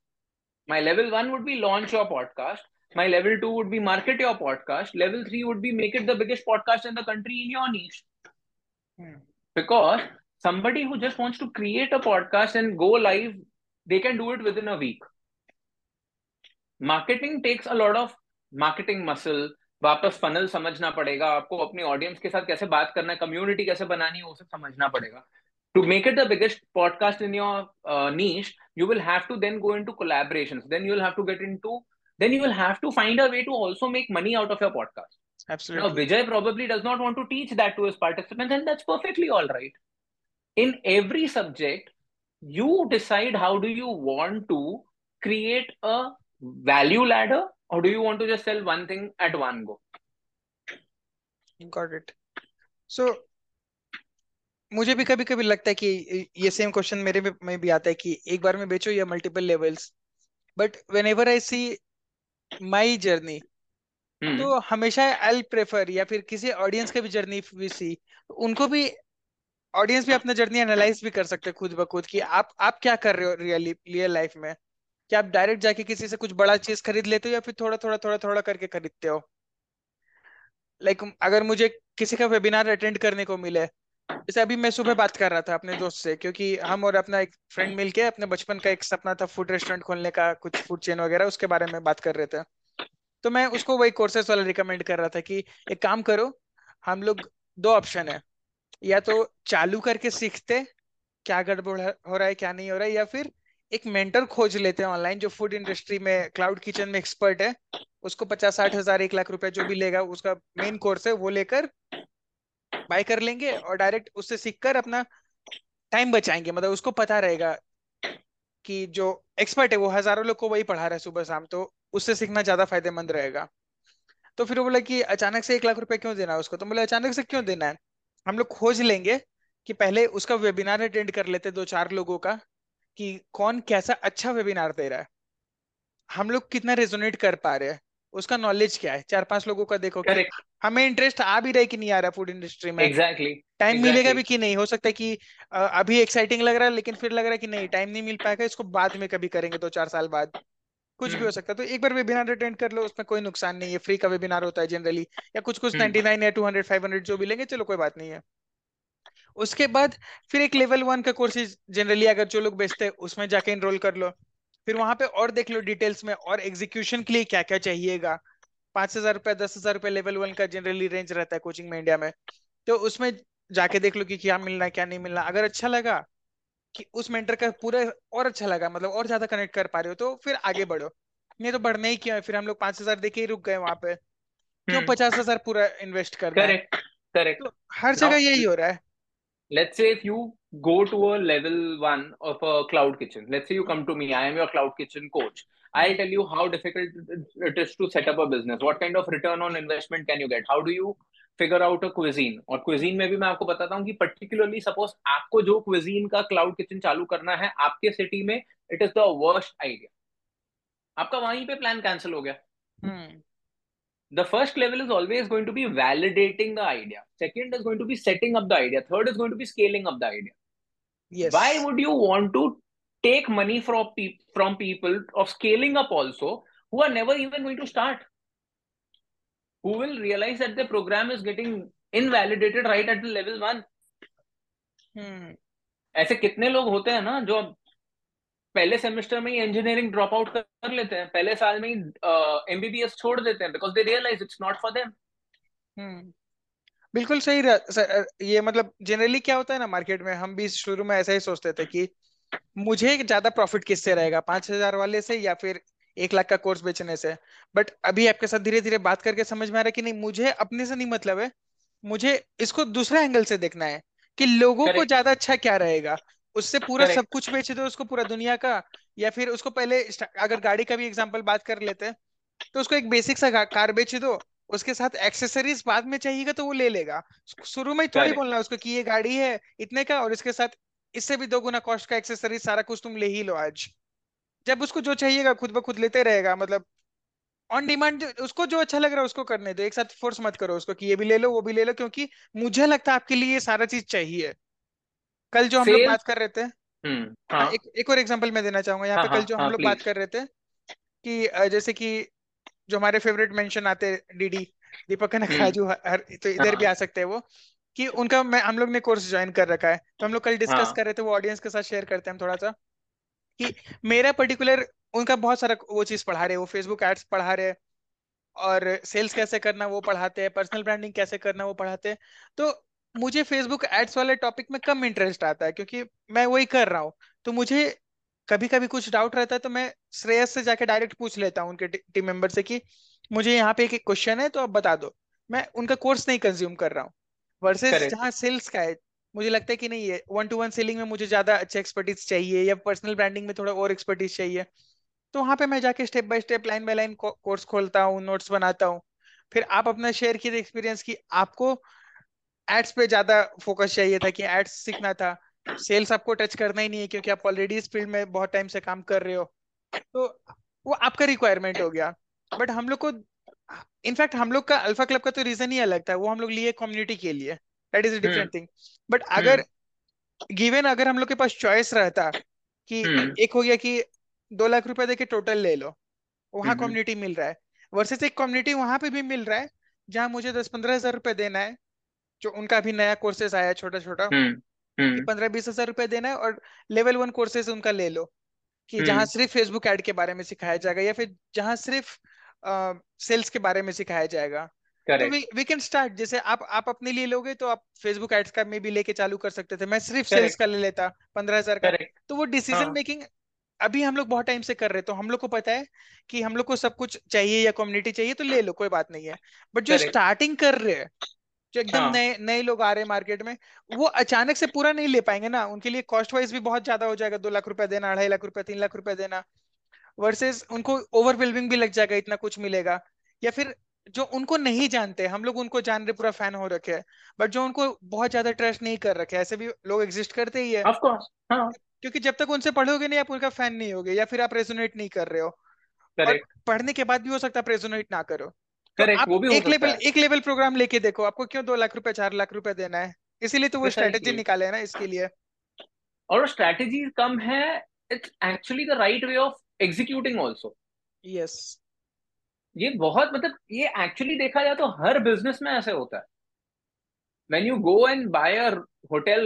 Speaker 4: my level 1 would be launch your podcast my level 2 would be market your podcast level 3 would be make it the biggest podcast in the country in your niche hmm. because somebody who just wants to create a podcast and go live they can do it within a week marketing takes a lot of marketing muscle वापस funnel समझना पड़ेगा आपको अपने audience के साथ कैसे बात करना है कम्युनिटी कैसे बनानी है वो सब समझना पड़ेगा to make it the biggest podcast in your uh, niche you will have to then go into collaborations then you will have to get into then you will have to find a way to also make money out of your podcast absolutely now vijay probably does not want to teach that to his participants and that's perfectly all right in every subject you decide how do you want to create a value ladder or do you want to just sell one thing at
Speaker 3: one go got it so मुझे भी कभी कभी लगता है कि ये same question
Speaker 4: मेरे में
Speaker 3: भी आता है कि एक बार में बेचो या multiple levels but whenever I see my journey तो हमेशा आई प्रेफर या फिर किसी ऑडियंस का भी जर्नी भी सी उनको भी ऑडियंस भी अपना जर्नी एनालाइज भी कर सकते हैं खुद ब खुद कि आप आप क्या कर रहे हो रियल रियल लाइफ में क्या आप डायरेक्ट जाके किसी से कुछ बड़ा चीज खरीद लेते हो या फिर थोड़ा थोड़ा थोड़ा थोड़ा करके खरीदते हो लाइक like, अगर मुझे किसी का वेबिनार अटेंड करने को मिले जैसे अभी मैं सुबह बात कर रहा था अपने दोस्त से क्योंकि हम और अपना एक फ्रेंड मिलके अपने बचपन का एक सपना था फूड रेस्टोरेंट खोलने का कुछ फूड चेन वगैरह उसके बारे में बात कर रहे थे तो मैं उसको वही कोर्सेस वाला रिकमेंड कर रहा था कि एक काम करो हम लोग दो ऑप्शन है या तो चालू करके सीखते क्या गड़बड़ हो रहा है क्या नहीं हो रहा है या फिर एक मेंटर खोज लेते हैं ऑनलाइन जो फूड इंडस्ट्री में क्लाउड किचन में एक्सपर्ट है उसको पचास साठ हजार एक लाख रुपया जो भी लेगा उसका मेन कोर्स है वो लेकर बाय कर लेंगे और डायरेक्ट उससे सीख कर अपना टाइम बचाएंगे मतलब उसको पता रहेगा कि जो एक्सपर्ट है वो हजारों लोग को वही पढ़ा रहा है सुबह शाम तो उससे सीखना ज्यादा फायदेमंद रहेगा तो फिर वो बोला कि अचानक से एक लाख रुपया क्यों देना है उसको तो बोले अचानक से क्यों देना है हम लोग खोज लेंगे कि पहले उसका वेबिनार अटेंड कर लेते दो चार लोगों का कि कौन कैसा अच्छा वेबिनार दे रहा है हम लोग कितना रेजोनेट कर पा रहे हैं उसका नॉलेज क्या है चार पांच लोगों का देखो कि हमें इंटरेस्ट आ भी रहा है कि नहीं आ रहा फूड इंडस्ट्री में
Speaker 4: एग्जैक्टली exactly. Time
Speaker 3: exactly. मिलेगा भी कि नहीं हो सकता है कि अभी एक्साइटिंग लग रहा है लेकिन फिर लग रहा है कि नहीं टाइम नहीं मिल पाएगा इसको बाद में कभी करेंगे दो चार साल बाद कुछ भी हो हम्म। सकता है तो एक बार वेबिनार अटेंड कर लो उसमें कोई नुकसान नहीं है फ्री का वेबिनार होता है जनरली या कुछ कुछ नाइनटी नाइन या टू हंड्रेड फाइव हंड्रेड जो भी लेंगे चलो कोई बात नहीं है उसके बाद फिर एक लेवल वन का कोर्सेज जनरली अगर जो लोग बेचते हैं उसमें जाके इनरोल कर लो फिर वहां पे और देख लो डिटेल्स में और एग्जीक्यूशन के लिए क्या क्या चाहिएगा पांच हजार रुपया दस हजार रुपया लेवल वन का जनरली रेंज रहता है कोचिंग में इंडिया में तो उसमें जाके देख लो कि क्या मिलना क्या नहीं मिलना अगर अच्छा लगा कि उस मेंटर का पूरा और अच्छा लगा मतलब और ज्यादा कनेक्ट कर पा रहे हो तो फिर आगे बढ़ो नहीं तो बढ़ना ही क्यों है फिर हम लोग पांच हजार देके ही रुक गए वहां पे क्यों हम्म। पचास हजार पूरा इन्वेस्ट कर करेक्ट करेक्ट तो हर जगह यही हो रहा है let's say if you go to a
Speaker 4: level one of a cloud kitchen let's say you come to me i am your cloud kitchen coach I tell you how difficult it is to set up a business what kind of return on investment can you get how do you figure out a cuisine? Or cuisine में भी मैं आपको बताता हूँ कि particularly suppose आपको जो cuisine का क्लाउड किचन चालू करना है आपके सिटी में it is the worst idea आपका वहीं पे प्लान कैंसिल हो गया hmm. the first level is always going to be validating the idea second is going to be setting up the idea third is going to be scaling up the idea yes why would you want to take money from pe- from people of scaling up also who are never even going to start who will realize that the program is getting invalidated right at the level 1 hmm ऐसे कितने लोग होते हैं ना जो पहले semester में ही इंजीनियरिंग ड्रॉप आउट कर लेते हैं पहले साल में ही
Speaker 3: एमबीबीएस uh, छोड़ देते हैं because they realise it's not for them बिल्कुल सही रह, सर, ये मतलब जनरली क्या होता है ना मार्केट में हम भी शुरू में ऐसा ही सोचते थे कि मुझे ज्यादा प्रॉफिट किससे रहेगा पांच हजार वाले से या फिर एक लाख का कोर्स बेचने से बट अभी आपके साथ धीरे धीरे बात करके समझ में आ रहा है कि नहीं मुझे अपने से नहीं मतलब है मुझे इसको दूसरा एंगल से देखना है कि लोगों को ज्यादा अच्छा क्या रहेगा उससे पूरा सब कुछ बेच दो उसको पूरा दुनिया का या फिर उसको पहले अगर गाड़ी का भी एग्जाम्पल बात कर लेते हैं तो उसको एक बेसिक सा कार बेच दो उसके साथ एक्सेसरीज बाद में चाहिएगा तो वो ले लेगा शुरू में थोड़ी बोलना उसको कि ये गाड़ी है इतने का और इसके साथ इससे भी दो गुना कॉस्ट का एक्सेसरीज सारा कुछ तुम ले ही लो आज जब उसको जो चाहिएगा खुद ब खुद लेते रहेगा मतलब ऑन डिमांड उसको जो अच्छा लग रहा है उसको करने दो एक साथ फोर्स मत करो उसको कि ये भी ले लो वो भी ले लो क्योंकि मुझे लगता है आपके लिए ये सारा चीज चाहिए कल जो हम लोग बात कर रहे थे हम्म, हाँ, हाँ। एक, एक और एग्जांपल मैं देना चाहूंगा यहाँ हाँ, पे कल हाँ, जो हम हाँ, लोग बात कर रहे थे कि जैसे कि जो हमारे फेवरेट मेंशन आते डीडी दीपक हम्म। नखराजू हर तो इधर भी आ सकते हैं वो कि उनका मैं हम लोग ने कोर्स ज्वाइन कर रखा है तो हम लोग कल डिस्कस कर रहे थे वो ऑडियंस के साथ शेयर करते हैं हम थोड़ा सा कि मेरा पर्टिकुलर उनका बहुत सारा वो चीज पढ़ा रहे वो फेसबुक एड्स पढ़ा रहे और सेल्स कैसे करना वो पढ़ाते हैं पर्सनल ब्रांडिंग कैसे करना वो पढ़ाते हैं तो मुझे फेसबुक एड्स वाले टॉपिक में कम इंटरेस्ट आता है क्योंकि मैं वही कर रहा हूँ तो मुझे कभी कभी कुछ डाउट रहता है तो मैं श्रेयस से जाके डायरेक्ट पूछ लेता हूँ उनके टीम मेंबर से कि मुझे यहाँ पे एक क्वेश्चन है तो आप बता दो मैं उनका कोर्स नहीं कंज्यूम कर रहा हूँ वर्सेस जहाँ सेल्स का है मुझे लगता है कि नहीं ये वन टू वन सेलिंग में मुझे ज्यादा अच्छा एक्सपर्टीज चाहिए या पर्सनल ब्रांडिंग में थोड़ा और एक्सपर्टीज चाहिए तो वहाँ पे मैं जाके step by step line by line course खोलता हूँ नोट्स बनाता हूँ फिर आप अपना शेयर कीजिए एक्सपीरियंस की आपको एड्स पे ज्यादा फोकस चाहिए था कि एड्स सीखना था सेल्स आपको टच करना ही नहीं है क्योंकि आप ऑलरेडी इस फील्ड में बहुत टाइम से काम कर रहे हो तो वो आपका रिक्वायरमेंट हो गया बट हम लोग को इनफैक्ट हम लोग का अल्फा क्लब का तो रीजन ही अलग था वो हम लोग लिए कम्युनिटी के लिए that is a different thing but अगर गिवन अगर हम लोग के पास चॉइस रहता कि hmm. एक हो गया कि दो लाख रुपए देके टोटल ले लो वहां कम्युनिटी hmm. मिल रहा है वर्सेस एक कम्युनिटी वहां पे भी मिल रहा है जहां मुझे दस पंद्रह हजार रुपए देना है जो उनका भी नया कोर्सेस आया है छोटा छोटा हम्म, हम्म। पंद्रह बीस हजार रुपए देना है और लेवल वन कोर्सेस उनका ले लो कि हम्म। जहाँ सिर्फ फेसबुक एड के बारे में सिखाया जाएगा या फिर जहाँ सिर्फ सेल्स के बारे में सिखाया जाएगा वी कैन स्टार्ट जैसे आप आप अपने लिए लोगे तो आप फेसबुक एड्स का में भी लेके चालू कर सकते थे मैं सिर्फ सेल्स का ले लेता पंद्रह हजार का तो वो डिसीजन मेकिंग हाँ। अभी हम लोग बहुत टाइम से कर रहे तो हम लोग को पता है कि हम लोग को सब कुछ चाहिए या कम्युनिटी चाहिए तो ले लो कोई बात नहीं है बट जो स्टार्टिंग कर रहे हैं जो एकदम हाँ। नए नए लोग आ रहे हैं मार्केट में वो अचानक से पूरा नहीं ले पाएंगे ना उनके लिए कॉस्ट वाइज भी बहुत ज्यादा हो जाएगा दो लाख रुपया देना अढ़ाई लाख रुपया तीन लाख रुपया देना वर्सेस उनको ओवरवेलमिंग भी लग जाएगा इतना कुछ मिलेगा या फिर जो उनको नहीं जानते हम लोग उनको जान रहे पूरा फैन हो रखे हैं बट जो उनको बहुत ज्यादा ट्रस्ट नहीं कर रखे ऐसे भी लोग एग्जिस्ट करते ही है हाँ। क्योंकि जब तक उनसे पढ़ोगे नहीं आप उनका फैन नहीं होगे या फिर आप रेजोनेट नहीं कर रहे हो और पढ़ने के बाद भी हो सकता है रेजोनेट ना करो करेक्ट तो एक लेवल एक लेवल प्रोग्राम लेके देखो आपको क्यों दो लाख रुपए चार लाख रुपए देना है इसीलिए तो वो स्ट्रेटेजी निकाले ना इसके लिए
Speaker 4: और स्ट्रेटेजी कम है it's actually the right way of executing also yes
Speaker 3: ये बहुत
Speaker 4: मतलब ये एक्चुअली देखा जाए तो हर बिजनेस में ऐसे होता है when you go and buy a hotel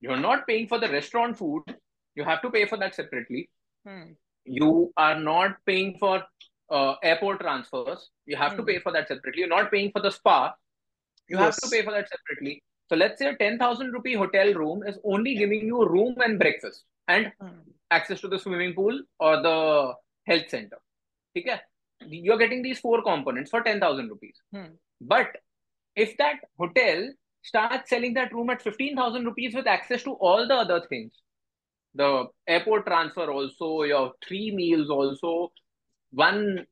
Speaker 4: You're not paying for the restaurant food. You have to pay for that separately. Hmm. You are not paying for uh, airport transfers. You have hmm. to pay for that separately. You're not paying for the spa. You yes. have to pay for that separately. So let's say a 10,000 rupee hotel room is only giving you a room and breakfast and hmm. access to the swimming pool or the health center. Okay? You're getting these four components for 10,000 rupees. Hmm. But if that hotel start selling that room at 15,000 rupees with access to all the other things. The airport transfer also, your three meals also, one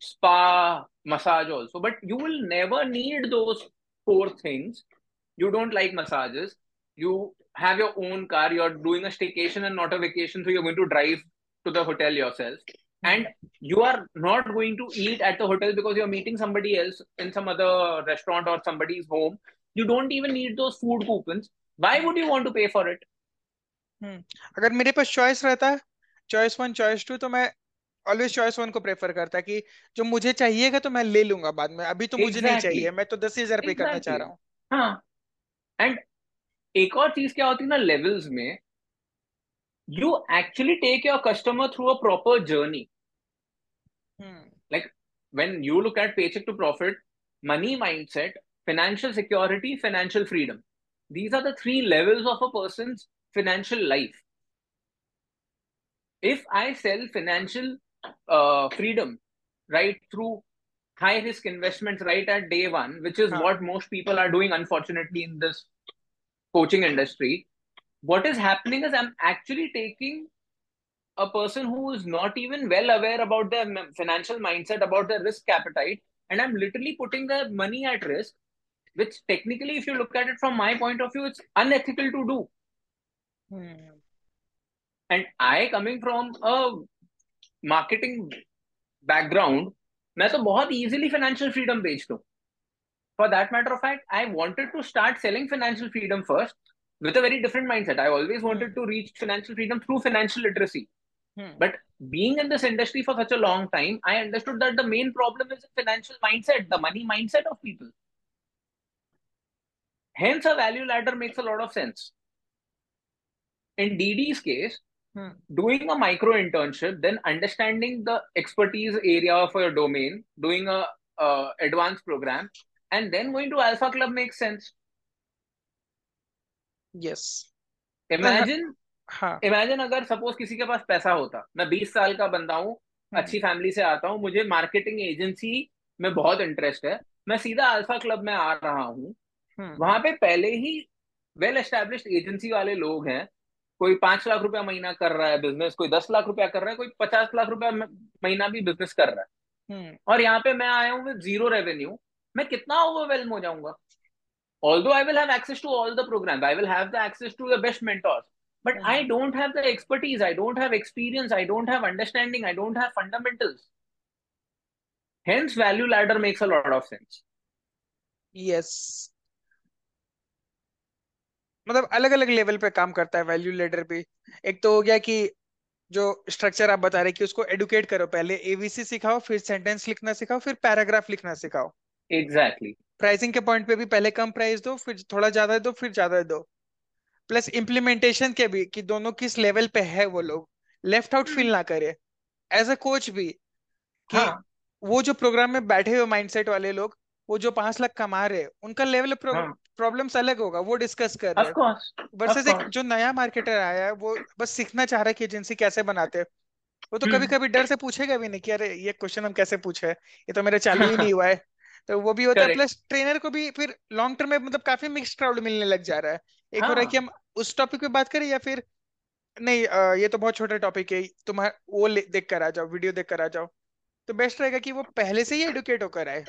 Speaker 4: spa massage also. But you will never need those four things. You don't like massages. You have your own car. You're doing a staycation and not a vacation. So you're going to drive to the hotel yourself and you are not going to eat at the hotel because you're meeting somebody else in some other restaurant or somebody's home you don't even need those food coupons why would you want to pay for it
Speaker 3: hmm. अगर मेरे पास choice रहता है choice one choice two तो मैं always choice one को prefer करता कि जो मुझे चाहिएगा तो मैं ले लूंगा बाद में अभी तो मुझे exactly. नहीं चाहिए मैं तो दस हजार पे
Speaker 4: करना चाह रहा हूँ हाँ एंड एक और चीज क्या होती है ना लेवल्स में you actually take your customer through a proper journey like when you look at paycheck to profit money mindset financial security, financial freedom. These are the three levels of a person's financial life. If I sell financial uh, freedom right through high risk investments right at day one, which is what most people are doing, unfortunately, in this coaching industry, what is happening is I'm actually taking a person who is not even well aware about their financial mindset, about their risk appetite, and I'm literally putting their money at risk which technically, if you look at it from my point of view, it's unethical to do. Hmm. And I, coming from a marketing background, मैं तो बहुत easily financial freedom बेच दूँ. For that matter of fact, I wanted to start selling financial freedom first with a very different mindset. I always wanted hmm. to reach financial freedom through financial literacy. Hmm. But being in this industry for such a long time, I understood that the main problem is the financial mindset, the money mindset of people. Hence, a value ladder makes a lot of sense. In DD's case, hmm. doing a micro internship, then understanding the expertise area of your domain, doing a uh, advanced program, and then going to Alpha Club makes sense.
Speaker 3: Yes.
Speaker 4: Imagine हाँ. Imagine अगर suppose किसी के पास पैसा होता मैं बीस साल का बंदा हूँ अच्छी फैमिली से आता हूँ मुझे मार्केटिंग एजेंसी में बहुत इंटरेस्ट है मैं सीधा अल्फा क्लब में आ रहा हूँ वहां पे पहले ही वेल एस्टेब्लिश एजेंसी वाले लोग हैं कोई पांच लाख रुपया महीना कर रहा है बिजनेस कोई दस लाख रुपया कर रहा है कोई पचास लाख रुपया महीना भी बिजनेस कर रहा है और यहाँ पे मैं आया हूँ जीरो रेवेन्यू मैं कितना ओवरवेलम हो जाऊंगा although i will have access to all the programs i will have the access to the best mentors but mm-hmm. i don't have the expertise i don't have experience i don't have understanding i don't have fundamentals hence value ladder makes a lot of sense
Speaker 3: yes मतलब अलग अलग level पे काम करता है value ladder भी एक तो हो गया कि जो स्ट्रक्चर आप बता रहे कि उसको एडुकेट करो पहले एवीसी सिखाओ फिर सेंटेंस लिखना सिखाओ फिर
Speaker 4: पैराग्राफ लिखना सिखाओ एग्जैक्टली exactly. प्राइसिंग के पॉइंट पे भी पहले कम प्राइस दो फिर
Speaker 3: थोड़ा ज्यादा दो फिर ज्यादा दो प्लस इम्प्लीमेंटेशन के भी कि दोनों किस लेवल पे है वो लोग लेफ्ट आउट फील ना करे एज अ कोच भी कि हाँ. वो जो प्रोग्राम में बैठे हुए माइंडसेट वाले लोग वो जो पांच लाख कमा रहे उनका लेवल हाँ. प्रॉब्लम्स अलग होगा वो डिस्कस कर रहे हैं वर्सेस एक जो नया मार्केटर आया है वो बस सीखना चाह रहा है कि एजेंसी कैसे बनाते हैं वो तो हम्म। कभी कभी डर से पूछेगा भी नहीं कि अरे ये क्वेश्चन हम कैसे पूछे ये तो मेरा चालू ही नहीं हुआ है [laughs] तो वो भी होता है प्लस ट्रेनर को भी फिर लॉन्ग टर्म में मतलब काफी मिक्स क्राउड मिलने लग जा रहा है एक हो रहा है हाँ। कि हम उस टॉपिक पे बात करें या फिर नहीं ये तो बहुत छोटा टॉपिक है तुम्हारा वो देख कर आ जाओ वीडियो देख कर आ जाओ तो बेस्ट रहेगा कि वो पहले से ही एडुकेट होकर आए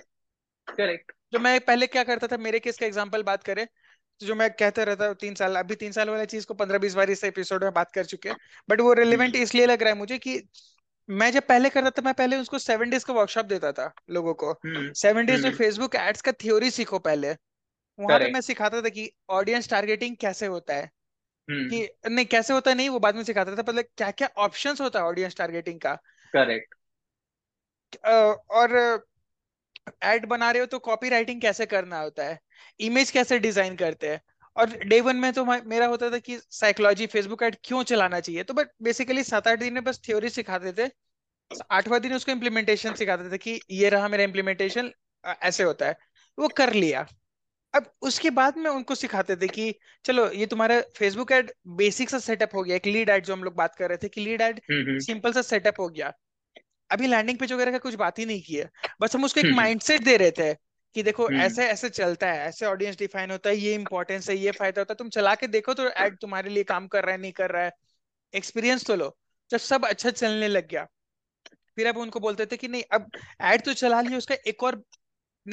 Speaker 4: करेक्ट
Speaker 3: जो मैं पहले क्या करता था मेरे केस का एग्जाम्पल बात करें तो जो मैं कहता रहता हूँ तीन साल अभी तीन साल वाला चीज को पंद्रह बीस बार इस एपिसोड में बात कर चुके हैं बट वो रिलेवेंट इसलिए लग रहा है मुझे कि मैं जब पहले करता था मैं पहले उसको सेवन डेज का वर्कशॉप देता था लोगों को सेवन हम्म। डेज में फेसबुक हम्म। एड्स का थ्योरी सीखो पहले वहां पे मैं सिखाता था कि ऑडियंस टारगेटिंग कैसे होता है हम्म। कि नहीं कैसे होता नहीं वो बाद में सिखाता था मतलब क्या क्या ऑप्शंस होता है ऑडियंस टारगेटिंग का करेक्ट और एड बना रहे हो तो कॉपी राइटिंग कैसे करना होता है इमेज कैसे डिजाइन करते हैं और डे वन में तो मेरा होता था कि साइकोलॉजी फेसबुक एड क्यों चलाना चाहिए तो बट बेसिकली सात आठ दिन में बस थ्योरी सिखाते थे आठवां दिन उसको इम्प्लीमेंटेशन सिखाते थे कि ये रहा मेरा इम्प्लीमेंटेशन ऐसे होता है वो कर लिया अब उसके बाद में उनको सिखाते थे कि चलो ये तुम्हारा फेसबुक एड बेसिक सा सेटअप हो गया एक लीड एड जो हम लोग बात कर रहे थे कि लीड एड सिंपल सा सेटअप हो गया अभी लैंडिंग पेज वगैरह का कुछ बात ही नहीं किया बस हम उसको एक माइंडसेट हम्म, हम्म। दे रहे थे कि देखो हम्म। ऐसे ऐसे चलता है ऐसे ऑडियंस डिफाइन होता है ये इंपॉर्टेंस है ये फायदा होता है तुम चला के देखो तो एड तुम्हारे लिए काम कर रहा है नहीं कर रहा है एक्सपीरियंस तो लो जब सब अच्छा चलने लग गया फिर अब उनको बोलते थे कि नहीं अब एड तो चला लिया उसका एक और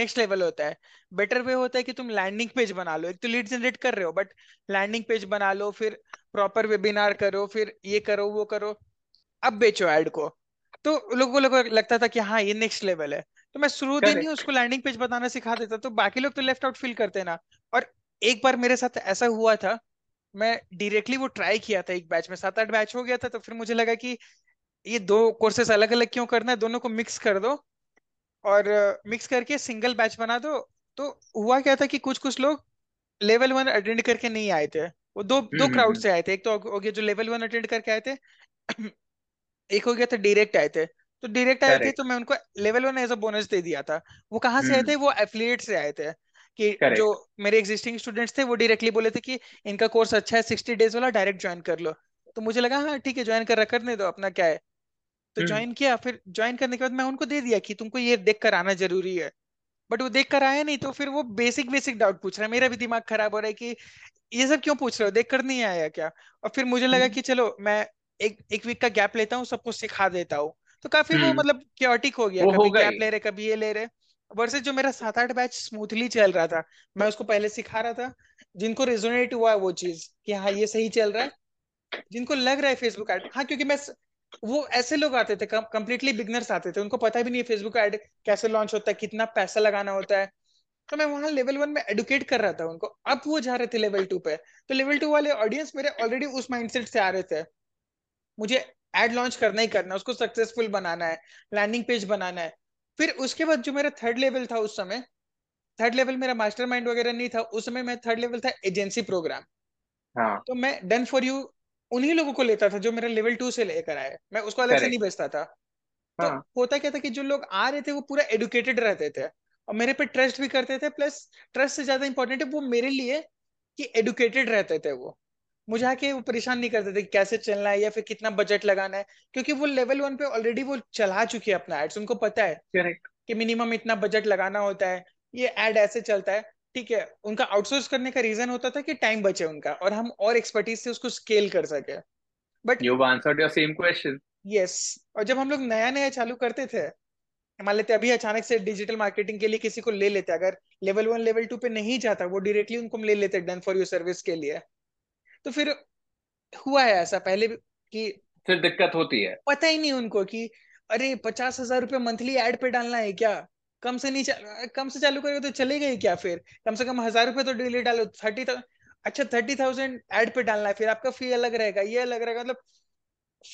Speaker 3: नेक्स्ट लेवल होता है बेटर वे होता है कि तुम लैंडिंग पेज बना लो एक तो लीड जनरेट कर रहे हो बट लैंडिंग पेज बना लो फिर प्रॉपर वेबिनार करो फिर ये करो वो करो अब बेचो एड को तो लोगों लोगों को लगता था कि हाँ ये नेक्स्ट लेवल है तो मैं शुरू दिन ही उसको लैंडिंग पेज बताना सिखा देता तो बाकी लोग तो लेफ्ट आउट फील करते ना और एक बार मेरे साथ ऐसा हुआ था मैं डायरेक्टली वो ट्राई किया था एक बैच में सात आठ बैच हो गया था तो फिर मुझे लगा कि ये दो कोर्सेस अलग अलग क्यों करना है दोनों को मिक्स कर दो और मिक्स करके सिंगल बैच बना दो तो हुआ क्या था कि कुछ कुछ लोग लेवल वन अटेंड करके नहीं आए थे वो दो दो क्राउड हम्म, हम्म, हम्म। से आए थे एक तो हो गया जो लेवल वन अटेंड करके आए थे एक हो गया था डायरेक्ट आए थे तो डायरेक्ट आए थे तो मैं उनको level one as a bonus दे दिया था वो कहाँ से आए हम्म। थे वो एफिलियट से आए थे कि Correct. जो मेरे एग्जिस्टिंग स्टूडेंट्स थे वो डायरेक्टली बोले थे कि इनका कोर्स अच्छा है सिक्सटी डेज वाला डायरेक्ट ज्वाइन कर लो तो मुझे लगा हाँ ठीक है ज्वाइन कर करने दो अपना क्या है तो ज्वाइन हम्म। किया फिर ज्वाइन करने के बाद मैं उनको दे दिया कि तुमको ये देख कर आना जरूरी है बट वो देख कर आया नहीं तो फिर वो बेसिक बेसिक डाउट पूछ रहा है मेरा भी दिमाग खराब हो रहा है कि ये सब क्यों पूछ रहे हो देख कर नहीं आया क्या और फिर मुझे लगा हम्म। कि चलो मैं एक एक वीक का गैप लेता हूँ सबको सिखा देता हूँ तो काफी वो हम्म। मतलब क्योटिक हो गया कभी गैप ले रहे कभी ये ले रहे वर्सेस जो मेरा सात आठ बैच स्मूथली चल रहा था मैं उसको पहले सिखा रहा था जिनको रेजोनेट हुआ है वो चीज कि हाँ ये सही चल रहा है जिनको लग रहा है फेसबुक एड हाँ क्योंकि मैं वो ऐसे लोग आते थे कंप्लीटली बिगनर्स आते थे उनको पता भी नहीं फेसबुक एड कैसे लॉन्च होता है कितना पैसा लगाना होता है तो मैं वहां लेवल वन में एडुकेट कर रहा था उनको अब वो जा रहे थे लेवल टू पे तो लेवल टू वाले ऑडियंस मेरे ऑलरेडी उस माइंडसेट से आ रहे थे मुझे एड लॉन्च करना ही करना है उसको सक्सेसफुल बनाना है लैंडिंग पेज बनाना है फिर उसके बाद जो मेरा थर्ड लेवल था उस समय थर्ड लेवल मेरा मास्टर माइंड वगैरह नहीं था उस समय मैं थर्ड लेवल था एजेंसी प्रोग्राम हाँ. तो मैं डन फॉर यू उन्हीं लोगों को लेता था जो मेरा लेवल टू से लेकर आए मैं उसको अलग से नहीं बेचता था तो हाँ. तो होता क्या था कि जो लोग आ रहे थे वो पूरा एडुकेटेड रहते थे और मेरे पे ट्रस्ट भी करते थे प्लस ट्रस्ट से ज्यादा इंपॉर्टेंट है वो मेरे लिए कि एडुकेटेड रहते थे वो मुझे आके वो परेशान नहीं करते थे कैसे चलना है या फिर कितना बजट लगाना है क्योंकि वो लेवल वन पे ऑलरेडी वो चला चुकी है अपना एड्स उनको पता है Correct. कि मिनिमम इतना बजट लगाना होता है ये एड ऐसे चलता है ठीक है उनका आउटसोर्स करने का रीजन होता था कि टाइम बचे उनका और हम और एक्सपर्टीज से उसको स्केल कर सके
Speaker 4: but you answered your same question
Speaker 3: yes और जब हम लोग नया नया चालू करते थे मान लेते अभी अचानक से डिजिटल मार्केटिंग के लिए किसी को ले लेते अगर लेवल वन लेवल टू पे नहीं जाता वो डायरेक्टली उनको ले लेते डन फॉर यू सर्विस के लिए तो फिर हुआ है ऐसा पहले कि फिर
Speaker 4: दिक्कत होती है
Speaker 3: पता ही नहीं उनको कि अरे पचास हजार रुपये मंथली एड पे डालना है क्या कम से नहीं कम से चालू करेगा तो चलेगा ही क्या फिर कम से कम हजार रुपये तो डेली डालो थर्टी अच्छा थर्टी थाउजेंड एड पे डालना है फिर आपका फी अलग रहेगा ये अलग रहेगा मतलब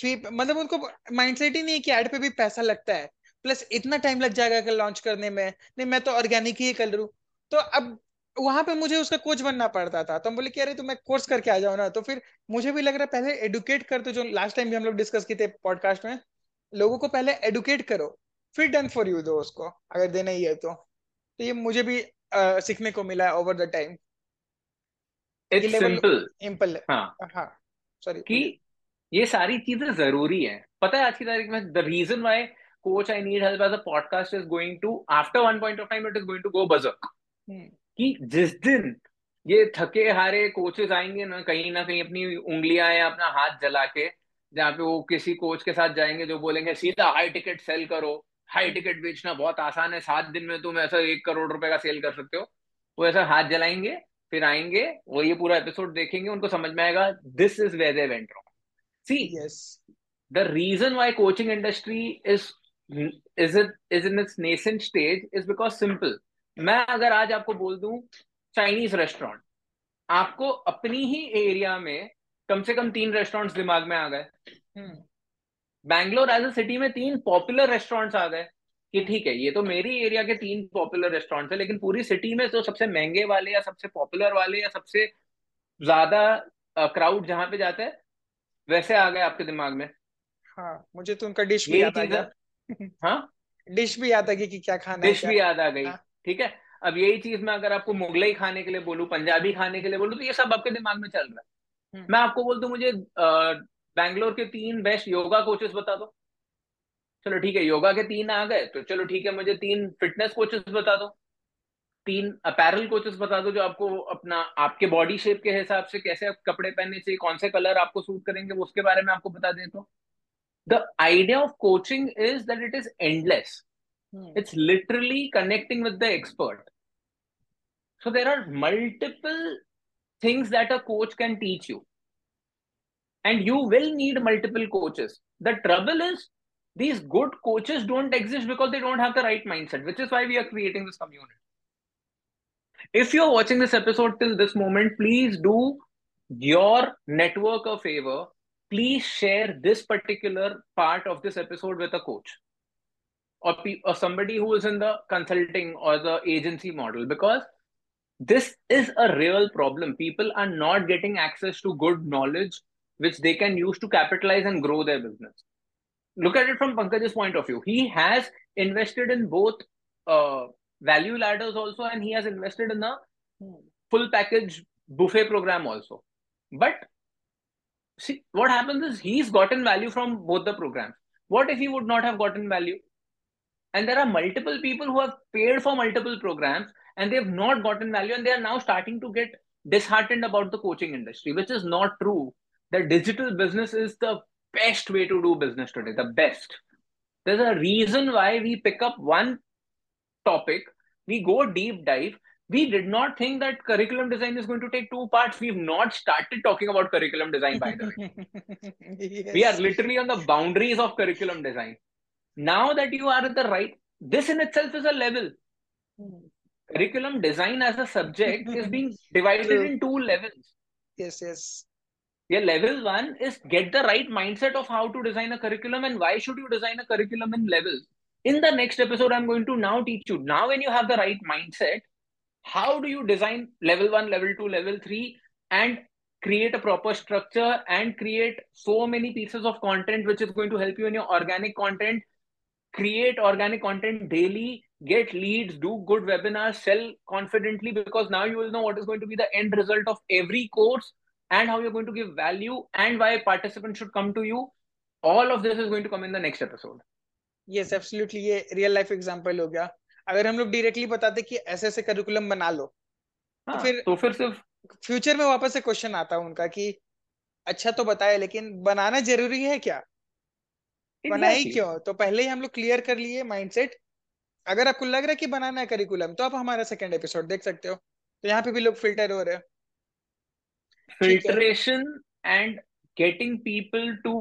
Speaker 3: फी मतलब उनको माइंडसेट ही नहीं है कि एड पे भी पैसा लगता है प्लस इतना टाइम लग जाएगा लॉन्च करने में नहीं मैं तो ऑर्गेनिक ही कर लू तो अब वहां पे मुझे उसका कोच बनना पड़ता था तो हम बोले कि अरे तुम तो मैं कोर्स करके आ जाओ ना तो फिर मुझे भी लग रहा है पहले एडुकेट कर तो जो लास्ट टाइम भी हम लोग डिस्कस किए थे पॉडकास्ट में लोगों को पहले एडुकेट करो फिर डन फॉर यू दो उसको अगर देना ही है तो तो ये मुझे भी आ, सीखने
Speaker 4: को मिला है over the time simple simple हाँ सॉरी हाँ, कि ये सारी चीजें जरूरी है पता है आज की तारीख में the reason why coach I need help as a podcast is going to after one point of time it is going to go berserk कि जिस दिन ये थके हारे कोचेज आएंगे ना कहीं ना कहीं अपनी उंगलियां या अपना हाथ जला के जहाँ पे वो किसी कोच के साथ जाएंगे जो बोलेंगे सीधा हाई टिकट सेल करो हाई टिकट बेचना बहुत आसान है सात दिन में तुम ऐसा एक करोड़ रुपए का सेल कर सकते हो वो ऐसा हाथ जलाएंगे फिर आएंगे वो ये पूरा एपिसोड देखेंगे उनको समझ में आएगा this is Veda they
Speaker 3: see yes
Speaker 4: the reason why coaching industry is is it is in its nascent stage is because simple मैं अगर आज आपको बोल दूं चाइनीज रेस्टोरेंट आपको अपनी ही एरिया में कम से कम तीन रेस्टोरेंट्स दिमाग में आ गए बैंगलोर एज अ सिटी में तीन पॉपुलर रेस्टोरेंट्स आ गए कि ठीक है ये तो मेरी एरिया के तीन पॉपुलर रेस्टोरेंट्स है लेकिन पूरी सिटी में तो सबसे महंगे वाले या सबसे पॉपुलर वाले या सबसे ज्यादा क्राउड जहां पे जाते हैं वैसे आ गए आपके दिमाग में
Speaker 3: हाँ मुझे तो उनका डिश भी याद आ गया हाँ डिश [laughs] भी याद आ गई कि क्या खाना डिश भी याद आ गई हाँ।
Speaker 4: ठीक है अब यही चीज मैं अगर आपको मुगलई खाने के लिए बोलूँ पंजाबी खाने के लिए बोलूँ तो ये सब आपके दिमाग में चल रहा है हम्म। मैं आपको बोल दू मुझे बैंगलोर के तीन बेस्ट योगा कोचेस बता दो चलो ठीक है योगा के तीन आ गए तो चलो ठीक है मुझे तीन फिटनेस कोचेस बता दो तीन अपैरल कोचेस बता दो जो आपको अपना आपके बॉडी शेप के हिसाब से कैसे आप कपड़े पहनने चाहिए कौन से कलर आपको सूट करेंगे वो उसके बारे में आपको बता देता हूँ the idea of coaching is that it is endless Hmm. It's literally connecting with the expert. So there are multiple things that a coach can teach you. And you will need multiple coaches. The trouble is, these good coaches don't exist because they don't have the right mindset, which is why we are creating this community. If you're watching this episode till this moment, please do your network a favor. Please share this particular part of this episode with a coach or, pe- or somebody who is in the consulting or the agency model because this is a real problem. People are not getting access to good knowledge which they can use to capitalize and grow their business. Look at it from Pankaj's point of view. He has invested in both uh, value ladders also, and he has invested in a full package buffet program also. But see, what happens is he's gotten value from both the programs. What if he would not have gotten value? And there are multiple people who have paid for multiple programs and they've not gotten value and they are now starting to get disheartened about the coaching industry, which is not true. The digital business is the best way to do business today, the best. There's a reason why we pick up one topic, we go deep dive. We did not think that curriculum design is going to take two parts. We've not started talking about curriculum design, by the way. [laughs] yes. We are literally on the boundaries of curriculum design now that you are at the right this in itself is a level hmm. curriculum design as a subject is being [laughs] divided True. in two levels
Speaker 3: yes yes
Speaker 4: yeah level one is get the right mindset of how to design a curriculum and why should you design a curriculum in levels in the next episode i'm going to now teach you now when you have the right mindset how do you design level one level two level three and create a proper structure and create so many pieces of content which is going to help you in your organic content create organic content daily, get leads, do good webinars, sell confidently because now you will know what is going to be the end result of every course and how you're going to give value and why participants should come to you. All of this is going to come in the next episode.
Speaker 3: Yes, absolutely. ये real life example ho gaya agar hum log directly batate ki aise aise curriculum bana lo हाँ, तो फिर तो फिर सिर्फ future में वापस से क्वेश्चन आता है उनका कि अच्छा तो बताया लेकिन बनाना जरूरी है क्या exactly. बनाए क्यों तो पहले ही हम लोग क्लियर कर लिए माइंडसेट अगर आपको लग रहा है कि बनाना है करिकुलम तो आप हमारा सेकेंड एपिसोड देख सकते हो तो यहाँ पे भी लोग फिल्टर हो रहे filtration and getting people to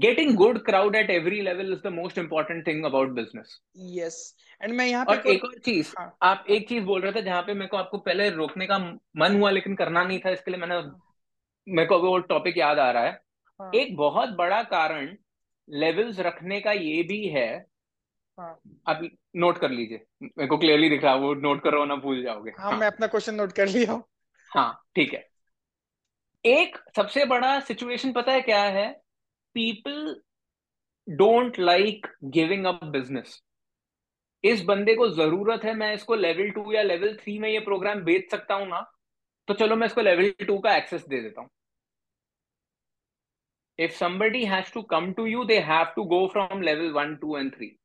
Speaker 3: getting good crowd at every level
Speaker 4: is the most important thing about business
Speaker 3: yes and मैं यहाँ
Speaker 4: पे और एक और चीज हाँ. आप एक चीज बोल रहे थे जहाँ पे मेरे को आपको पहले रोकने का मन हुआ लेकिन करना नहीं था इसके लिए मैंने मेरे को वो टॉपिक याद आ रहा है हाँ. एक बहुत बड़ा कारण लेवल्स रखने का ये भी है हाँ. अब नोट कर लीजिए मेरे को क्लियरली दिख रहा वो नोट करो ना भूल जाओगे
Speaker 3: हाँ, हाँ मैं अपना क्वेश्चन नोट कर लिया
Speaker 4: हाँ ठीक है एक सबसे बड़ा सिचुएशन पता है क्या है people don't like giving up business इस बंदे को जरूरत है मैं इसको लेवल टू या लेवल थ्री में ये प्रोग्राम बेच सकता हूँ ना तो चलो मैं इसको लेवल टू का एक्सेस दे देता हूँ if somebody has to come to you, they have to go from level one, two, and three.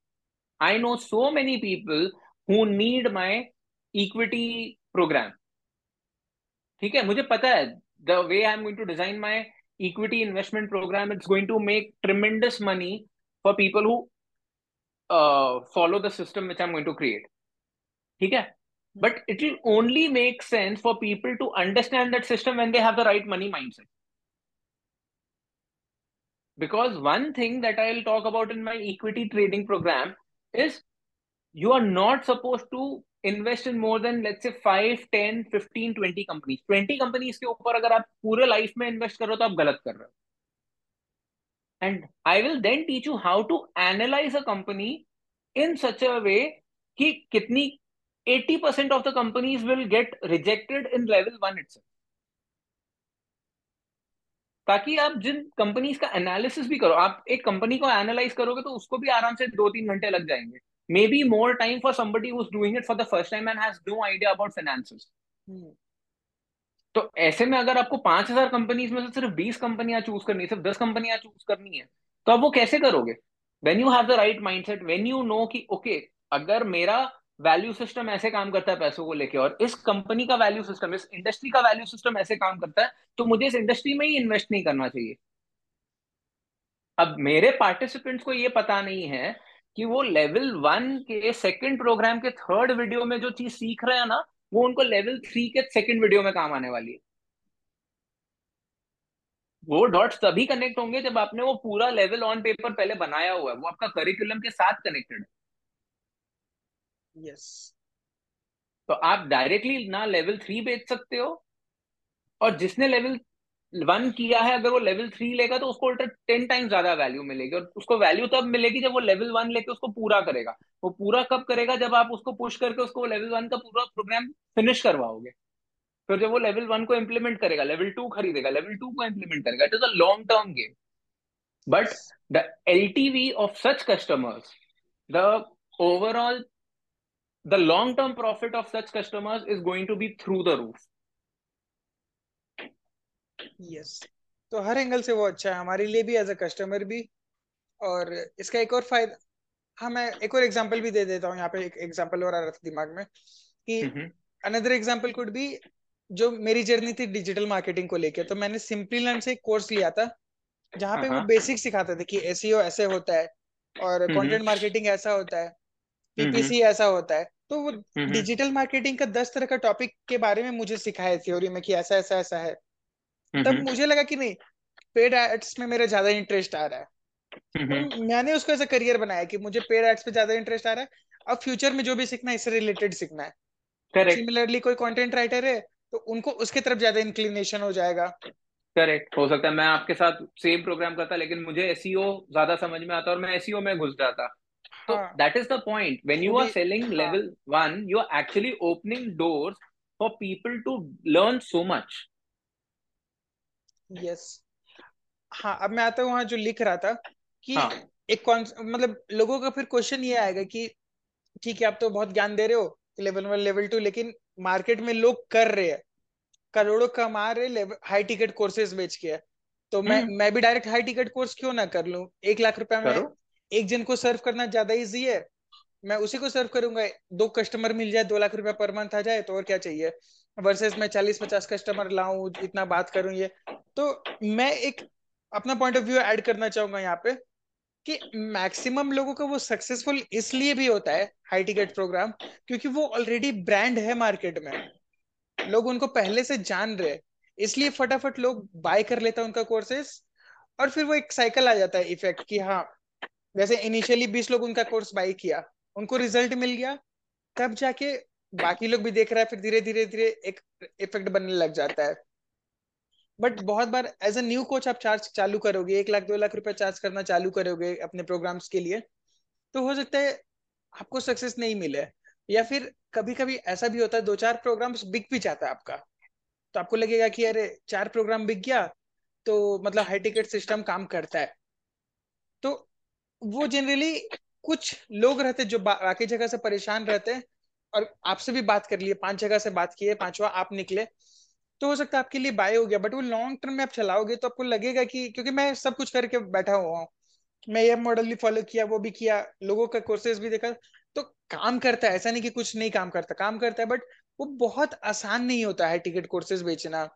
Speaker 4: I know so many people who need my equity program. Okay, मुझे पता है the way I'm going to design my equity investment program, it's going to make tremendous money for people who uh, follow the system which I'm going to create. Okay, but it will only make sense for people to understand that system when they have the right money mindset because one thing that i'll talk about in my equity trading program is you are not supposed to invest in more than let's say 5 10 15 20 companies 20 companies ke upar agar aap pure life mein invest kar to aap galat kar and i will then teach you how to analyze a company in such a way ki kitni 80% of the companies will get rejected in level 1 itself ताकि आप जिन companies का analysis भी करो आप एक company को analyse करोगे तो उसको भी आराम से दो तीन घंटे लग जाएंगे maybe more time for somebody who doing it for the first time and has no idea about finances तो ऐसे में अगर आपको पांच हजार कंपनीज में से सिर्फ बीस कंपनियां चूज करनी है सिर्फ दस कंपनियां चूज करनी है तो आप वो कैसे करोगे when you have the right mind set when you know कि ओके okay, अगर मेरा वैल्यू सिस्टम ऐसे काम करता है पैसों को लेके और इस कंपनी का वैल्यू सिस्टम इस इंडस्ट्री का वैल्यू सिस्टम ऐसे काम करता है तो मुझे इस इंडस्ट्री में ही इन्वेस्ट नहीं करना चाहिए अब मेरे पार्टिसिपेंट्स को ये पता नहीं है कि वो लेवल वन के सेकंड प्रोग्राम के थर्ड वीडियो में जो चीज सीख रहे हैं ना वो उनको लेवल थ्री के सेकंड वीडियो में काम आने वाली है वो डॉट्स तभी कनेक्ट होंगे जब आपने वो पूरा लेवल ऑन पेपर पहले बनाया हुआ है वो आपका करिकुलम के साथ कनेक्टेड है yes. तो आप डायरेक्टली ना लेवल थ्री बेच सकते हो और जिसने लेवल वन किया है अगर वो लेवल थ्री लेगा तो उसको उल्टा टेन टाइम ज्यादा वैल्यू मिलेगी और उसको वैल्यू तब मिलेगी जब वो लेवल वन लेके उसको पूरा करेगा वो पूरा कब करेगा जब आप उसको पुश करके उसको लेवल वन का पूरा प्रोग्राम फिनिश करवाओगे फिर जब वो लेवल वन को इम्प्लीमेंट करेगा लेवल टू खरीदेगा लेवल टू को इम्प्लीमेंट करेगा it is a long term game but the L of such customers the overall the long term profit of such customers is going to be through the roof
Speaker 3: yes तो हर angle से वो अच्छा है हमारे लिए भी एज अ कस्टमर भी और इसका एक और फायदा हाँ मैं एक और एग्जांपल भी दे देता हूँ यहाँ पे एक एग्जांपल और आ रहा था दिमाग में कि अनदर एग्जांपल कुड भी जो मेरी जर्नी थी डिजिटल मार्केटिंग को लेके तो मैंने सिंपली लर्न से एक कोर्स लिया था जहाँ पे वो बेसिक हाँ, हाँ। सिखाते थे कि एसईओ e ऐसे होता है और कंटेंट मार्केटिंग ऐसा होता है पीपीसी किसी ऐसा होता है तो वो डिजिटल मार्केटिंग का दस तरह का टॉपिक के बारे में मुझे सिखाया थ्योरी में कि ऐसा ऐसा ऐसा है तब मुझे लगा कि नहीं पेड एड्स में मेरा ज्यादा इंटरेस्ट आ रहा है तो मैंने उसको ऐसा करियर बनाया कि मुझे पेड एड्स पे ज्यादा इंटरेस्ट आ रहा है अब फ्यूचर में जो भी सीखना है इससे रिलेटेड सीखना है सिमिलरली कोई कंटेंट राइटर है तो उनको उसके तरफ ज्यादा इंक्लिनेशन हो जाएगा
Speaker 4: करेक्ट हो सकता है मैं आपके साथ सेम प्रोग्राम करता लेकिन मुझे एसईओ e ज्यादा समझ में आता और मैं एसईओ e में घुस जाता So हाँ। that is the point. When you are selling हाँ। level
Speaker 3: one, you are actually opening doors for people to learn so much. Yes. हाँ अब मैं आता हूँ वहां जो लिख रहा था कि हाँ. एक कौन मतलब लोगों का फिर क्वेश्चन ये आएगा कि ठीक है आप तो बहुत ज्ञान दे रहे हो लेवल वन लेवल टू लेकिन मार्केट में लोग कर रहे हैं करोड़ों कमा रहे हाई टिकट कोर्सेज बेच के तो मैं हम्म। मैं भी डायरेक्ट हाई टिकट कोर्स क्यों ना कर लू एक लाख रुपया में एक जन को सर्व करना ज्यादा इजी है मैं उसी को सर्व करूंगा दो कस्टमर मिल जाए दो लाख रुपया पर मंथ आ जाए तो और क्या चाहिए वर्सेस मैं चालीस पचास कस्टमर लाऊ इतना बात करूं ये तो मैं एक अपना पॉइंट ऑफ व्यू ऐड करना चाहूंगा यहाँ पे कि मैक्सिमम लोगों का वो सक्सेसफुल इसलिए भी होता है हाई टिकट प्रोग्राम क्योंकि वो ऑलरेडी ब्रांड है मार्केट में लोग उनको पहले से जान रहे इसलिए फटाफट लोग बाय कर लेता उनका कोर्सेस और फिर वो एक साइकिल आ जाता है इफेक्ट कि हाँ जैसे इनिशियली बीस लोग उनका कोर्स बाई किया उनको रिजल्ट मिल गया तब जाके बाकी लोग भी देख रहे हैं फिर धीरे धीरे धीरे एक इफेक्ट बनने लग जाता है बट बहुत बार एज अ न्यू कोच आप चार्ज चालू करोगे एक लाख दो लाख रुपए चार्ज करना चालू करोगे अपने प्रोग्राम्स के लिए तो हो सकता है आपको सक्सेस नहीं मिले या फिर कभी कभी ऐसा भी होता है दो चार प्रोग्राम्स बिक भी जाता है आपका तो आपको लगेगा कि अरे चार प्रोग्राम बिक गया तो मतलब हाई टिकट सिस्टम काम करता है तो वो जनरली कुछ लोग रहते जो बाकी जगह से परेशान रहते हैं और आपसे भी बात कर लिए पांच जगह से बात किए पांचवा आप निकले तो हो सकता है आपके लिए बाय हो गया बट वो लॉन्ग टर्म में आप चलाओगे तो आपको लगेगा कि क्योंकि मैं सब कुछ करके बैठा हुआ हूँ मैं ये मॉडल भी फॉलो किया वो भी किया लोगों का कोर्सेज भी देखा तो काम करता है ऐसा नहीं कि कुछ नहीं काम करता काम करता है बट वो बहुत आसान नहीं होता है टिकट कोर्सेज बेचना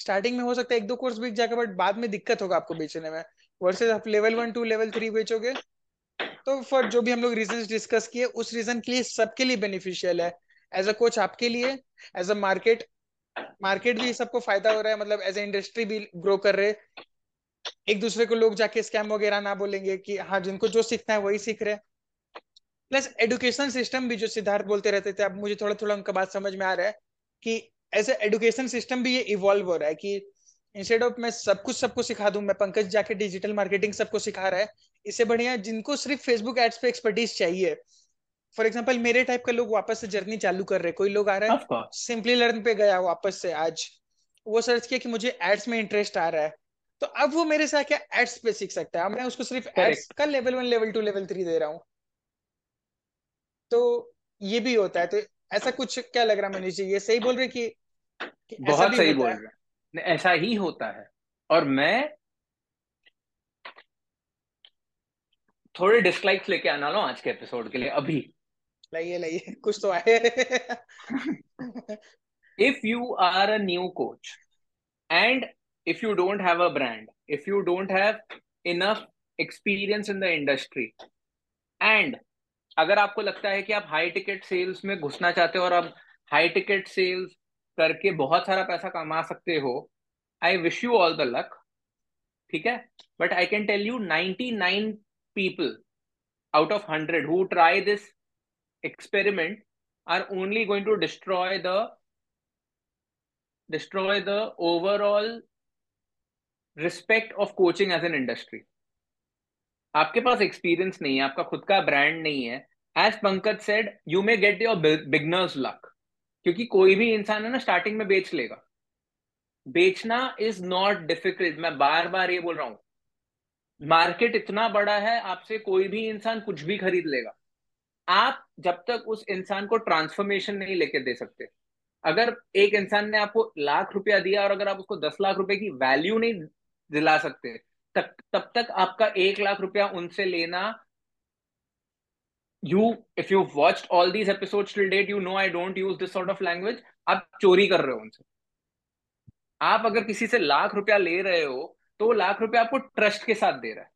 Speaker 3: स्टार्टिंग में हो सकता है एक दो कोर्स बिक जाएगा बट बाद में दिक्कत होगा आपको बेचने में वर्सेज आप level one two level three बेचोगे तो फॉर जो भी हम लोग रीजन डिस्कस किए उस रीजन के लिए सबके लिए बेनिफिशियल है एज अ कोच आपके लिए एज अ मार्केट मार्केट भी सबको फायदा हो रहा है मतलब एज ए इंडस्ट्री भी ग्रो कर रहे एक दूसरे को लोग जाके स्कैम वगैरह ना बोलेंगे कि हाँ जिनको जो सीखना है वही सीख रहे प्लस एडुकेशन सिस्टम भी जो सिद्धार्थ बोलते रहते थे अब मुझे थोड़ा थोड़ा उनका बात समझ में आ रहा है कि एज ए एडुकेशन सिस्टम भी ये इवॉल्व हो रहा है कि इंस्टेड ऑफ मैं सब कुछ सबको सिखा दूं मैं पंकज जाके डिजिटल मार्केटिंग सबको सिखा रहा है इससे बढ़िया जिनको सिर्फ फेसबुक एड्स पे एक्सपर्टीज चाहिए फॉर एग्जाम्पल मेरे टाइप का लोग वापस से जर्नी चालू कर रहे कोई लोग आ रहा है सिंपली लर्न पे गया वापस से आज वो सर्च किया कि मुझे एड्स में इंटरेस्ट आ रहा है तो अब वो मेरे से आके एड्स पे सीख सकता है मैं उसको सिर्फ एड्स का level one level two level three दे रहा हूँ तो ये भी होता है तो ऐसा कुछ क्या लग रहा है मनीष जी ये सही बोल रहे कि, कि बहुत सही बोल रहे हैं ऐसा ही होता है और मैं थोड़े डिसलाइक्स लेके आना लो आज के एपिसोड के लिए अभी लाइए लाइए कुछ तो आए if you are a new coach and if you don't have a brand if you don't have enough experience in the industry and अगर आपको लगता है कि आप हाई टिकट सेल्स में घुसना चाहते हो और आप हाई टिकट सेल्स
Speaker 5: करके बहुत सारा पैसा कमा सकते हो I wish you all the luck ठीक है but I can tell you ninety nine people out of hundred who try this experiment are only going to destroy the destroy the overall respect of coaching as an industry आपके पास experience नहीं है आपका खुद का brand नहीं है as Pankaj said you may get your beginner's luck क्योंकि कोई भी इंसान है ना स्टार्टिंग में बेच लेगा बेचना इज नॉट डिफिकल्ट मैं बार बार ये बोल रहा हूं मार्केट इतना बड़ा है आपसे कोई भी इंसान कुछ भी खरीद लेगा आप जब तक उस इंसान को ट्रांसफॉर्मेशन नहीं लेके दे सकते अगर एक इंसान ने आपको लाख रुपया दिया और अगर आप उसको दस लाख रुपए की वैल्यू नहीं दिला सकते तक, तब तक आपका एक लाख रुपया उनसे लेना you if you've watched all these episodes till date you know i don't use this sort of language आप चोरी कर रहे हो उनसे आप अगर किसी से लाख रुपया ले रहे हो तो वो लाख रुपया आपको ट्रस्ट के साथ दे रहा है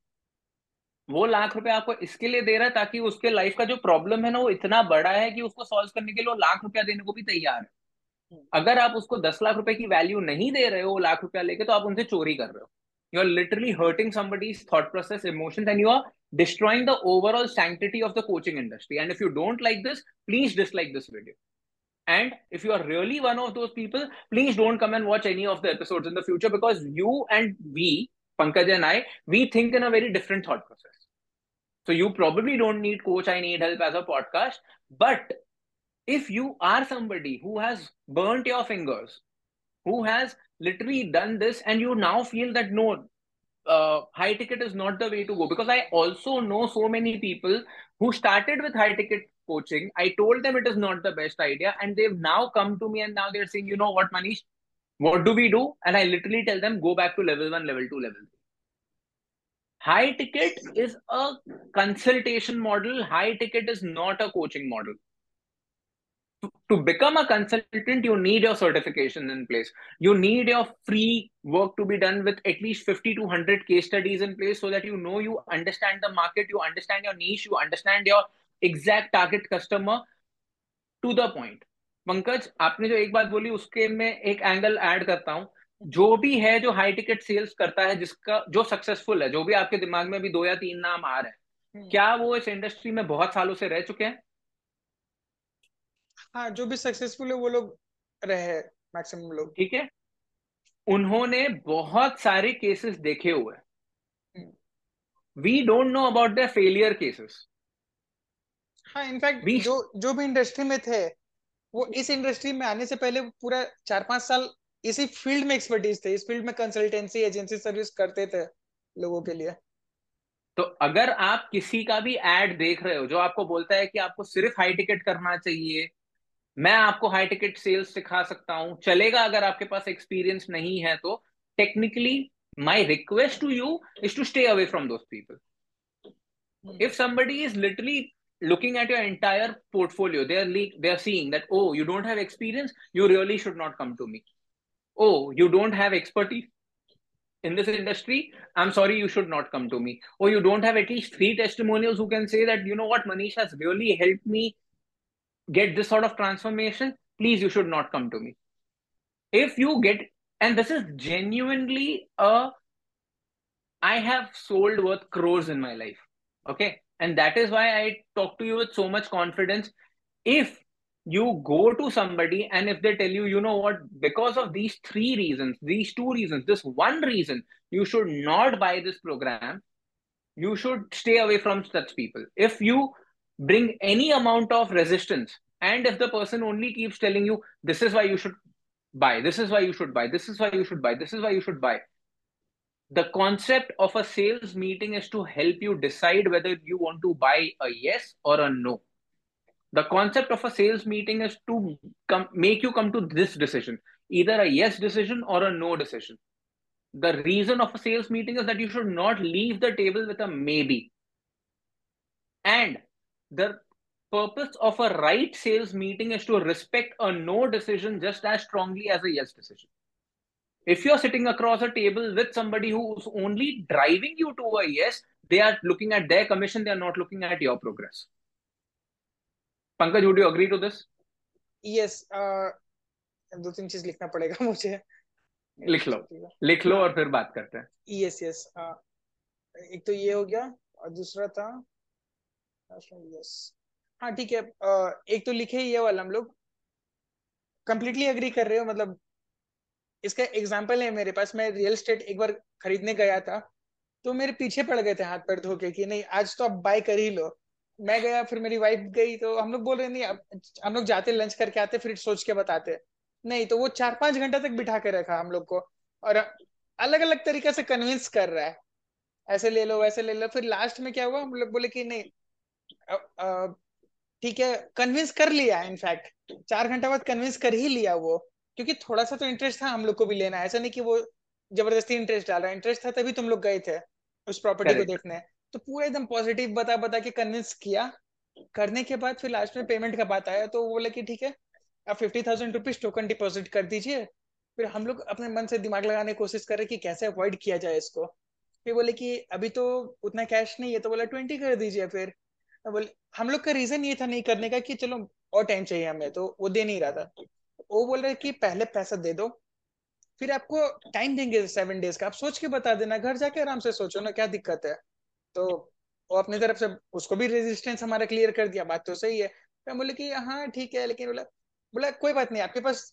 Speaker 5: वो लाख रुपया आपको इसके लिए दे रहा है ताकि उसके लाइफ का जो प्रॉब्लम है ना वो इतना बड़ा है कि उसको सॉल्व करने के लिए वो लाख रुपया देने को भी तैयार है अगर आप उसको दस लाख रुपए की वैल्यू नहीं दे रहे हो वो लाख रुपया लेके तो आप उनसे चोरी कर रहे हो you are literally hurting somebody's thought process emotion and you are destroying the overall sanctity of the coaching industry. And if you don't like this, please dislike this video. And if you are really one of those people, please don't come and watch any of the episodes in the future because you and we, Pankaj and I, we think in a very different thought process. So you probably don't need coach, I need help as a podcast. But if you are somebody who has burnt your fingers, who has literally done this, and you now feel that no, uh, high ticket is not the way to go because I also know so many people who started with high ticket coaching. I told them it is not the best idea, and they've now come to me and now they're saying, you know what, Manish, what do we do? And I literally tell them, go back to level one, level two, level three. High ticket is a consultation model, high ticket is not a coaching model. to become a consultant, you need your certification in place. You need your free work to be done with at least 50 to 100 case studies in place so that you know you understand the market, you understand your niche, you understand your exact target customer to the point. Pankaj आपने जो एक बात बोली उसके मैं एक angle add करता हूँ जो भी है जो हाई टिकट सेल्स करता है जिसका जो सक्सेसफुल है जो भी आपके दिमाग में भी दो या तीन नाम आ रहे हैं क्या वो इस इंडस्ट्री में बहुत सालों से रह चुके हैं
Speaker 6: हाँ जो भी सक्सेसफुल है वो लोग रहे मैक्सिमम लोग
Speaker 5: ठीक है उन्होंने बहुत सारे केसेस देखे हुए we don't know about the failure cases हाँ इनफैक्ट
Speaker 6: जो जो भी इंडस्ट्री में थे वो इस इंडस्ट्री में आने से पहले पूरा चार पांच साल इसी फील्ड में एक्सपर्टीज थे इस फील्ड में कंसल्टेंसी एजेंसी सर्विस करते थे लोगों के लिए
Speaker 5: तो अगर आप किसी का भी एड देख रहे हो जो आपको बोलता है कि आपको सिर्फ हाई टिकट करना चाहिए मैं आपको हाई टिकट सेल्स सिखा सकता हूं चलेगा अगर आपके पास एक्सपीरियंस नहीं है तो technically my request to you is to stay away from those people if somebody is literally looking at your entire portfolio they are like they are seeing that oh you don't have experience you really should not come to me oh you don't have expertise in this industry i'm sorry you should not come to me or oh, you don't have at least three testimonials who can say that you know what manish has really helped me get this sort of transformation, please, you should not come to me. If you get, and this is genuinely a, I have sold worth crores in my life. Okay. And that is why I talk to you with so much confidence. If you go to somebody and if they tell you, you know what, because of these three reasons, these two reasons, this one reason, you should not buy this program, you should stay away from such people. If you bring any amount of resistance and if the person only keeps telling you this is why you should buy this is why you should buy this is why you should buy this is why you should buy the concept of a sales meeting is to help you decide whether you want to buy a yes or a no the concept of a sales meeting is to come, make you come to this decision either a yes decision or a no decision the reason of a sales meeting is that you should not leave the table with a maybe and the purpose of a right sales meeting is to respect a no decision just as strongly as a yes decision. If you're sitting across a table with somebody who's only driving you to a yes, they are looking at their commission, they are not looking at your progress. Pankaj, would you agree to this?
Speaker 6: Yes. Uh,
Speaker 5: लिख लो लिख
Speaker 6: लो और
Speaker 5: फिर बात करते
Speaker 6: हैं yes yes, yes yes. Uh, एक तो ये हो गया और दूसरा था हाँ ठीक है एक तो लिखे ये वाला हम लोग कंप्लीटली अग्री कर रहे हो मतलब इसका एग्जाम्पल है मेरे पास मैं रियल स्टेट एक बार खरीदने गया था तो मेरे पीछे पड़ गए थे हाथ पैर धोके कि नहीं आज तो आप बाय कर ही लो मैं गया फिर मेरी वाइफ गई तो हम लोग बोल रहे नहीं हम लोग जाते लंच करके आते फिर सोच के बताते नहीं तो वो चार पांच घंटा तक बिठा के रखा हम लोग को और अलग अलग तरीके से कन्विंस कर रहा है ऐसे ले लो वैसे ले लो फिर लास्ट में क्या हुआ हम लोग बोले कि नहीं ठीक है कन्विंस कर लिया इनफैक्ट चार घंटा बाद कन्विंस कर ही लिया वो क्योंकि थोड़ा सा तो इंटरेस्ट था हम लोग को भी लेना ऐसा नहीं कि वो जबरदस्ती इंटरेस्ट डाल रहा है इंटरेस्ट था तभी तुम लोग गए थे उस प्रॉपर्टी को देखने तो पूरा एकदम पॉजिटिव बता बता के कन्विंस किया करने के बाद फिर लास्ट में पेमेंट का बात आया तो वो बोला कि ठीक है आप fifty thousand rupees token deposit कर दीजिए फिर हम लोग अपने मन से दिमाग लगाने की कोशिश कर रहे कि कैसे अवॉइड किया जाए इसको फिर बोले कि अभी तो उतना कैश नहीं है तो बोला ट्वेंटी कर दीजिए फिर बोले हम लोग का रीजन ये था नहीं करने का कि चलो और टाइम चाहिए हमें तो वो दे नहीं रहा था वो बोल रहे कि पहले पैसा दे दो फिर आपको टाइम देंगे सेवन डेज का आप सोच के बता देना घर जाके आराम से सोचो ना क्या दिक्कत है तो वो अपनी तरफ से उसको भी रेजिस्टेंस हमारा क्लियर कर दिया बात तो सही है तो हम बोले कि हाँ ठीक है लेकिन बोला बोला कोई बात नहीं आपके पास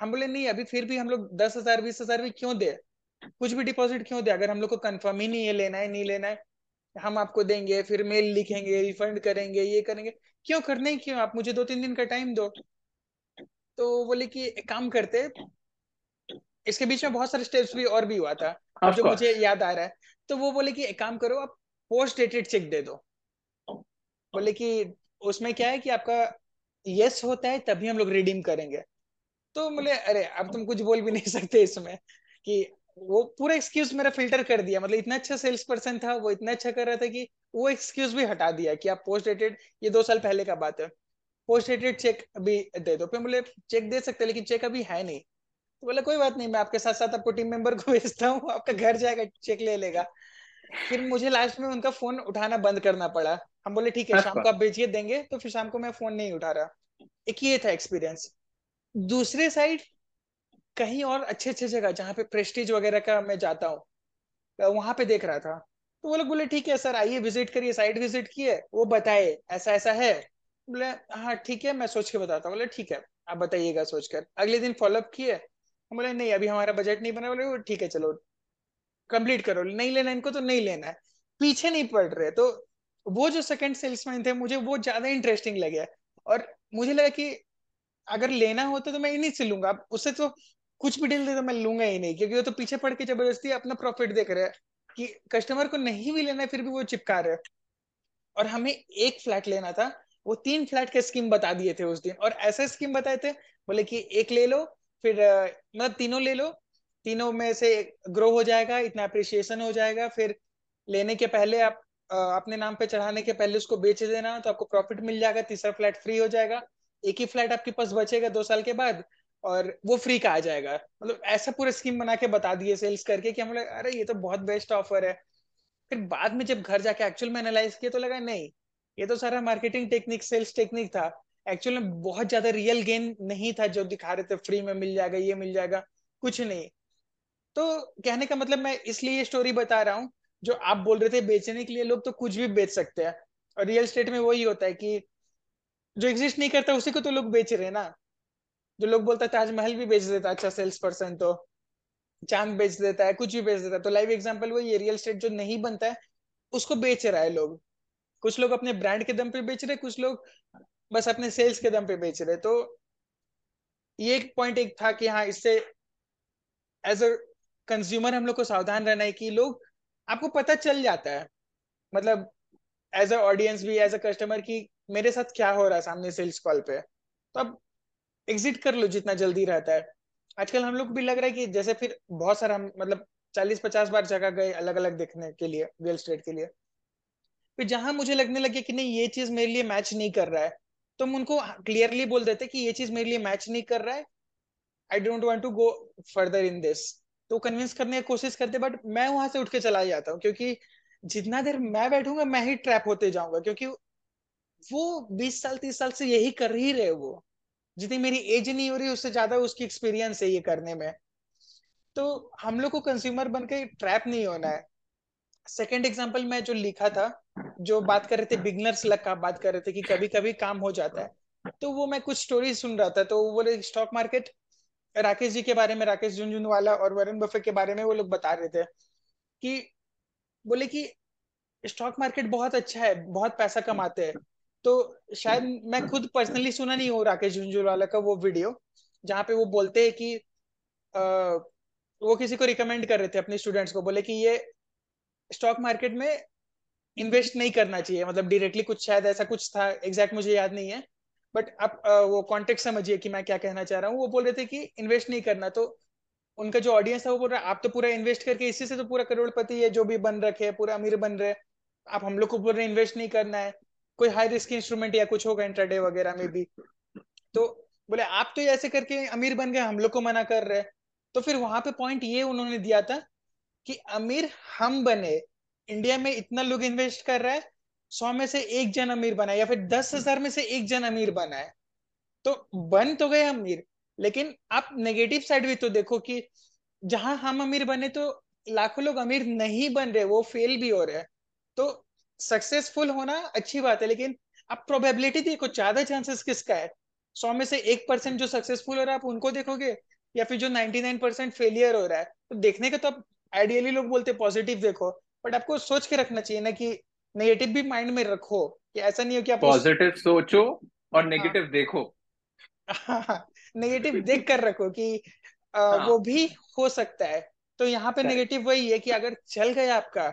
Speaker 6: हम बोले नहीं अभी फिर भी हम लोग दस हजार बीस हजार भी क्यों दे कुछ भी डिपॉजिट क्यों दे अगर हम लोग को कंफर्म ही नहीं है लेना है नहीं लेना है हम आपको देंगे फिर मेल लिखेंगे रिफंड करेंगे ये करेंगे क्यों करने क्यों आप मुझे दो तीन दिन का टाइम दो तो बोले कि काम करते इसके बीच में बहुत सारे स्टेप्स भी और भी हुआ था of जो मुझे याद आ रहा है तो वो बोले कि एक काम करो आप पोस्ट डेटेड चेक दे दो बोले कि उसमें क्या है कि आपका यस होता है तभी हम लोग रिडीम करेंगे तो बोले अरे अब तुम कुछ बोल भी नहीं सकते इसमें कि वो पूरा एक्सक्यूज मेरा फिल्टर कर दिया मतलब इतना अच्छा सेल्स पर्सन था वो इतना अच्छा कर रहा था कि वो एक्सक्यूज भी हटा दिया कि आप पोस्ट डेटेड ये दो साल पहले का बात है पोस्ट डेटेड चेक अभी दे दो फिर बोले चेक दे सकते लेकिन चेक अभी है नहीं तो बोला कोई बात नहीं मैं आपके साथ साथ आपको टीम मेंबर को [laughs] भेजता हूँ आपका घर जाएगा चेक ले लेगा फिर मुझे लास्ट में उनका फोन उठाना बंद करना पड़ा हम बोले ठीक है अच्छा। शाम को आप भेजिए देंगे तो फिर शाम को मैं फोन नहीं उठा रहा एक ये था एक्सपीरियंस दूसरे साइड कहीं और अच्छे अच्छे जगह जहाँ पे प्रेस्टीज वगैरह का मैं जाता हूँ वहां पे देख रहा था तो वो लोग बोले ठीक है सर आइए विजिट करिए साइट विजिट किए वो बताए ऐसा ऐसा है बोले हाँ ठीक है मैं सोच के बताता हूँ बोले ठीक है आप बताइएगा सोचकर अगले दिन फॉलोअप किए बोले नहीं अभी हमारा बजट नहीं बना बोले ठीक है चलो कंप्लीट करो नहीं लेना इनको तो नहीं लेना है पीछे नहीं पड़ रहे तो वो जो सेकंड सेल्समैन थे मुझे वो ज्यादा इंटरेस्टिंग लगे और मुझे लगा कि अगर लेना होता तो मैं इन्हीं से लूंगा उससे तो कुछ भी डील दे तो मैं लूंगा ही नहीं क्योंकि वो तो पीछे पड़ के जबरदस्ती अपना प्रॉफिट देख रहे हैं कि कस्टमर को नहीं भी लेना है फिर भी वो चिपका रहे और हमें एक फ्लैट लेना था वो तीन फ्लैट के स्कीम बता दिए थे उस दिन और ऐसा स्कीम बताए थे बोले कि एक ले लो फिर मतलब तीनों ले लो तीनों में से ग्रो हो जाएगा इतना अप्रिसिएशन हो जाएगा फिर लेने के पहले आप अपने नाम पे चढ़ाने के पहले उसको बेच देना तो आपको प्रॉफिट मिल जाएगा तीसरा फ्लैट फ्री हो जाएगा एक ही फ्लैट आपके पास बचेगा दो साल के बाद और वो फ्री का आ जाएगा मतलब ऐसा पूरा स्कीम बना के बता दिए सेल्स करके कि हम लोग अरे ये तो बहुत बेस्ट ऑफर है फिर बाद में जब घर जाके एक्चुअल में एनालाइज किया तो लगा नहीं ये तो सारा मार्केटिंग टेक्निक सेल्स टेक्निक था एक्चुअल में बहुत ज्यादा रियल गेन नहीं था जो दिखा रहे थे फ्री में मिल जाएगा ये मिल जाएगा कुछ नहीं तो कहने का मतलब मैं इसलिए ये स्टोरी बता रहा हूँ जो आप बोल रहे थे बेचने के लिए लोग तो कुछ भी बेच सकते हैं और रियल स्टेट में वही होता है कि जो एग्जिस्ट नहीं करता उसी को तो लोग बेच रहे हैं ना जो लोग बोलता है ताजमहल भी बेच देता है अच्छा सेल्स पर्सन तो चांद बेच देता है कुछ भी बेच देता है तो लाइव एग्जाम्पल ये रियल स्टेट जो नहीं बनता है उसको बेच रहा है लोग कुछ लोग अपने ब्रांड के दम पे बेच रहे कुछ लोग बस अपने सेल्स के दम पे बेच रहे तो ये एक पॉइंट एक था कि हाँ इससे एज अ कंज्यूमर हम लोग को सावधान रहना है कि लोग आपको पता चल जाता है मतलब एज अ ऑडियंस भी एज अ कस्टमर की मेरे साथ क्या हो रहा है सामने सेल्स कॉल पे तो आप एग्जिट कर लो जितना जल्दी रहता है आजकल हम लोग भी लग रहा है कि जैसे फिर बहुत सारा हम मतलब चालीस पचास बार जगह गए अलग अलग देखने के लिए रियल स्टेट के लिए फिर जहां मुझे लगने लगे कि नहीं ये चीज मेरे लिए मैच नहीं कर रहा है तो हम उनको क्लियरली बोल देते कि ये चीज मेरे लिए मैच नहीं कर रहा है I don't want to go further in this तो कन्विंस करने की कोशिश करते बट मैं वहां से उठ के चला जाता हूँ क्योंकि जितना देर मैं बैठूंगा मैं ही ट्रैप होते जाऊंगा क्योंकि वो बीस साल तीस साल से यही कर ही रहे वो जितनी मेरी एज नहीं हो रही उससे ज्यादा उसकी एक्सपीरियंस है ये करने में तो हम लोग को कंज्यूमर बन के ट्रैप नहीं होना है सेकेंड एग्जाम्पल मैं जो लिखा था जो बात कर रहे थे बिगनर्स लग का बात कर रहे थे कि कभी कभी काम हो जाता है तो वो मैं कुछ स्टोरी सुन रहा था तो वो बोले स्टॉक मार्केट राकेश जी के बारे में राकेश झुंझुनवाला और वरुण बफे के बारे में वो लोग बता रहे थे कि बोले कि स्टॉक मार्केट बहुत अच्छा है बहुत पैसा कमाते हैं तो शायद मैं खुद पर्सनली सुना नहीं हूँ राकेश झुंझुनवाला का वो वीडियो जहाँ पे वो बोलते हैं कि आ, वो किसी को रिकमेंड कर रहे थे अपने स्टूडेंट्स को बोले कि ये स्टॉक मार्केट में इन्वेस्ट नहीं करना चाहिए मतलब डायरेक्टली कुछ शायद ऐसा कुछ था एग्जैक्ट मुझे याद नहीं है बट आप वो कॉन्टेक्ट समझिए कि मैं क्या कहना चाह रहा हूँ वो बोल रहे थे कि इन्वेस्ट नहीं करना तो उनका जो ऑडियंस था वो बोल रहा आप तो पूरा इन्वेस्ट करके इसी से तो पूरा करोड़पति है जो भी बन रखे है पूरा अमीर बन रहे आप हम लोग को बोल रहे इन्वेस्ट नहीं करना है कोई हाई रिस्क इंस्ट्रूमेंट या कुछ होगा इंटरडे वगैरह में भी तो बोले आप तो ऐसे करके अमीर बन गए हम लोग को मना कर रहे तो फिर वहां पे पॉइंट ये उन्होंने दिया था कि अमीर हम बने इंडिया में इतना लोग इन्वेस्ट कर रहा है सौ में से एक जन अमीर बना है या फिर दस हजार में से एक जन अमीर बना है तो बन तो गए अमीर लेकिन आप नेगेटिव साइड भी तो देखो कि जहां हम अमीर बने तो लाखों लोग अमीर नहीं बन रहे वो फेल भी हो रहे हैं तो सक्सेसफुल होना अच्छी बात है लेकिन अब प्रोबेबिलिटी देखो ज्यादा चांसेस किसका है सौ में से एक परसेंट जो सक्सेसफुल हो रहा है आप उनको देखोगे या फिर जो नाइनटी नाइन परसेंट फेलियर हो रहा है तो देखने का तो आप आइडियली लोग बोलते पॉजिटिव देखो बट आपको सोच के रखना चाहिए ना कि नेगेटिव भी माइंड में रखो कि ऐसा नहीं हो कि
Speaker 5: आप पॉजिटिव सोचो और नेगेटिव हाँ, देखो
Speaker 6: नेगेटिव [laughs] देख कर रखो कि आ, हाँ, वो भी हो सकता है तो यहाँ पे नेगेटिव वही है कि अगर चल गया आपका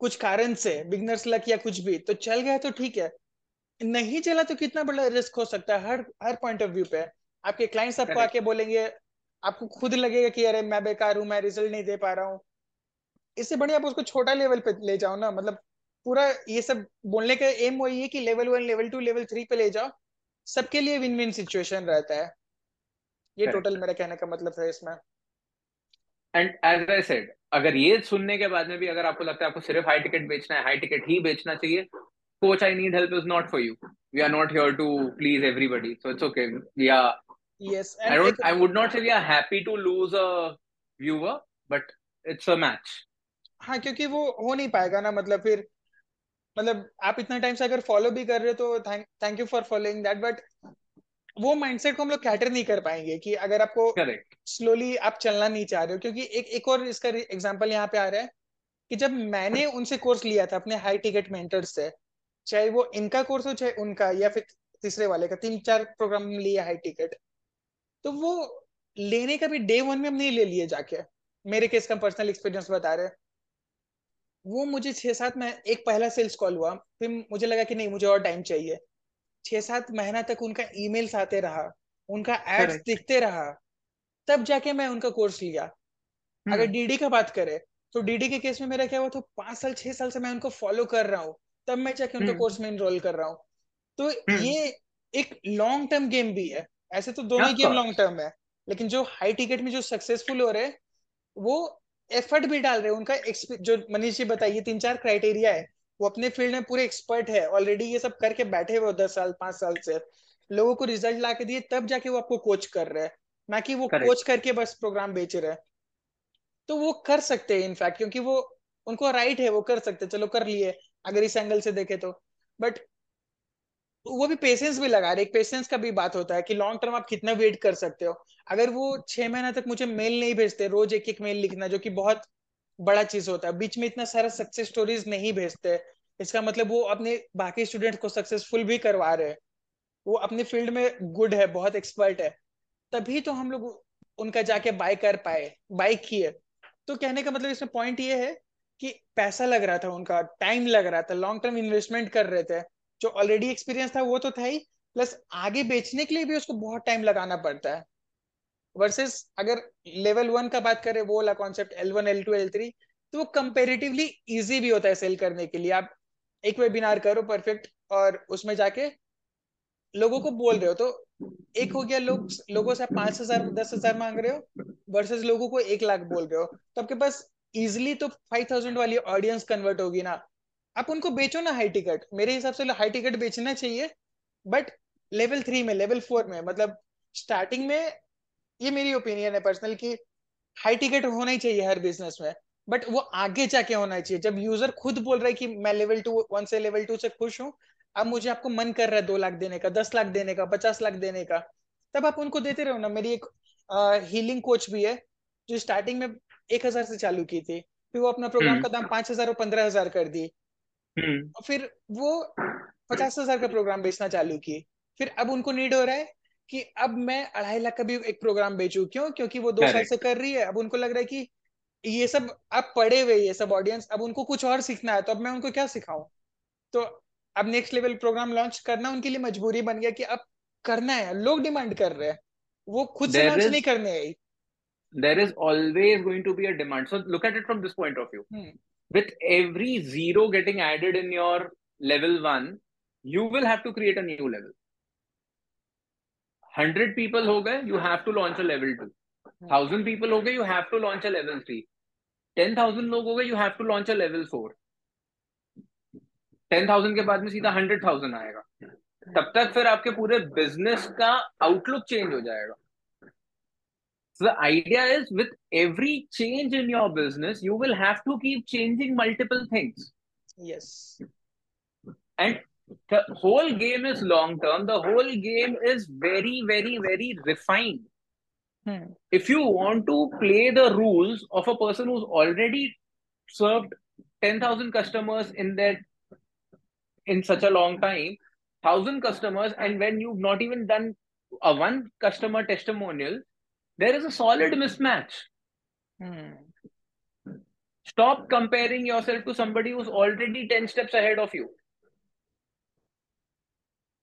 Speaker 6: कुछ कारण से बिगनर्स लक या कुछ भी तो चल गया तो ठीक है नहीं चला तो कितना बड़ा रिस्क हो सकता है हर हर पॉइंट ऑफ व्यू पे आपके क्लाइंट्स आपको आके बोलेंगे आपको खुद लगेगा कि अरे मैं बेकार हूँ मैं रिजल्ट नहीं दे पा रहा हूँ इससे बढ़िया आप उसको छोटा लेवल पे ले जाओ ना मतलब पूरा ये सब बोलने का एम वही है कि level one level two level three पे ले जाओ सबके लिए विन विन सिचुएशन रहता है ये टोटल मेरा कहने का मतलब है इसमें
Speaker 5: एंड एज आई सेड अगर ये सुनने के बाद में भी अगर आपको लगता है आपको सिर्फ हाई टिकट बेचना है हाई टिकट ही बेचना चाहिए coach I need help is not for you we are not here to please everybody so it's okay we are yes I don't I would not say we are happy to lose a viewer but it's a match हाँ क्योंकि वो हो नहीं
Speaker 6: पाएगा ना मतलब फिर मतलब आप इतना टाइम से अगर फॉलो भी कर रहे हो तो thank thank you for following that but वो माइंडसेट को हम लोग कैटर नहीं कर पाएंगे कि अगर आपको स्लोली आप चलना नहीं चाह रहे हो क्योंकि एक एक और इसका एग्जांपल यहाँ पे आ रहा है कि जब मैंने [clears throat] उनसे कोर्स लिया था अपने हाई टिकट मेंटर्स से चाहे वो इनका कोर्स हो चाहे उनका या फिर तीसरे वाले का तीन चार प्रोग्राम लिया हाई टिकट तो वो लेने का भी डे वन में हम नहीं ले लिए जाके मेरे केस का पर्सनल एक्सपीरियंस बता रहे वो मुझे छह सात में एक पहला सेल्स कॉल हुआ फिर मुझे लगा कि नहीं मुझे और टाइम चाहिए छह सात महीना तक उनका ईमेल्स आते रहा उनका एड्स दिखते रहा तब जाके मैं उनका कोर्स लिया अगर डीडी हम्म। का बात करें तो डीडी के केस में मेरा क्या हुआ था तो पांच साल छह साल से मैं उनको फॉलो कर रहा हूँ तब मैं जाके उनका कोर्स हम्म। में इनरोल कर रहा हूँ तो हम्म। ये एक लॉन्ग टर्म गेम भी है ऐसे तो दोनों ही गेम लॉन्ग टर्म है लेकिन जो हाई टिकट में जो सक्सेसफुल हो रहे वो एफर्ट भी डाल रहे हैं उनका जो मनीष जी बताइए तीन चार क्राइटेरिया है वो अपने फील्ड में पूरे एक्सपर्ट है ऑलरेडी ये सब करके बैठे हुए दस साल पांच साल से लोगों को रिजल्ट ला के दिए तब जाके वो आपको कोच कर रहे हैं ना कि वो Correct. कोच करके बस प्रोग्राम बेच रहे हैं तो वो कर सकते हैं इनफैक्ट क्योंकि वो उनको राइट है वो कर सकते चलो कर लिए अगर इस एंगल से देखे तो बट वो भी पेशेंस भी लगा रहे पेशेंस का भी बात होता है कि लॉन्ग टर्म आप कितना वेट कर सकते हो अगर वो छह महीना तक मुझे मेल नहीं भेजते रोज एक एक मेल लिखना जो कि बहुत बड़ा चीज होता है बीच में इतना सारा सक्सेस स्टोरीज नहीं भेजते इसका मतलब वो अपने बाकी स्टूडेंट को सक्सेसफुल भी करवा रहे हैं वो अपने फील्ड में गुड है बहुत एक्सपर्ट है तभी तो हम लोग उनका जाके बाय कर पाए बाय किए तो कहने का मतलब इसमें पॉइंट ये है कि पैसा लग रहा था उनका टाइम लग रहा था लॉन्ग टर्म इन्वेस्टमेंट कर रहे थे जो ऑलरेडी एक्सपीरियंस था वो तो था ही प्लस आगे बेचने के लिए भी उसको बहुत टाइम लगाना पड़ता है वर्सेस अगर लेवल वन का बात करें वो वाला concept L one L two L three तो वो कंपेरेटिवली इजी भी होता है सेल करने के लिए आप एक वेबिनार करो परफेक्ट और उसमें जाके लोगों को बोल रहे हो तो एक हो गया लोग लोगों से पांच हजार दस हजार मांग रहे हो वर्सेस लोगों को एक लाख बोल रहे हो तो आपके पास इजिली तो फाइव थाउजेंड वाली ऑडियंस कन्वर्ट होगी ना आप उनको बेचो ना हाई टिकट मेरे हिसाब से हाई टिकट बेचना चाहिए बट लेवल थ्री में लेवल फोर में मतलब स्टार्टिंग में ये मेरी ओपिनियन है पर्सनल की हाई टिकट होना ही चाहिए हर बिजनेस में बट वो आगे जाके होना चाहिए जब यूजर खुद बोल रहा है कि मैं लेवल टू वन से लेवल टू से खुश हूँ अब मुझे आपको मन कर रहा है दो लाख देने का दस लाख देने का पचास लाख देने का तब आप उनको देते रहो ना मेरी एक हीलिंग कोच भी है जो स्टार्टिंग में एक हजार से चालू की थी फिर वो अपना प्रोग्राम हम्म। का दाम पांच हजार और पंद्रह हजार कर
Speaker 5: दी और हम्म।
Speaker 6: फिर वो पचास हजार का प्रोग्राम बेचना चालू की फिर अब उनको नीड हो रहा है कि अब मैं अढ़ाई लाख का भी एक प्रोग्राम बेचू क्यों क्योंकि वो दो साल से कर रही है अब उनको लग रहा है कि ये सब अब पढ़े हुए ये सब ऑडियंस अब उनको कुछ और सीखना है तो अब मैं उनको क्या सिखाऊं तो अब नेक्स्ट लेवल प्रोग्राम लॉन्च करना उनके लिए मजबूरी बन गया कि अब करना है लोग डिमांड कर रहे हैं वो खुद से लॉन्च नहीं करने I there is always going to be a demand so look at it
Speaker 5: from this
Speaker 6: point of view with every zero getting
Speaker 5: added in your level one you will have to create a new level hundred people हो गए you have to launch a level two thousand people हो गए you have to launch a level three ten thousand लोग हो गए you have to launch a level four ten thousand के बाद में सीधा हंड्रेड थाउजेंड आएगा तब तक फिर आपके पूरे बिजनेस का आउटलुक चेंज हो जाएगा So the idea is with every change in your business, you will have to keep changing multiple things. Yes. the whole game is long term the whole game is very very very refined hmm. if you want to play the rules of a person who's already served 10000 customers in that in such a long time 1000 customers and when you've not even done a one customer testimonial there is a solid mismatch
Speaker 6: hmm.
Speaker 5: stop comparing yourself to somebody who's already 10 steps ahead of you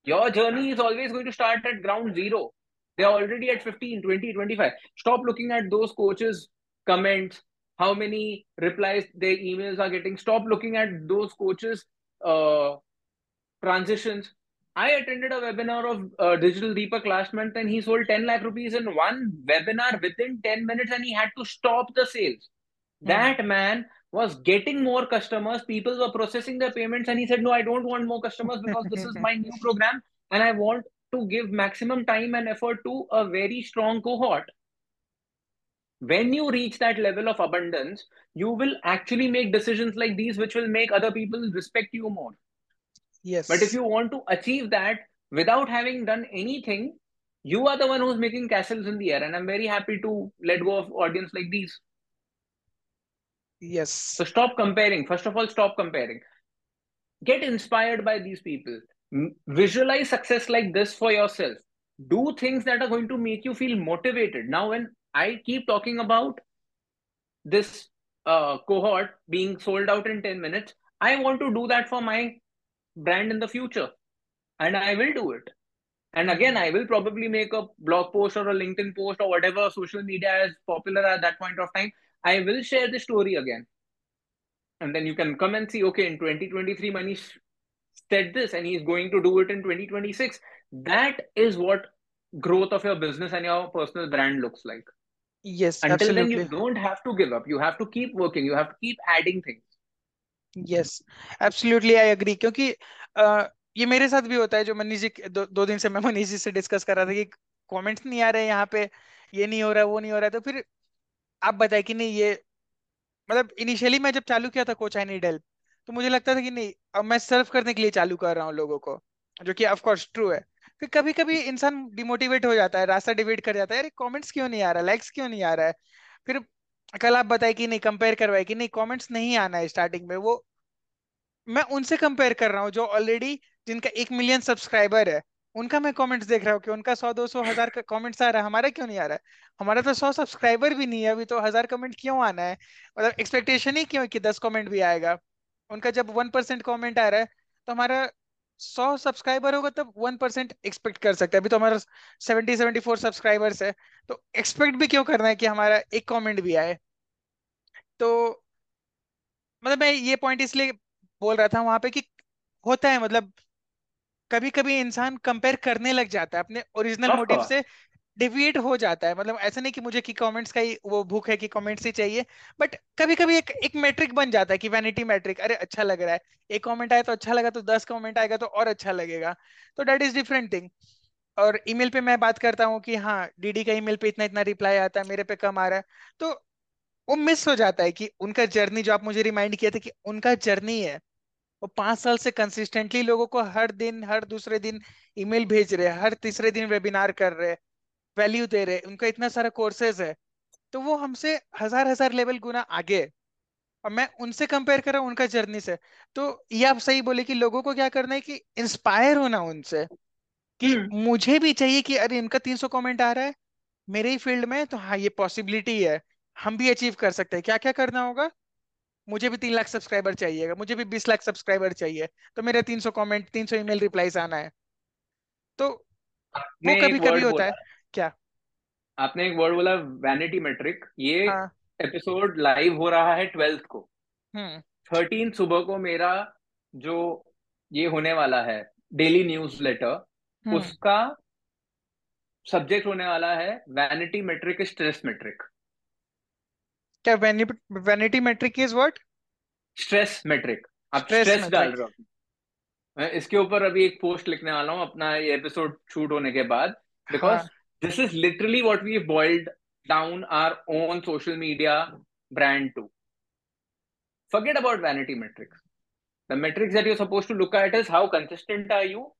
Speaker 5: your journey is always going to start at ground zero. They're already at 15, 20, 25. Stop looking at those coaches' comments, how many replies their emails are getting. Stop looking at those coaches' uh, transitions. I attended a webinar of uh, Digital Deepak last month and he sold 10 lakh rupees in one webinar within 10 minutes and he had to stop the sales. Mm. That man was getting more customers. People were processing their payments, and he said, No, I don't want more customers because this is my new program, and I want to give maximum time and effort to a very strong cohort. When you reach that level of abundance, you will actually make decisions like these, which will make other people respect you more.
Speaker 6: Yes.
Speaker 5: But if you want to achieve that without having done anything, you are the one who's making castles in the air. And I'm very happy to let go of audience like these
Speaker 6: yes
Speaker 5: so stop comparing first of all stop comparing get inspired by these people visualize success like this for yourself do things that are going to make you feel motivated now when i keep talking about this uh, cohort being sold out in 10 minutes i want to do that for my brand in the future and i will do it and again i will probably make a blog post or a linkedin post or whatever social media is popular at that point of time I will share the story again. And then you can come and see, okay, in 2023, Manish said this and he's going to do it in 2026. That is what growth of your business and your personal brand looks like.
Speaker 6: Yes.
Speaker 5: Until absolutely. then, you don't have to give up. You have to keep working. You have to keep adding things. Yes, absolutely.
Speaker 6: I agree. because uh, ये मेरे साथ भी होता है जो मनीष जी दो, दो दिन से मैं मनीष जी से डिस्कस कर रहा था कि कमेंट्स नहीं आ रहे यहाँ पे ये नहीं हो रहा वो नहीं हो रहा तो फिर आप बताए कि नहीं ये मतलब इनिशियली मैं जब चालू किया था कोच आई नीड हेल्प तो मुझे लगता था कि नहीं अब मैं सर्व करने के लिए चालू कर रहा हूँ लोगों को जो कि ऑफकोर्स ट्रू है फिर कभी कभी इंसान डिमोटिवेट हो जाता है रास्ता डिवेट कर जाता है अरे कॉमेंट्स क्यों नहीं आ रहा लाइक्स क्यों नहीं आ रहा है फिर कल आप बताए कि नहीं कंपेयर करवाए कि नहीं कमेंट्स नहीं आना है स्टार्टिंग में वो मैं उनसे कंपेयर कर रहा हूँ जो ऑलरेडी जिनका एक मिलियन सब्सक्राइबर है उनका मैं कमेंट्स देख रहा हूँ कि उनका सौ दो सौ हजार का कमेंट्स आ रहा है हमारा क्यों नहीं आ रहा है हमारा तो सौ सब्सक्राइबर भी नहीं है अभी तो हजार कमेंट क्यों आना है मतलब एक्सपेक्टेशन ही क्यों कि दस कमेंट भी आएगा उनका जब वन परसेंट कॉमेंट आ रहा है तो हमारा सौ सब्सक्राइबर होगा तब वन परसेंट एक्सपेक्ट कर सकते हैं अभी तो हमारा सेवेंटी सेवेंटी फोर सब्सक्राइबर्स है तो एक्सपेक्ट भी क्यों करना है कि हमारा एक कॉमेंट भी आए तो मतलब मैं ये पॉइंट इसलिए बोल रहा था वहां पे कि होता है मतलब कभी कभी इंसान कंपेयर करने लग जाता है अपने ओरिजिनल मोटिव से डिविएट हो जाता है मतलब ऐसा नहीं कि मुझे की कमेंट्स का ही वो भूख है कि कमेंट्स ही चाहिए बट कभी कभी एक एक मैट्रिक बन जाता है कि वैनिटी मैट्रिक अरे अच्छा लग रहा है एक कमेंट आया तो अच्छा लगा तो दस कमेंट आएगा तो और अच्छा लगेगा तो डेट इज डिफरेंट थिंग और ईमेल पे मैं बात करता हूँ कि हाँ डीडी का ईमेल पे इतना इतना रिप्लाई आता है मेरे पे कम आ रहा है तो वो मिस हो जाता है कि उनका जर्नी जो आप मुझे रिमाइंड किया था कि उनका जर्नी है वो पांच साल से कंसिस्टेंटली लोगों को हर दिन हर दूसरे दिन ईमेल भेज रहे हैं हर तीसरे दिन वेबिनार कर रहे हैं वैल्यू दे रहे हैं उनका इतना सारा कोर्सेज है तो वो हमसे हजार हजार लेवल गुना आगे और मैं उनसे कंपेयर कर रहा हूँ उनका जर्नी से तो ये आप सही बोले कि लोगों को क्या करना है कि इंस्पायर होना उनसे कि हम्म। मुझे भी चाहिए कि अरे इनका सौ कमेंट आ रहा है मेरे ही फील्ड में तो हाँ ये पॉसिबिलिटी है हम भी अचीव कर सकते हैं क्या क्या करना होगा मुझे भी तीन लाख सब्सक्राइबर चाहिएगा मुझे भी बीस लाख सब्सक्राइबर चाहिए तो मेरे तीन सौ कॉमेंट तीन सौ ईमेल रिप्लाईज आना है तो वो कभी कभी
Speaker 5: होता
Speaker 6: है क्या आपने एक वर्ड
Speaker 5: बोला
Speaker 6: वैनिटी
Speaker 5: मेट्रिक
Speaker 6: ये हाँ. एपिसोड
Speaker 5: लाइव हो रहा है ट्वेल्थ को थर्टीन हम्म। सुबह को मेरा जो ये होने वाला है डेली न्यूज लेटर उसका सब्जेक्ट होने वाला है वैनिटी मेट्रिक स्ट्रेस मेट्रिक क्या vanity metric is word stress metric आप स्ट्रेस, स्ट्रेस डाल रहे हो मैं इसके ऊपर अभी एक पोस्ट लिखने वाला हूँ अपना ये एपिसोड शूट होने के बाद because this is literally what we boiled down our own social media brand to forget about vanity metrics the metrics that you suppose to look at is how consistent are you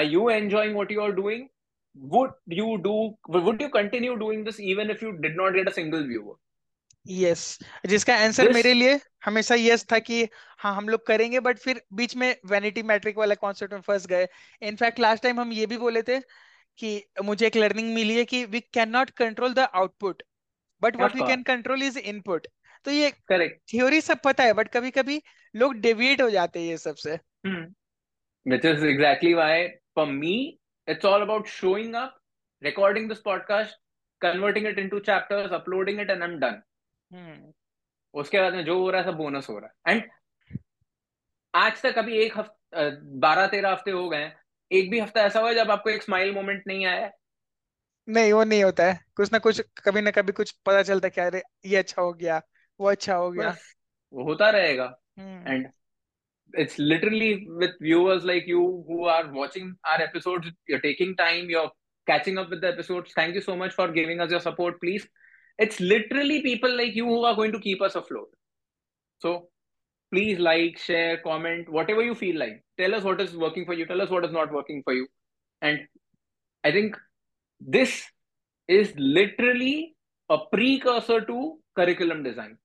Speaker 5: are you enjoying what you are doing would you do would you continue doing this even if you did not get a single viewer
Speaker 6: yes जिसका answer yes. मेरे लिए हमेशा yes था कि हाँ हम लोग करेंगे बट फिर बीच में वैनिटी मैट्रिक वाला कॉन्सेप्ट में फंस गए इनफैक्ट लास्ट टाइम हम ये भी बोले थे कि मुझे एक लर्निंग मिली है कि we can not control the output but what we can control is input तो ये करेक्ट थ्योरी सब पता है बट कभी कभी लोग डेविएट हो जाते हैं ये सबसे which is
Speaker 5: exactly why for me it's all about showing up recording
Speaker 6: this podcast converting it
Speaker 5: into chapters uploading it and I am done
Speaker 6: hmm.
Speaker 5: उसके बाद में जो हो रहा है सब बोनस हो रहा है एंड आज तक अभी एक हफ्ते बारह तेरह हफ्ते हो गए हैं एक भी हफ्ता ऐसा हुआ जब आपको एक स्माइल मोमेंट नहीं आया
Speaker 6: नहीं वो नहीं होता है कुछ ना कुछ कभी ना कभी कुछ पता चलता है क्या रे ये अच्छा हो गया वो अच्छा हो गया
Speaker 5: वो होता रहेगा and it's literally with viewers like you who are watching our episodes you are taking time you are catching up with the episodes thank you so much for giving us your support please It's literally people like you who are going to keep us afloat. So please like, share, comment, whatever you feel like. Tell us what is working for you. Tell us what is not working for you. And I think this is literally a precursor to curriculum design.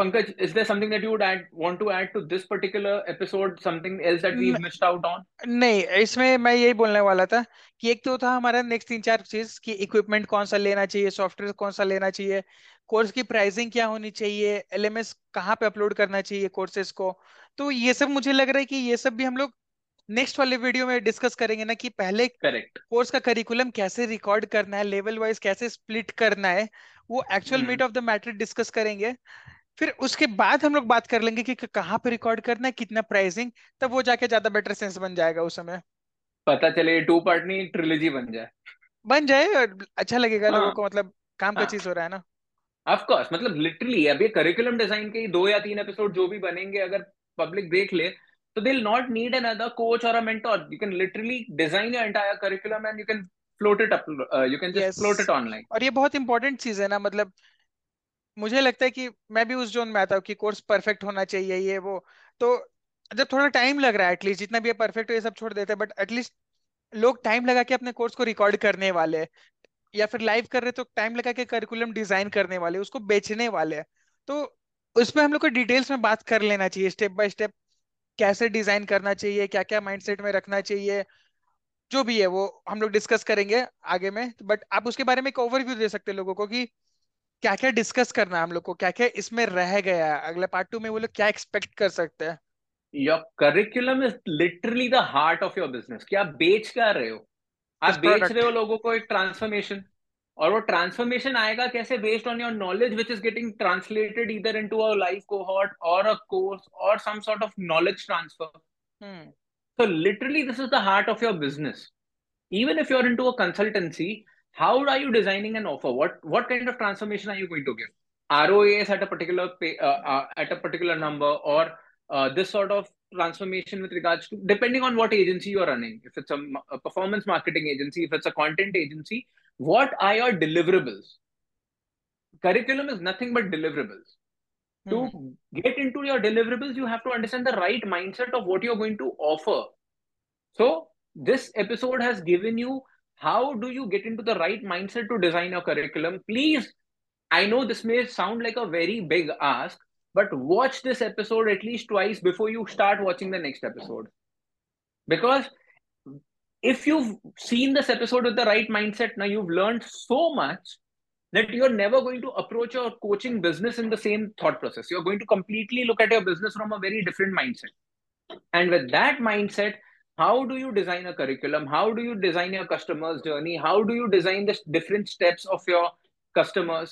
Speaker 5: Pankaj, is there something
Speaker 6: that you would add, want to add to this particular episode? Something else that we missed out on? नहीं इसमें मैं यही बोलने वाला था कि एक तो था हमारा नेक्स्ट तीन चार चीज कि इक्विपमेंट कौन सा लेना चाहिए सॉफ्टवेयर कौन सा लेना चाहिए कोर्स की प्राइसिंग क्या होनी चाहिए एलएमएस कहाँ पे अपलोड करना चाहिए कोर्सेज को तो ये सब मुझे लग रहा है कि ये सब भी हम लोग नेक्स्ट वाले वीडियो में डिस्कस करेंगे ना कि पहले
Speaker 5: करेक्ट
Speaker 6: कोर्स का करिकुलम कैसे रिकॉर्ड करना है लेवल वाइज कैसे स्प्लिट करना है वो actual meat of the matter discuss करेंगे फिर उसके बाद हम लोग बात कर लेंगे कि कहाँ पे रिकॉर्ड करना है कितना प्राइसिंग तब वो जाके ज्यादा बेटर सेंस बन जाएगा उस समय
Speaker 5: पता चले टू पार्ट नहीं ट्रिलॉजी बन जाए
Speaker 6: बन जाए अच्छा लगेगा हाँ। लोगों को मतलब काम का हाँ। चीज हो रहा है ना
Speaker 5: ऑफ कोर्स मतलब लिटरली अब ये करिकुलम डिजाइन के ही दो या तीन एपिसोड जो भी बनेंगे अगर पब्लिक देख ले तो they not need N other coach और a mentor you can literally design your entire curriculum and you can float it up you can just float it online
Speaker 6: और ये बहुत इंपॉर्टेंट चीज है ना मतलब मुझे लगता है कि मैं भी उस जोन में आता हूँ कि कोर्स परफेक्ट होना चाहिए ये वो तो जब थोड़ा टाइम लग रहा है एटलीस्ट जितना भी परफेक्ट हो ये सब छोड़ देते हैं बट एटलीस्ट लोग टाइम लगा के अपने कोर्स को रिकॉर्ड करने वाले या फिर लाइव कर रहे तो टाइम लगा के करिकुलम डिजाइन करने वाले उसको बेचने वाले तो उसमें हम लोग को डिटेल्स में बात कर लेना चाहिए स्टेप बाय स्टेप कैसे डिजाइन करना चाहिए क्या क्या माइंडसेट में रखना चाहिए जो भी है वो हम लोग डिस्कस करेंगे आगे में बट आप उसके बारे में एक ओवरव्यू दे सकते हैं लोगों को कि क्या क्या डिस्कस करना है हम लोग को क्या क्या इसमें रह गया है अगले पार्ट टू में वो लोग क्या एक्सपेक्ट कर
Speaker 5: सकते हैं your curriculum is literally the heart of your business क्या बेच क्या रहे हो आप बेच रहे हो लोगों को एक ट्रांसफॉर्मेशन और वो ट्रांसफॉर्मेशन आएगा कैसे based on your knowledge which is getting translated इधर into a life cohort और अ कोर्स और some sort of knowledge transfer so literally this is the heart of your business even if you're into a consultancy how are you designing an offer what what kind of transformation are you going to give roas at a particular pay, uh, uh, at a particular number or uh, this sort of transformation with regards to depending on what agency you are running if it's a, a performance marketing agency if it's a content agency what are your deliverables curriculum is nothing but deliverables mm-hmm. to hmm. get into your deliverables you have to understand the right mindset of what you're going to offer so this episode has given you how do you get into the right mindset to design your curriculum please i know this may sound like a very big ask but watch this episode at least twice before you start watching the next episode because if you've seen this episode with the right mindset now you've learned so much that you're never going to approach your coaching business in the same thought process you're going to completely look at your business from a very different mindset and with that mindset how do you design a curriculum how do you design your customers journey how do you design the different steps of your customers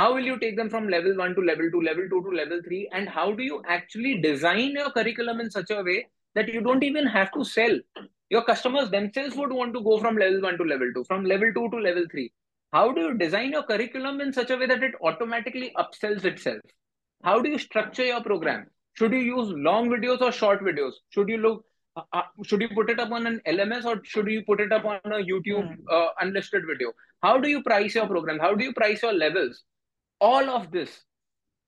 Speaker 5: how will you take them from level 1 to level 2 level 2 to level 3 and how do you actually design your curriculum in such a way that you don't even have to sell your customers themselves would want to go from level 1 to level 2 from level 2 to level 3 how do you design your curriculum in such a way that it automatically upsells itself how do you structure your program should you use long videos or short videos should you look uh, uh, should you put it up on an LMS or should you put it up on a YouTube hmm. uh, unlisted video? How do you price your program? How do you price your levels? All of this,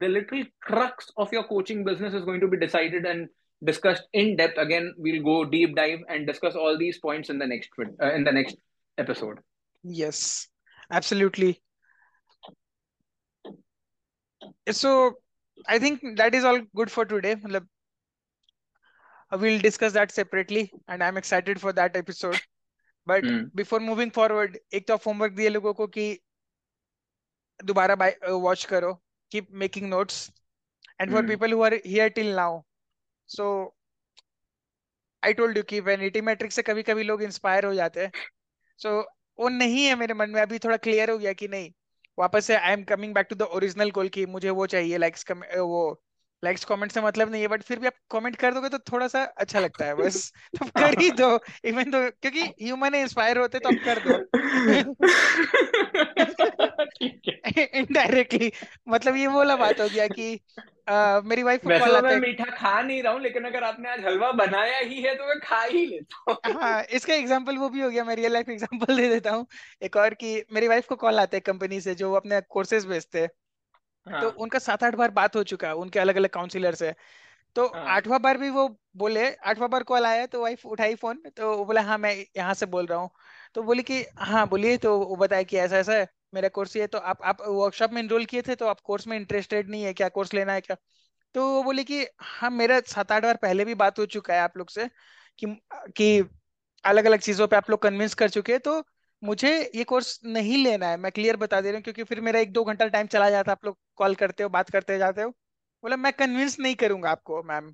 Speaker 5: the little crux of your coaching business is going to be decided and discussed in depth. Again, we'll go deep dive and discuss all these points in the next uh, in the next episode.
Speaker 6: Yes, absolutely. So, I think that is all good for today. we'll discuss that separately and i'm excited for that episode but before moving forward एक तो homework दिए लोगों को कि दोबारा watch uh, करो keep making notes and for people who are here till now so I told you कि vanity metric e से कभी कभी लोग इंस्पायर हो जाते हैं सो so, वो नहीं है मेरे मन में अभी थोड़ा क्लियर हो गया कि नहीं वापस से I am coming back to the original goal की मुझे वो चाहिए लाइक like, वो लाइक्स कमेंट से मतलब नहीं है बट फिर भी आप कमेंट कर दोगे तो थोड़ा सा अच्छा लगता है बस [laughs] तो कर ही दो इवन दो क्योंकि ह्यूमन इंस्पायर होते तो आप कर दो इनडायरेक्टली [laughs] मतलब ये बोला बात हो गया कि आ, मेरी वाइफ
Speaker 5: को कॉल तो आता है मीठा खा नहीं रहा हूँ लेकिन अगर आपने आज हलवा बनाया ही है तो मैं खा
Speaker 6: ही लेता हूँ हाँ इसका एग्जांपल वो भी हो गया मैं रियल लाइफ एग्जांपल दे देता हूँ एक और कि मेरी वाइफ को कॉल आता है कंपनी से जो अपने कोर्सेज भेजते हैं तो हाँ। उनका सात आठ बार बात हो चुका है उनके अलग अलग काउंसिलर से तो हाँ. आठवां बार भी वो बोले आठवां बार कॉल आया तो वाइफ उठाई फोन तो वो बोला हाँ मैं यहाँ से बोल रहा हूँ तो बोली कि हाँ बोलिए तो वो बताया कि ऐसा ऐसा है मेरा कोर्स ये तो आप आप वर्कशॉप में इनरोल किए थे तो आप कोर्स में इंटरेस्टेड नहीं है क्या कोर्स लेना है क्या तो वो बोली कि हाँ मेरा सात आठ बार पहले भी बात हो चुका है आप लोग से कि कि अलग अलग चीजों पे आप लोग कन्विंस कर चुके हैं तो मुझे ये कोर्स नहीं लेना है मैं क्लियर बता दे रहा हूँ क्योंकि फिर मेरा एक दो घंटा टाइम चला जाता है आप लोग कॉल करते हो बात करते जाते हो बोला मैं कन्विंस नहीं करूंगा आपको मैम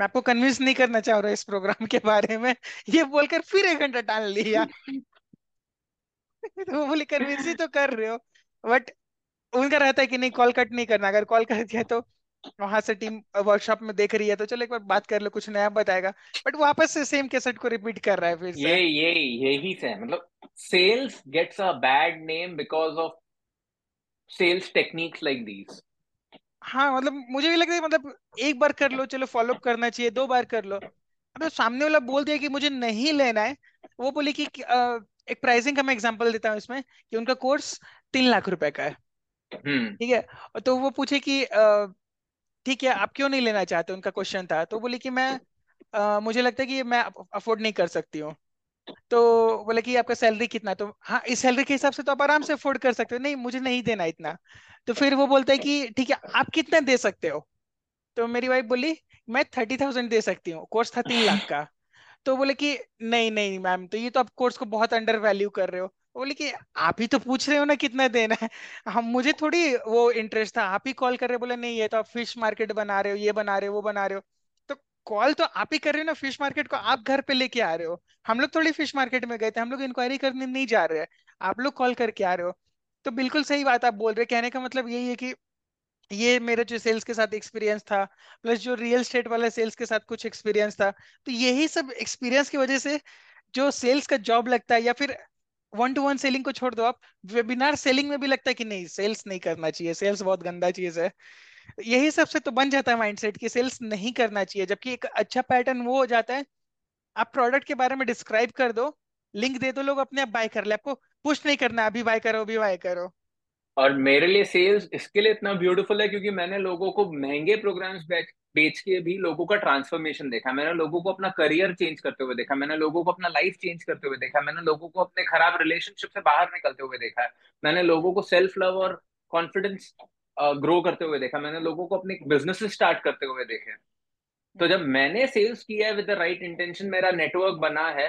Speaker 6: मैं आपको कन्विंस नहीं करना चाह रहा इस प्रोग्राम के बारे में ये बोलकर फिर एक घंटा टाल लिया [laughs] तो बोले कन्विंस ही तो कर रहे हो बट उनका रहता है कि नहीं कॉल कट नहीं करना अगर कॉल कर दिया तो वहां से टीम वर्कशॉप में देख रही है तो चलो एक बार बात कर लो कुछ नया बताएगा बट वापस से सेम कैसेट को
Speaker 5: रिपीट कर रहा है फिर ये ये यही से मतलब sales gets a bad name because of sales techniques like these हाँ मतलब मुझे
Speaker 6: भी लगता है मतलब एक बार कर लो चलो फॉलो अप करना चाहिए दो बार कर लो अब मतलब सामने वाला बोल दिया कि मुझे नहीं लेना है वो बोले कि एक प्राइसिंग का मैं एग्जांपल देता हूँ इसमें कि उनका कोर्स तीन लाख रुपए का है हम्म। ठीक है तो वो पूछे कि आ, ठीक है आप क्यों नहीं लेना चाहते उनका क्वेश्चन था तो बोले कि मैं आ, मुझे लगता है कि मैं अफोर्ड नहीं कर सकती हूँ तो बोले कि आपका सैलरी कितना तो हाँ इस सैलरी के हिसाब से तो आप आराम से अफोर्ड कर सकते हो नहीं मुझे नहीं देना इतना तो फिर वो बोलता है कि ठीक है आप कितना दे सकते हो तो मेरी वाइफ बोली मैं थर्टी थाउजेंड दे सकती हूँ कोर्स था तीन लाख का तो बोले कि नहीं नहीं मैम तो ये तो आप कोर्स को बहुत अंडर वैल्यू कर रहे हो बोले कि आप ही तो पूछ रहे हो ना कितना देना है हम मुझे थोड़ी वो इंटरेस्ट था आप ही कॉल कर रहे बोले नहीं ये तो आप फिश मार्केट बना रहे हो ये बना रहे हो वो बना रहे हो तो कॉल तो आप ही कर रहे हो ना फिश मार्केट को आप घर पे लेके आ रहे हो हम लोग थोड़ी फिश मार्केट में गए थे हम लोग इंक्वायरी करने नहीं जा रहे हैं आप लोग कॉल करके आ रहे हो तो बिल्कुल सही बात आप बोल रहे कहने का मतलब यही है कि ये मेरा जो सेल्स के साथ एक्सपीरियंस था प्लस जो रियल स्टेट वाला सेल्स के साथ कुछ एक्सपीरियंस था तो यही सब एक्सपीरियंस की वजह से जो सेल्स का जॉब लगता है या फिर वन टू वन सेलिंग को छोड़ दो आप वेबिनार सेलिंग में भी लगता है कि नहीं सेल्स नहीं करना चाहिए सेल्स बहुत गंदा चीज है यही सबसे तो बन जाता है माइंडसेट कि सेल्स नहीं करना चाहिए जबकि एक अच्छा पैटर्न वो हो जाता है आप प्रोडक्ट के बारे में डिस्क्राइब कर दो लिंक दे दो लोग अपने आप बाय कर ले आपको पुश नहीं करना अभी बाय करो अभी बाय करो
Speaker 5: और मेरे लिए सेल्स इसके लिए इतना ब्यूटीफुल है क्योंकि मैंने लोगों को महंगे प्रोग्राम्स बेच के भी लोगों का ट्रांसफॉर्मेशन देखा मैंने लोगों को अपना करियर चेंज करते हुए देखा मैंने लोगों को अपना लाइफ चेंज करते हुए देखा मैंने लोगों को अपने खराब रिलेशनशिप से बाहर निकलते हुए देखा है मैंने लोगों को सेल्फ लव और कॉन्फिडेंस ग्रो करते हुए देखा मैंने लोगों को अपने बिजनेस स्टार्ट करते हुए देखे तो जब मैंने सेल्स किया है विद द राइट इंटेंशन मेरा नेटवर्क बना है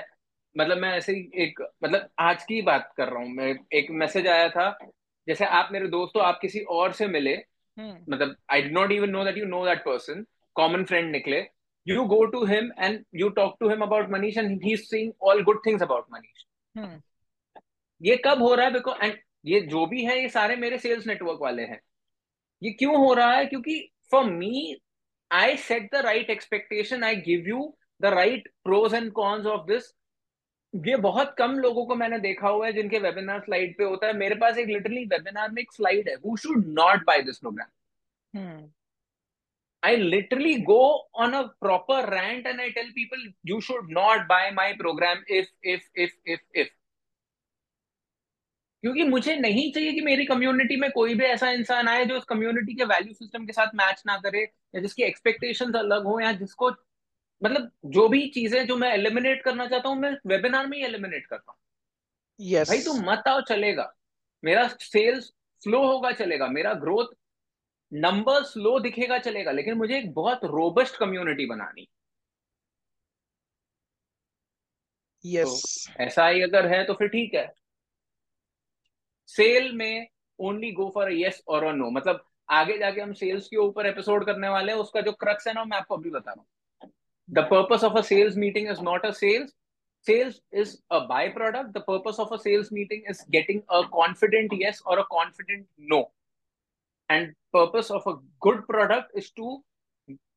Speaker 5: मतलब मैं ऐसे ही एक मतलब आज की बात कर रहा हूँ मैं एक मैसेज आया था जैसे आप मेरे दोस्तों आप किसी और से मिले हम्म। मतलब I did not even know that you know that person common friend निकले you go to him and you talk to him about Manish and he seeing all good things about Manish ये कब हो रहा है बिकॉज एंड ये जो भी है ये सारे मेरे सेल्स नेटवर्क वाले हैं ये क्यों हो रहा है क्योंकि for me I set the right expectation I give you the right pros and cons of this ये बहुत कम लोगों को मैंने देखा हुआ है जिनके वेबिनार स्लाइड पे होता है मेरे पास एक लिटरली वेबिनार में एक स्लाइड है who should not buy this programme I literally go on a proper rant and I tell people you should not buy my programme if if if if if क्योंकि मुझे नहीं चाहिए कि मेरी community में कोई भी ऐसा इंसान आए जो उस कम्युनिटी के वैल्यू सिस्टम के साथ मैच ना करे या जिसकी एक्सपेक्टेशंस अलग हो या जिसको मतलब जो भी चीजें जो मैं एलिमिनेट करना चाहता हूँ मैं वेबिनार में ही एलिमिनेट करता हूँ
Speaker 6: yes.
Speaker 5: भाई तुम मत आओ चलेगा मेरा सेल्स स्लो होगा चलेगा मेरा ग्रोथ नंबर स्लो दिखेगा चलेगा लेकिन मुझे एक बहुत रोबस्ट कम्युनिटी बनानी
Speaker 6: yes. तो
Speaker 5: ऐसा ही अगर है तो फिर ठीक है सेल में ओनली गो फॉर यस और नो मतलब आगे जाके हम सेल्स के ऊपर एपिसोड करने वाले हैं उसका जो क्रक्स है ना मैं आपको अभी बता रहा हूँ the purpose of a sales meeting is not a sales sales is a byproduct the purpose of a sales meeting is getting a confident yes or a confident no and purpose of a good product is to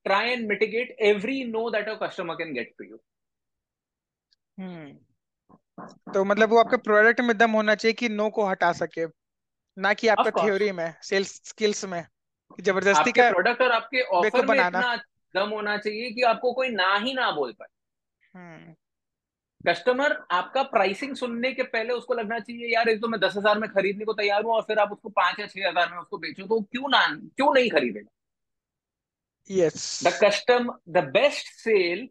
Speaker 5: try and mitigate every no that a customer can get to you
Speaker 6: hmm. तो मतलब वो आपके product में दम होना चाहिए कि no को हटा सके ना कि आपका थ्योरी में सेल्स स्किल्स में जबरदस्ती का प्रोडक्ट और आपके
Speaker 5: ऑफर में बनाना इतना दम होना चाहिए कि आपको कोई ना ही ना बोल पाए हम्म। कस्टमर आपका प्राइसिंग सुनने के पहले उसको लगना चाहिए यार एक तो मैं दस हजार में खरीदने को तैयार हूँ और फिर आप उसको पांच या छह हजार में उसको बेचो तो क्यों ना क्यों नहीं खरीदेगा
Speaker 6: yes the
Speaker 5: custom the best sale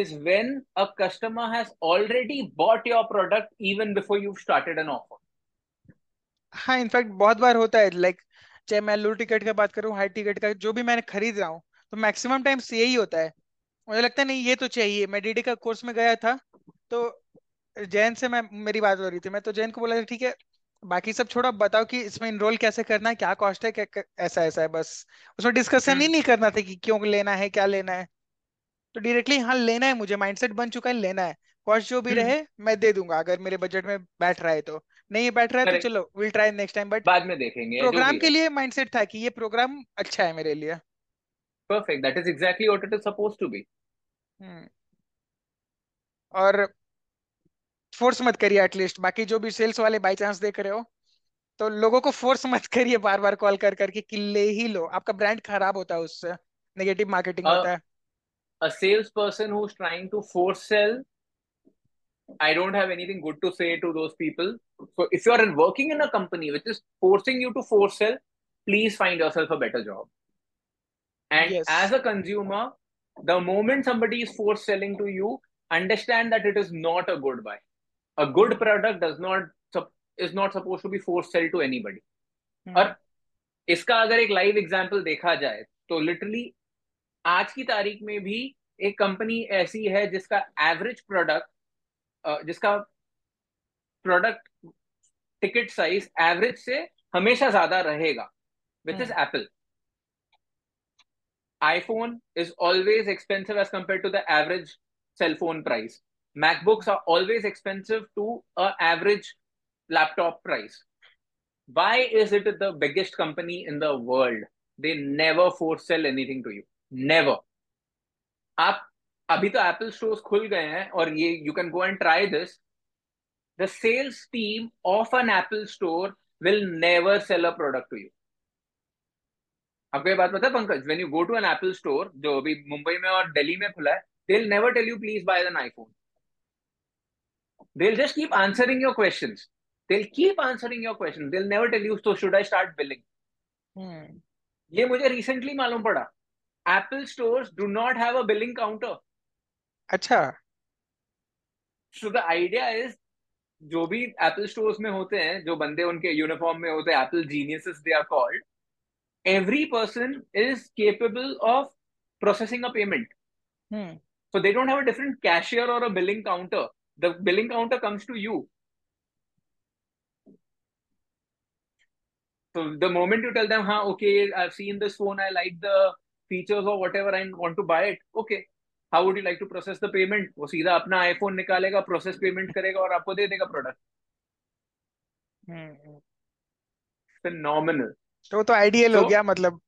Speaker 5: is when a customer has already bought your product even before you started an offer
Speaker 6: हाँ इनफैक्ट बहुत बार होता है लाइक like, चाहे मैं लो टिकट का बात करूँ हाई टिकट का जो भी मैंने खरीद रहा हूँ तो मैक्सिमम टाइम्स यही होता है मुझे लगता है नहीं ये तो चाहिए मैं डीडी का कोर्स में गया था तो जैन से मैं मेरी बात हो रही थी मैं तो जैन को बोला ठीक है बाकी सब छोड़ो बताओ कि इसमें इनरोल कैसे करना है क्या कॉस्ट है क्या ऐसा ऐसा है बस उसमें डिस्कशन हम्म। ही नहीं करना था कि क्यों लेना है क्या लेना है तो डायरेक्टली हाँ लेना है मुझे माइंडसेट बन चुका है लेना है कॉस्ट जो भी हम्म। रहे मैं दे दूंगा अगर मेरे बजट में बैठ रहा है तो नहीं बैठ रहा है तो चलो will try next time but बाद में देखेंगे प्रोग्राम के लिए माइंडसेट था कि ये प्रोग्राम अच्छा है मेरे लिए perfect
Speaker 5: that is exactly what it is supposed to be hmm. और फोर्स मत
Speaker 6: करिए
Speaker 5: एटलीस्ट बाकी जो भी
Speaker 6: सेल्स वाले बाई चांस देख रहे हो तो लोगों को फोर्स मत करिए बार बार कॉल कर करके कि ले ही लो आपका ब्रांड खराब होता है उससे नेगेटिव मार्केटिंग होता है a salesperson who's
Speaker 5: trying to force sell i don't have anything good to say to those people so if you are working in a company which is forcing you to force sell please find yourself a better job And yes. as a consumer, the moment somebody is force selling to you, understand that it is not a good buy. A good product does not is not supposed to be force sell to anybody. Hmm. और इसका अगर एक live example देखा जाए तो literally आज की तारीख में भी एक कंपनी ऐसी है जिसका एवरेज प्रोडक्ट जिसका प्रोडक्ट टिकट साइज एवरेज से हमेशा ज्यादा रहेगा which is Apple iPhone is always expensive as compared to the average cell phone price. MacBooks are always expensive to a average laptop price. Why is it the biggest company in the world? They never force sell anything to you. Never. Abhi to Apple stores khul gaye hain aur ye you can go and try this. The sales team of an Apple store will never sell a product to you. आपको ये बात पता है Pankaj when you go to an Apple store जो अभी मुंबई में और दिल्ली में खुला है they will never tell you please buy an iPhone they will they'll just keep answering your questions they'll keep answering your questions they'll never tell you so should i start billing hmm. ये मुझे recently मालूम पड़ा Apple stores do not have a billing counter
Speaker 6: अच्छा so the
Speaker 5: idea is जो भी Apple stores में होते हैं जो बंदे उनके यूनिफॉर्म में होते हैं Apple geniuses they are called every person is capable of processing a payment. Hmm. So they don't have a different cashier or a billing counter. The billing counter comes to you. So the moment you tell them, huh, okay, I've seen this phone, I like the features or whatever, I want to buy it. Okay, how would you like to process the payment? वो सीधा अपना iPhone निकालेगा, process payment करेगा और आपको दे देगा product. Hmm, hmm. Phenomenal.
Speaker 6: तो तो आइडियल हो गया मतलब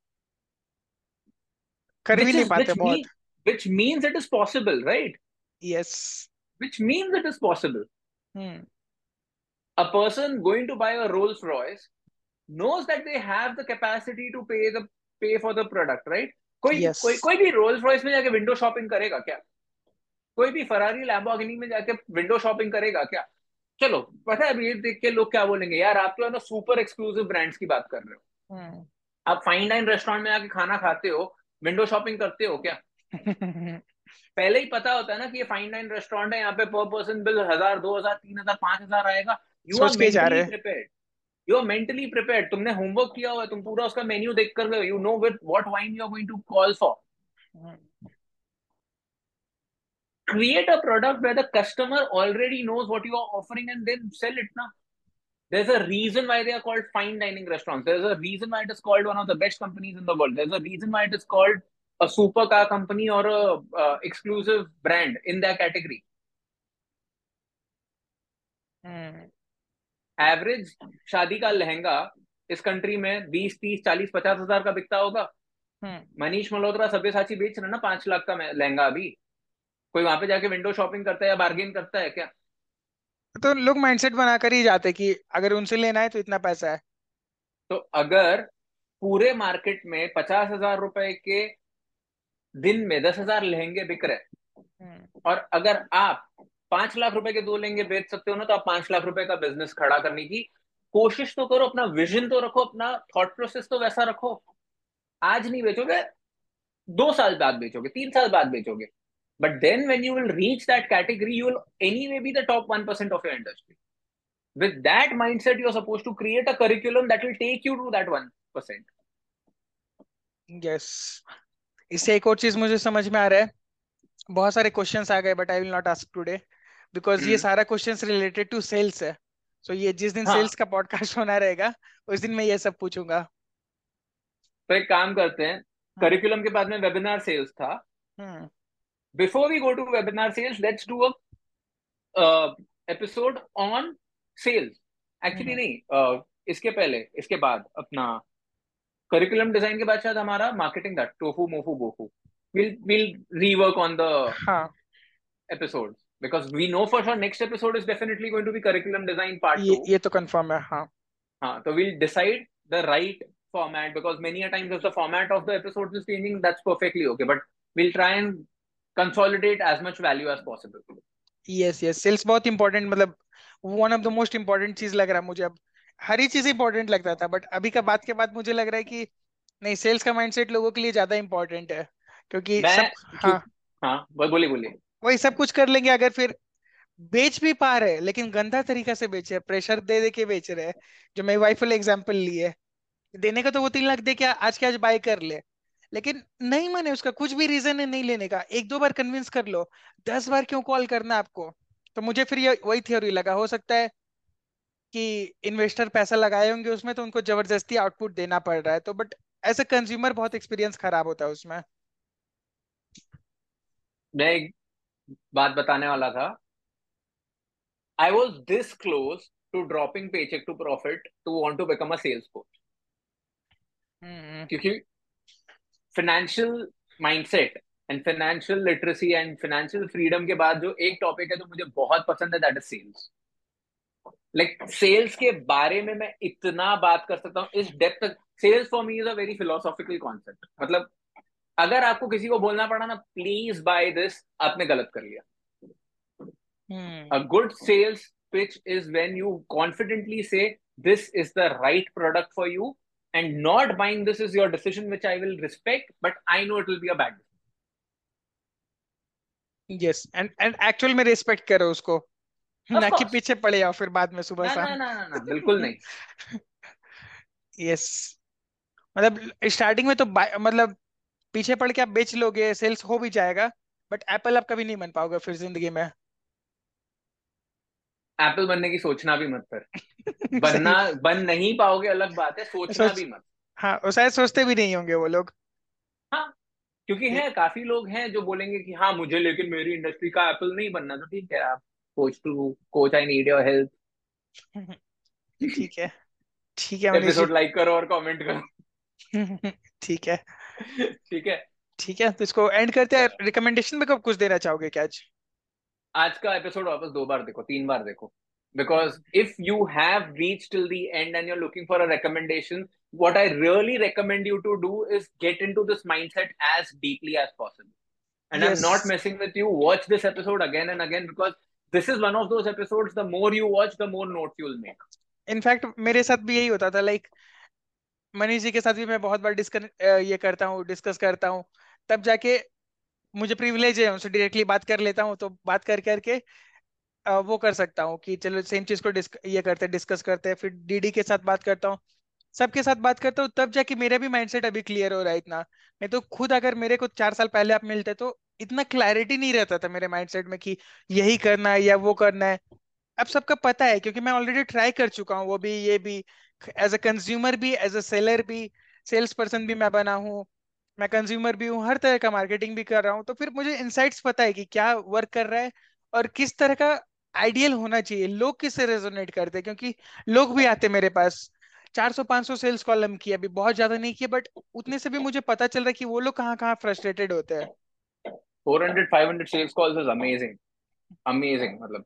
Speaker 6: कर भी नहीं पाते
Speaker 5: बहुत which means it is possible right yes which means it is possible a person going to buy a Rolls Royce knows that they have the capacity to pay the pay for the product right कोई yes. कोई कोई भी Rolls Royce में जाके window shopping करेगा क्या कोई भी फरारी लैम्बोर्गिनी में जाके विंडो शॉपिंग करेगा क्या चलो पता है अभी देख के लोग क्या बोलेंगे यार आप तो ना सुपर एक्सक्लूसिव ब्रांड्स की बात कर रहे हो आप फाइन डाइन रेस्टोरेंट में आके खाना खाते हो विंडो शॉपिंग करते हो क्या [laughs] पहले ही पता होता है ना कि ये फाइन डाइन रेस्टोरेंट है यहाँ पे पर पर्सन बिल हजार दो हजार तीन हजार पांच हजार आएगा
Speaker 6: you are mentally prepared
Speaker 5: you are mentally prepared तुमने होमवर्क किया हुआ है तुम पूरा उसका मेन्यू देख कर गए you know with what wine you are going to call for create a product where the customer already knows what you are offering and then sell it ना There's a reason why they are called fine dining restaurants. There's a reason why it is called one of the best companies in the world. There's a reason why it is called a supercar company or a uh, exclusive brand in their category. Hmm. Average शादी का लहंगा इस country में बीस तीस चालीस पचास हजार का बिकता होगा मनीष मल्होत्रा सभ्यसाची बेच रहे ना पांच लाख का लहंगा अभी कोई वहां पे जाके विंडो शॉपिंग करता है या बार्गेन करता है क्या
Speaker 6: तो लोग माइंडसेट बनाकर ही जाते कि अगर उनसे लेना है तो इतना पैसा है
Speaker 5: तो अगर पूरे मार्केट में पचास हजार रुपए के दिन में दस हजार लहंगे बिक रहे हम्म। और अगर आप पांच लाख रुपए के दो लहंगे बेच सकते हो ना तो आप पांच लाख रुपए का बिजनेस खड़ा करने की कोशिश तो करो अपना विजन तो रखो अपना थॉट प्रोसेस तो वैसा रखो आज नहीं बेचोगे दो साल बाद बेचोगे तीन साल बाद बेचोगे But then when you will reach that category, you will anyway be the top 1% of your industry. With that mindset, you are supposed to create a curriculum that will take you to that 1%. Yes. इससे एक और चीज
Speaker 6: मुझे समझ में आ रहा है बहुत सारे क्वेश्चंस आ गए but I will not ask today because ये सारा क्वेश्चंस रिलेटेड टू सेल्स है सो so ये जिस दिन हाँ. सेल्स का पॉडकास्ट होना रहेगा उस दिन मैं ये सब पूछूंगा
Speaker 5: तो एक काम करते हैं करिकुलम के बाद में वेबिनार सेल्स था before we go to webinar sales, let's do a uh, episode on sales. Actually नहीं hmm. uh, iske pehle, iske baad, apna curriculum design ke baad शायद marketing that tofu mofu gofu. We'll we'll rework on the episodes because we know for sure next episode is definitely going to be curriculum design part
Speaker 6: two. ये तो confirm है हाँ.
Speaker 5: हाँ तो we'll decide the right format because many a times if the format of the episodes is changing that's perfectly okay but we'll try and consolidate as much value as possible
Speaker 6: yes yes sales बहुत important मतलब one of the most important चीज लग रहा है मुझे अब हर चीज important लगता था बट अभी का बात के बाद मुझे लग रहा है कि नहीं सेल्स का माइंडसेट लोगों के लिए ज्यादा इंपॉर्टेंट है क्योंकि मैं, सब हाँ हाँ बोलिए बोलिए वही सब कुछ कर लेंगे अगर फिर बेच भी पा रहे लेकिन गंदा तरीका से बेच रहे प्रेशर दे दे के बेच रहे जो मेरी वाइफ वाले एग्जाम्पल लिए देने का तो वो तीन लाख दे के आज के आज बाय कर ले लेकिन नहीं माने उसका कुछ भी रीजन है नहीं लेने का एक दो बार कन्विंस कर लो दस बार क्यों कॉल करना आपको तो मुझे फिर ये वही थ्योरी लगा हो सकता है कि इन्वेस्टर पैसा लगाए होंगे उसमें तो उनको जबरदस्ती आउटपुट देना पड़ रहा है तो बट एज ए कंज्यूमर बहुत एक्सपीरियंस खराब होता है उसमें मैं एक
Speaker 5: बात बताने वाला था I was this close to dropping pay check to profit to want to become a sales coach क्योंकि financial mindset and financial literacy and financial freedom के बाद जो एक टॉपिक है जो तो मुझे बहुत पसंद है that is sales like sales के बारे में मैं इतना बात कर सकता हूँ इस डेप्थ तक sales for me is a very philosophical concept मतलब अगर आपको किसी को बोलना पड़ा ना प्लीज बाय दिस आपने गलत कर लिया a good sales pitch is when you confidently say this is the right product for you and not buying this is your decision which i will respect but i know it will be a bad
Speaker 6: decision yes and and actual में respect करो उसको ना कि पीछे पड़े या फिर बाद में सुबह
Speaker 5: शाम ना ना ना बिल्कुल नहीं
Speaker 6: यस [laughs] मतलब स्टार्टिंग में तो मतलब पीछे पड़ के आप बेच लोगे सेल्स हो भी जाएगा बट एप्पल आप कभी नहीं बन पाओगे फिर जिंदगी में
Speaker 5: एप्पल बनने की सोचना भी मत कर [laughs] बनना बन नहीं पाओगे अलग बात है अच्छा, सोचना सोच, भी मत हाँ और
Speaker 6: शायद सोचते भी नहीं होंगे वो लोग
Speaker 5: हाँ क्योंकि है काफी लोग हैं जो बोलेंगे कि हाँ मुझे लेकिन मेरी इंडस्ट्री का एप्पल नहीं बनना तो ठीक है आप coach to coach I need your help
Speaker 6: ठीक है ठीक
Speaker 5: है एपिसोड लाइक करो और कमेंट करो [laughs]
Speaker 6: ठीक है [laughs] ठीक है ठीक है तो इसको एंड करते हैं रिकमेंडेशन में कब कुछ देना चाहोगे क्या आज
Speaker 5: आज का एपिसोड वापस दो बार देखो तीन बार देखो because if you have reach till the end and you're looking for a recommendation what I really recommend you to do is get in to this mind set as deeply as possible and I am not messing with you watch this episode again and again because this is one of those episode the more you watch the more note you'll make in fact मेरे
Speaker 6: साथ भी यही होता था like like, Manish ji के साथ भी मैं बहुत बार डिस्कस ये करता हूँ डिस्कस करता हूँ तब जाके मुझे प्रिविलेज है उनसे डायरेक्टली बात कर लेता हूँ तो बात कर करके वो कर सकता हूँ कि चलो सेम चीज को ये करते हैं डिस्कस करते हैं फिर डीडी के साथ बात करता हूँ सबके साथ बात करता हूँ तब जाके मेरा भी माइंडसेट अभी क्लियर हो रहा है इतना मैं तो खुद अगर मेरे को चार साल पहले आप मिलते तो इतना क्लैरिटी नहीं रहता था मेरे माइंडसेट में कि यही करना है या वो करना है अब सबका पता है क्योंकि मैं ऑलरेडी ट्राई कर चुका हूँ वो भी ये भी एज अ कंज्यूमर भी एज अ सेलर भी सेल्स पर्सन भी मैं बना हूँ मैं कंज्यूमर भी हूँ हर तरह का मार्केटिंग भी कर रहा हूँ तो फिर मुझे इनसाइट्स पता है कि क्या वर्क कर रहा है और किस तरह का आइडियल होना चाहिए लोग किससे रेजोनेट करते हैं क्योंकि लोग भी आते मेरे पास 400-500 सेल्स कॉलम की अभी बहुत ज्यादा नहीं किया बट उतने से भी मुझे पता चल रहा है कि वो लोग कहाँ कहाँ फ्रस्ट्रेटेड होते
Speaker 5: हैं 400 500 sales calls is amazing amazing मतलब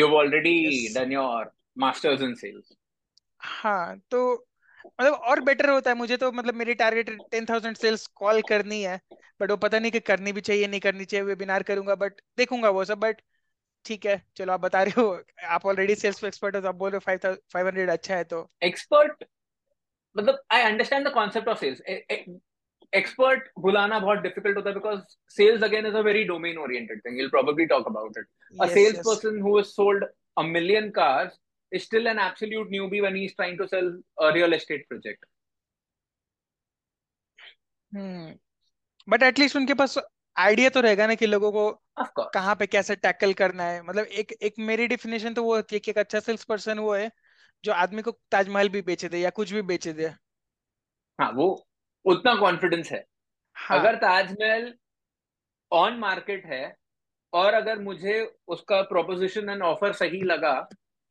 Speaker 5: you have already done your masters in sales
Speaker 6: हाँ तो मतलब और बेटर होता है मुझे तो मतलब मेरी target ten thousand sales call करनी है बट वो पता नहीं कि करनी भी चाहिए नहीं करनी चाहिए वेबिनार करूंगा बट देखूंगा वो सब बट ठीक है चलो आप बता रहे हो आप ऑलरेडी सेल्स एक्सपर्ट हो तो आप बोल रहे हो फाइव हंड्रेड अच्छा है तो एक्सपर्ट मतलब I
Speaker 5: understand the concept of sales expert बुलाना बहुत डिफिकल्ट होता है because sales again is a very domain oriented thing you will probably talk about it a sales person who has sold a million cars is still an absolute newbie when he's trying to sell a real estate project. Hmm. But at least उनके पास idea तो रहेगा
Speaker 6: ना कि लोगों को कहाँ पे कैसे टैकल करना है मतलब एक एक मेरी डिफिनेशन तो वो होती है कि एक अच्छा सेल्स पर्सन वो है जो आदमी को ताजमहल भी बेचे दे या कुछ भी बेचे दे
Speaker 5: हाँ वो उतना कॉन्फिडेंस है हाँ. अगर ताजमहल ऑन मार्केट है और अगर मुझे उसका प्रोपोजिशन एंड ऑफर सही लगा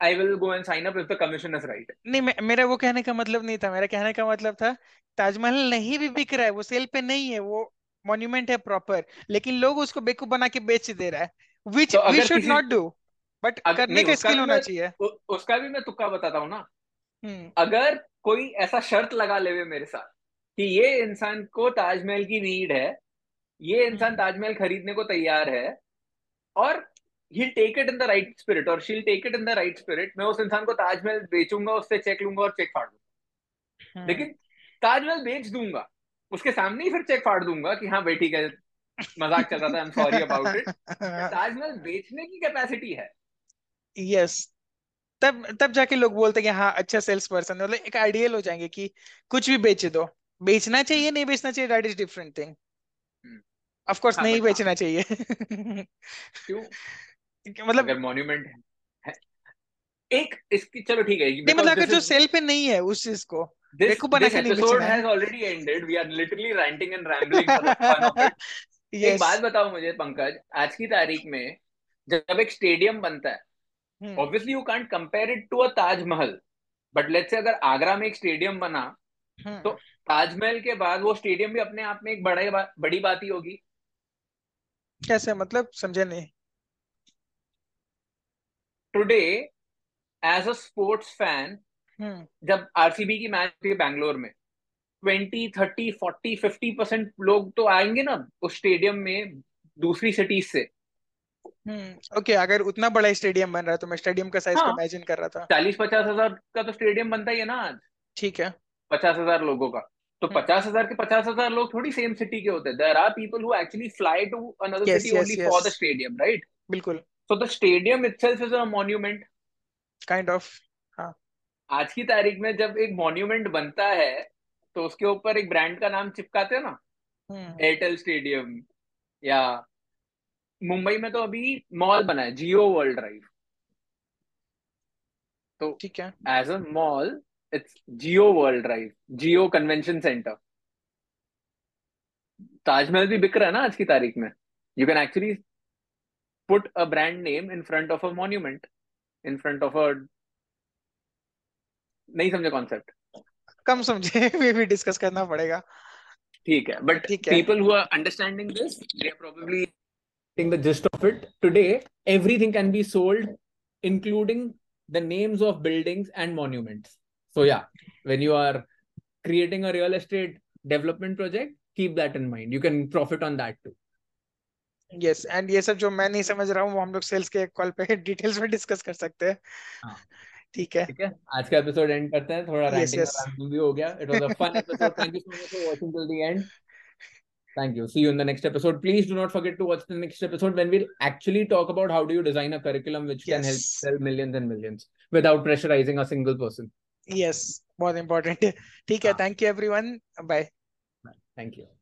Speaker 5: I will go and sign up if the commission is right नहीं मेरा वो कहने का मतलब नहीं था मेरा कहने का मतलब था ताजमहल नहीं भी बिक रहा है वो सेल पे नहीं है वो मॉन्यूमेंट
Speaker 6: है प्रॉपर लेकिन लोग उसको बेकूफ बना के बेच दे रहा है which we should not do but करने का स्किल होना
Speaker 5: चाहिए उसका भी मैं तुक्का बताता हूँ ना हुँ. हम्म। अगर कोई ऐसा शर्त लगा लेवे मेरे साथ कि ये इंसान को ताजमहल की नीड है ये इंसान हम्म। ताजमहल खरीदने को तैयार है और he'll take it in the right spirit or she'll take it in the right spirit मैं उस इंसान को ताजमहल बेचूंगा उससे चेक लूंगा और चेक फाड़ दूंगा हाँ। लेकिन ताजमहल बेच दूंगा उसके सामने ही फिर चेक फाड़ दूंगा कि हाँ भाई ठीक है मजाक चल रहा था I am sorry about Taj Mahal बेचने की कैपेसिटी है yes. तब तब जाके
Speaker 6: लोग बोलते हैं हाँ अच्छा सेल्स पर्सन मतलब एक आइडियल हो जाएंगे कि कुछ भी बेच दो बेचना चाहिए हम्म। नहीं बेचना चाहिए that is different thing of course नहीं हाँ। बेचना चाहिए [laughs] क्यों मतलब अगर मॉन्यूमेंट है एक इसकी चलो ठीक है नहीं मतलब अगर जो सेल पे नहीं है उस चीज को this, देखो बना के episode has already ended we are
Speaker 5: literally ranting and rambling for the fun of it एक बात बताओ मुझे पंकज आज की तारीख में जब एक स्टेडियम बनता है obviously you can't compare it to a Taj Mahal but let's say अगर आगरा में एक स्टेडियम बना हम्म। तो ताजमहल के बाद वो स्टेडियम भी अपने आप में एक बड़ा बड़ी बात ही होगी
Speaker 6: कैसे मतलब समझे नहीं today
Speaker 5: as a sports fan जब आरसीबी की मैच थी बैंगलोर में twenty thirty forty fifty percent लोग तो आएंगे ना उस स्टेडियम में दूसरी सिटीज
Speaker 6: से ओके hmm. okay, अगर उतना बड़ा स्टेडियम बन रहा है तो मैं स्टेडियम का साइज हाँ, इमेजिन कर रहा
Speaker 5: था चालीस पचास हजार का तो स्टेडियम बनता ही है ना आज ठीक है पचास हजार लोगों का तो hmm. पचास हजार के पचास हजार लोग थोड़ी सेम सिटी के होते हैं there are people who actually fly to another city only for the stadium right
Speaker 6: बिल्कुल So the stadium itself is a monument. Kind of. हाँ। आज की तारीख में जब
Speaker 5: एक मॉन्यूमेंट बनता है तो उसके ऊपर एक ब्रांड का नाम चिपकाते हैं ना एयरटेल स्टेडियम हम्म। या मुंबई में तो अभी मॉल बना है जियो वर्ल्ड ड्राइव तो ठीक है as a mall it's Jio world drive Jio convention centre Taj Mahal भी बिक रहा है ना आज की तारीख में you can actually put a brand name in front of a monument, in front of a. नहीं समझे कॉन्सेप्ट
Speaker 6: कम समझे वे भी डिस्कस करना पड़ेगा
Speaker 5: ठीक है but people who are understanding this they are probably getting the gist of it today everything can be sold including the names of buildings and monuments so yeah when you are creating a real estate development project keep that in mind you can profit on that too
Speaker 6: yes and ये सब जो मैं नहीं समझ रहा हूँ वो हम लोग सेल्स के कॉल
Speaker 5: पे डिटेल्स [laughs] में डिस्कस कर सकते हैं हाँ। ठीक है ठीक है आज का एपिसोड एंड करते हैं थोड़ा yes, yes. भी हो गया it was a fun episode thank you so much for watching till the end thank you see you in the next episode please do not forget to watch the next episode when we actually talk about how do you design a curriculum which can help sell millions and millions without pressurising a single person yes बहुत important ठीक है thank you everyone bye thank you